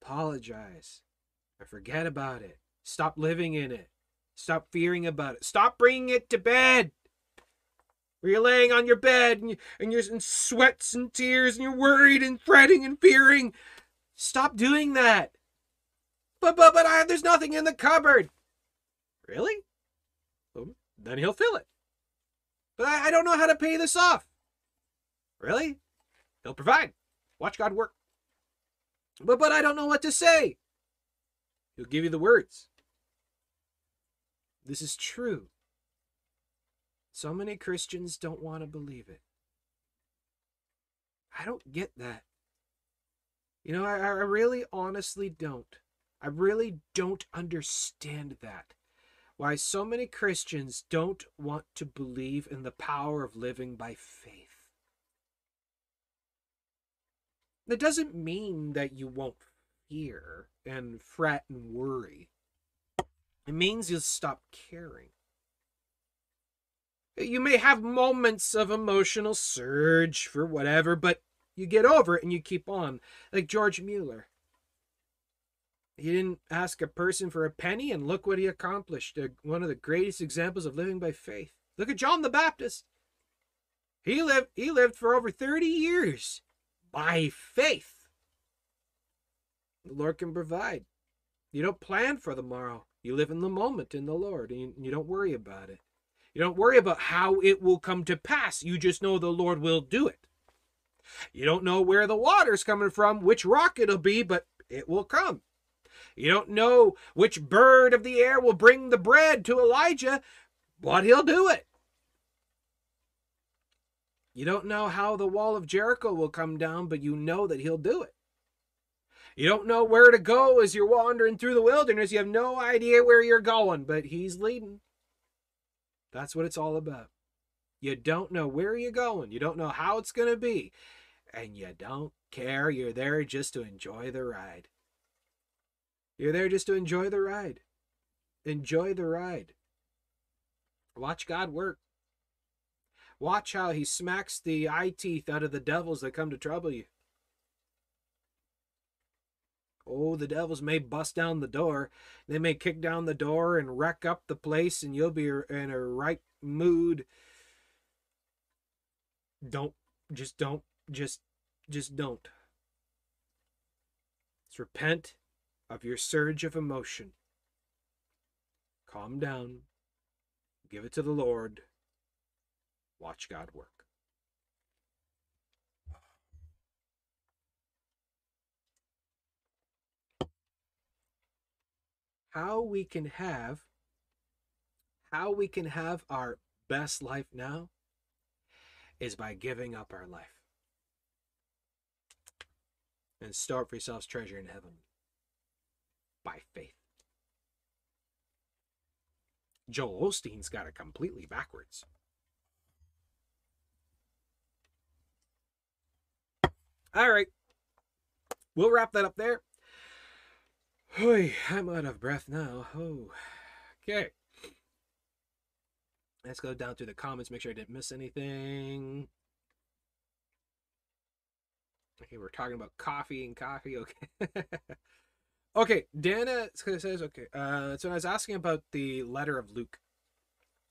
Apologize or forget about it. Stop living in it. Stop fearing about it. Stop bringing it to bed. Where you're laying on your bed and, you, and you're in sweats and tears and you're worried and fretting and fearing. Stop doing that. But but but I, there's nothing in the cupboard. Really? Well, then he'll fill it. But I, I don't know how to pay this off. Really? He'll provide. Watch God work. But but I don't know what to say. He'll give you the words. This is true. So many Christians don't want to believe it. I don't get that. You know, I, I really honestly don't. I really don't understand that. Why so many Christians don't want to believe in the power of living by faith. That doesn't mean that you won't fear and fret and worry. It means you'll stop caring. You may have moments of emotional surge for whatever, but you get over it and you keep on. Like George Mueller. He didn't ask a person for a penny, and look what he accomplished. Uh, one of the greatest examples of living by faith. Look at John the Baptist. He lived, he lived for over 30 years by faith. Lord can provide. You don't plan for the morrow. You live in the moment in the Lord, and you, you don't worry about it. You don't worry about how it will come to pass. You just know the Lord will do it. You don't know where the water's coming from, which rock it'll be, but it will come. You don't know which bird of the air will bring the bread to Elijah, but he'll do it. You don't know how the wall of Jericho will come down, but you know that he'll do it. You don't know where to go as you're wandering through the wilderness. You have no idea where you're going, but he's leading. That's what it's all about. You don't know where you're going. You don't know how it's going to be. And you don't care. You're there just to enjoy the ride. You're there just to enjoy the ride. Enjoy the ride. Watch God work. Watch how he smacks the eye teeth out of the devils that come to trouble you. Oh, the devils may bust down the door. They may kick down the door and wreck up the place, and you'll be in a right mood. Don't, just don't, just, just don't. Just repent of your surge of emotion. Calm down. Give it to the Lord. Watch God work. How we can have how we can have our best life now is by giving up our life and up for yourselves treasure in heaven by faith. Joel Osteen's got it completely backwards. All right. We'll wrap that up there. Oy, I'm out of breath now. Oh, okay. Let's go down through the comments, make sure I didn't miss anything. Okay, we're talking about coffee and coffee. Okay. okay, Dana says, okay, uh, so I was asking about the letter of Luke.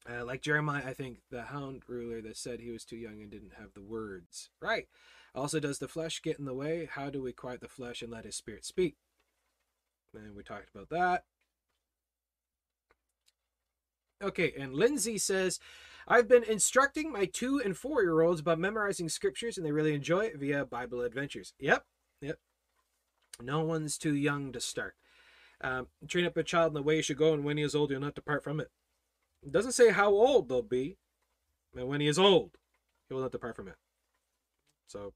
Uh, like Jeremiah, I think the hound ruler that said he was too young and didn't have the words. Right. Also, does the flesh get in the way? How do we quiet the flesh and let his spirit speak? And we talked about that. Okay, and Lindsay says, I've been instructing my two and four year olds about memorizing scriptures and they really enjoy it via Bible adventures. Yep, yep. No one's too young to start. Um, train up a child in the way he should go, and when he is old, you'll not depart from it. It doesn't say how old they'll be, and when he is old, he will not depart from it. So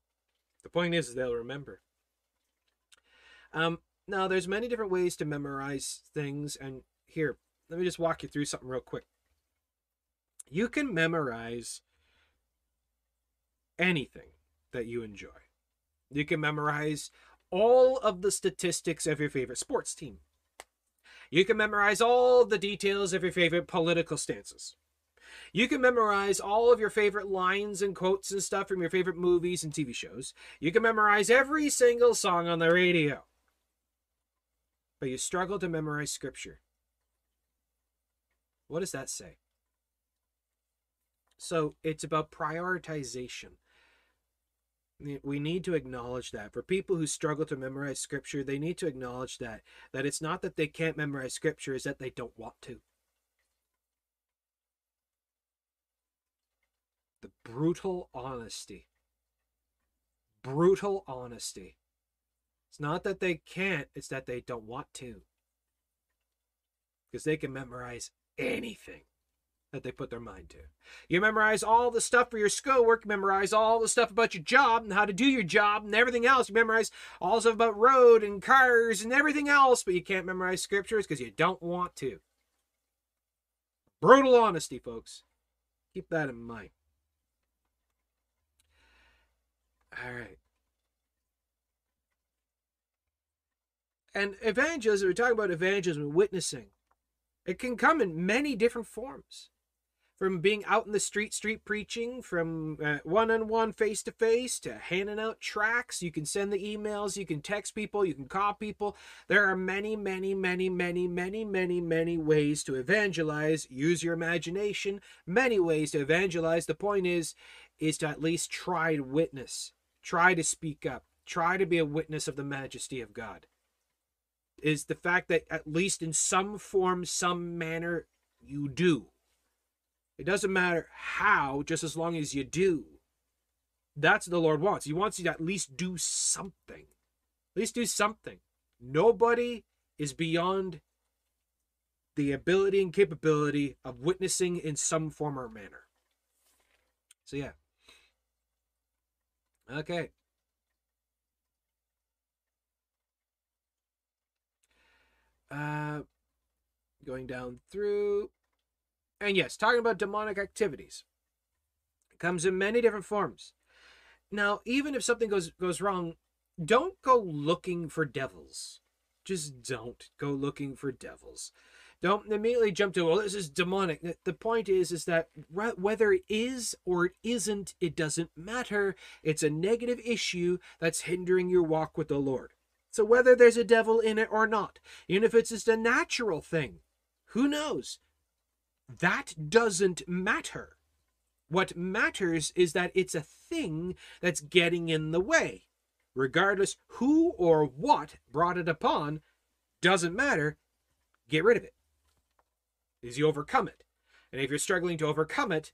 the point is, is they'll remember. Um, now, there's many different ways to memorize things, and here, let me just walk you through something real quick. You can memorize anything that you enjoy. You can memorize all of the statistics of your favorite sports team. You can memorize all the details of your favorite political stances. You can memorize all of your favorite lines and quotes and stuff from your favorite movies and TV shows. You can memorize every single song on the radio. But you struggle to memorize scripture. What does that say? So it's about prioritization. We need to acknowledge that. For people who struggle to memorize scripture, they need to acknowledge that. That it's not that they can't memorize scripture, is that they don't want to. The brutal honesty. Brutal honesty. It's not that they can't, it's that they don't want to. Because they can memorize anything that they put their mind to. You memorize all the stuff for your schoolwork, memorize all the stuff about your job and how to do your job and everything else. You memorize all the stuff about road and cars and everything else, but you can't memorize scriptures because you don't want to. Brutal honesty, folks. Keep that in mind. All right. And evangelism, we're talking about evangelism and witnessing. It can come in many different forms. From being out in the street street preaching from uh, one-on-one face-to-face to handing out tracts. You can send the emails you can text people you can call people. There are many many many many many many many ways to evangelize. Use your imagination. Many ways to evangelize. The point is is to at least try to witness try to speak up try to be a witness of the majesty of god is the fact that at least in some form some manner you do it doesn't matter how, just as long as you do. That's what the Lord wants. He wants you to at least do something. At least do something. Nobody is beyond the ability and capability of witnessing in some form or manner. So, yeah. Okay. Uh, going down through. And yes, talking about demonic activities it comes in many different forms. Now, even if something goes goes wrong, don't go looking for devils. Just don't go looking for devils. Don't immediately jump to, well, this is demonic. The point is, is that whether it is or it isn't, it doesn't matter. It's a negative issue that's hindering your walk with the Lord. So whether there's a devil in it or not, even if it's just a natural thing, who knows? That doesn't matter. What matters is that it's a thing that's getting in the way. Regardless who or what brought it upon, doesn't matter. Get rid of it. Is you overcome it. And if you're struggling to overcome it,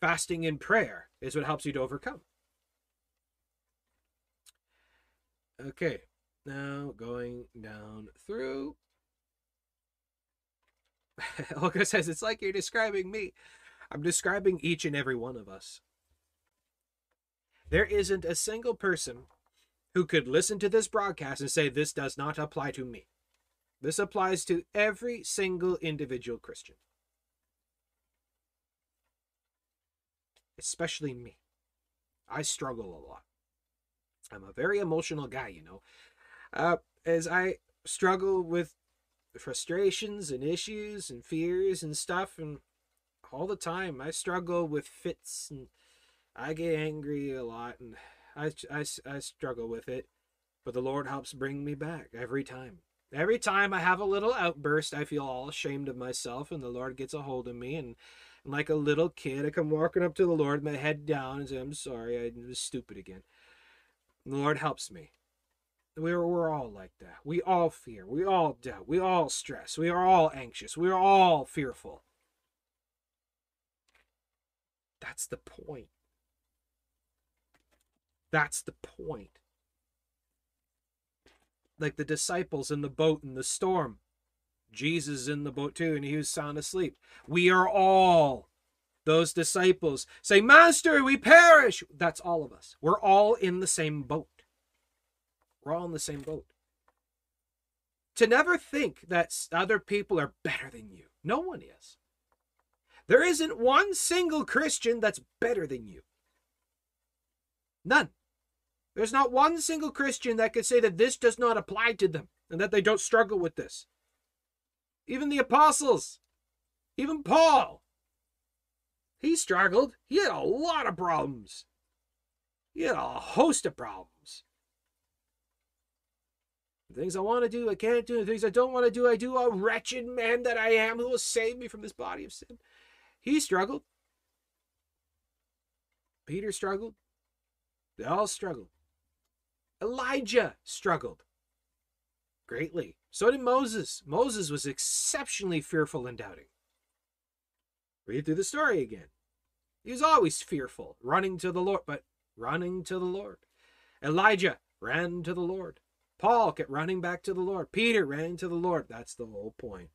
fasting and prayer is what helps you to overcome. Okay, now going down through. Olga says, it's like you're describing me. I'm describing each and every one of us. There isn't a single person who could listen to this broadcast and say, this does not apply to me. This applies to every single individual Christian. Especially me. I struggle a lot. I'm a very emotional guy, you know. Uh, as I struggle with frustrations and issues and fears and stuff and all the time i struggle with fits and i get angry a lot and I, I, I struggle with it but the lord helps bring me back every time. Every time i have a little outburst i feel all ashamed of myself and the lord gets a hold of me and, and like a little kid i come walking up to the lord my head down and say i'm sorry i was stupid again. The lord helps me we're, we're all like that. We all fear. We all doubt. We all stress. We are all anxious. We are all fearful. That's the point. That's the point. Like the disciples in the boat in the storm. Jesus in the boat too, and he was sound asleep. We are all those disciples. Say, Master, we perish. That's all of us. We're all in the same boat. We're all in the same boat. To never think that other people are better than you. No one is. There isn't one single Christian that's better than you. None. There's not one single Christian that could say that this does not apply to them and that they don't struggle with this. Even the apostles, even Paul, he struggled. He had a lot of problems. He had a host of problems. The things I want to do, I can't do. The things I don't want to do, I do. A wretched man that I am, who will save me from this body of sin. He struggled. Peter struggled. They all struggled. Elijah struggled greatly. So did Moses. Moses was exceptionally fearful and doubting. Read through the story again. He was always fearful, running to the Lord, but running to the Lord. Elijah ran to the Lord. Paul kept running back to the Lord. Peter ran to the Lord. That's the whole point.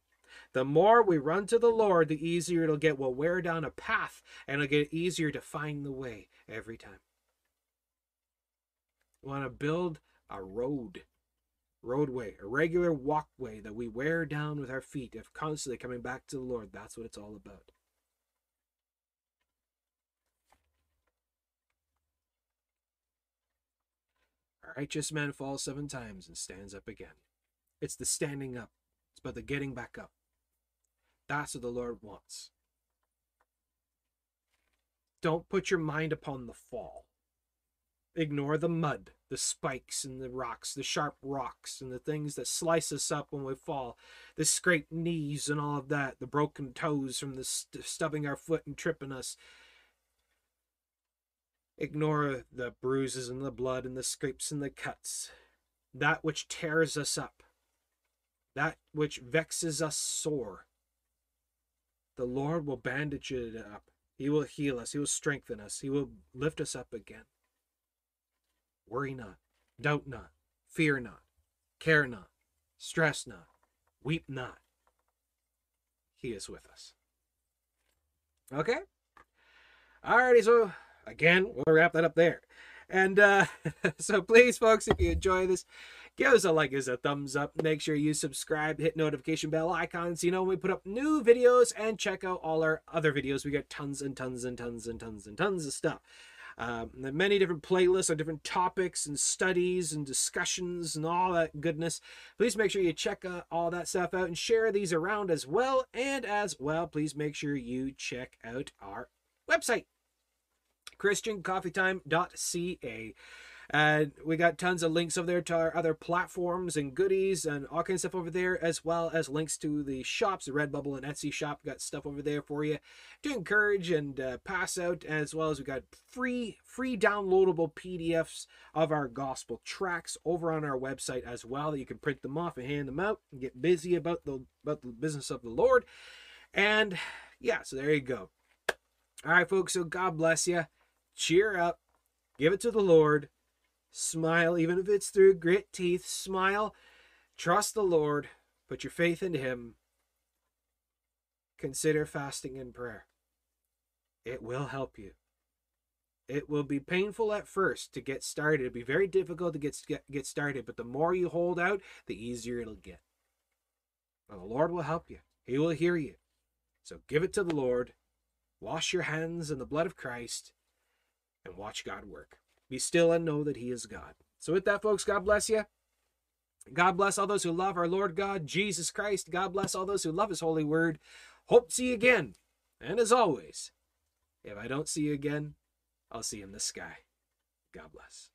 The more we run to the Lord, the easier it'll get. We'll wear down a path and it'll get easier to find the way every time. We want to build a road, roadway, a regular walkway that we wear down with our feet of constantly coming back to the Lord. That's what it's all about. Righteous man falls seven times and stands up again. It's the standing up. It's about the getting back up. That's what the Lord wants. Don't put your mind upon the fall. Ignore the mud, the spikes and the rocks, the sharp rocks and the things that slice us up when we fall, the scraped knees and all of that, the broken toes from the st- stubbing our foot and tripping us. Ignore the bruises and the blood and the scrapes and the cuts, that which tears us up, that which vexes us sore. The Lord will bandage it up. He will heal us. He will strengthen us. He will lift us up again. Worry not, doubt not, fear not, care not, stress not, weep not. He is with us. Okay? Alrighty, so again, we'll wrap that up there. And uh, so please, folks, if you enjoy this, give us a like, give us a thumbs up. Make sure you subscribe, hit notification bell icons. So you know when we put up new videos and check out all our other videos. We got tons and tons and tons and tons and tons of stuff. Um, many different playlists on different topics and studies and discussions and all that goodness. Please make sure you check uh, all that stuff out and share these around as well. And as well, please make sure you check out our website, christiancoffeetime.ca. And we got tons of links over there to our other platforms and goodies and all kinds of stuff over there, as well as links to the shops, the Redbubble and Etsy shop. Got stuff over there for you to encourage and uh, pass out, as well as we got free, free downloadable PDFs of our gospel tracts over on our website as well. That you can print them off and hand them out and get busy about the about the business of the Lord. And yeah, so there you go. All right, folks. So God bless you. Cheer up. Give it to the Lord Smile, even if it's through grit teeth. Smile. Trust the Lord. Put your faith in Him. Consider fasting and prayer. It will help you. It will be painful at first to get started. It'll be very difficult to get, get, get started, but the more you hold out, the easier it'll get. Well, the Lord will help you. He will hear you. So give it to the Lord. Wash your hands in the blood of Christ and watch God work. Be still and know that He is God. So, with that, folks, God bless you. God bless all those who love our Lord God, Jesus Christ. God bless all those who love His holy word. Hope to see you again. And as always, if I don't see you again, I'll see you in the sky. God bless.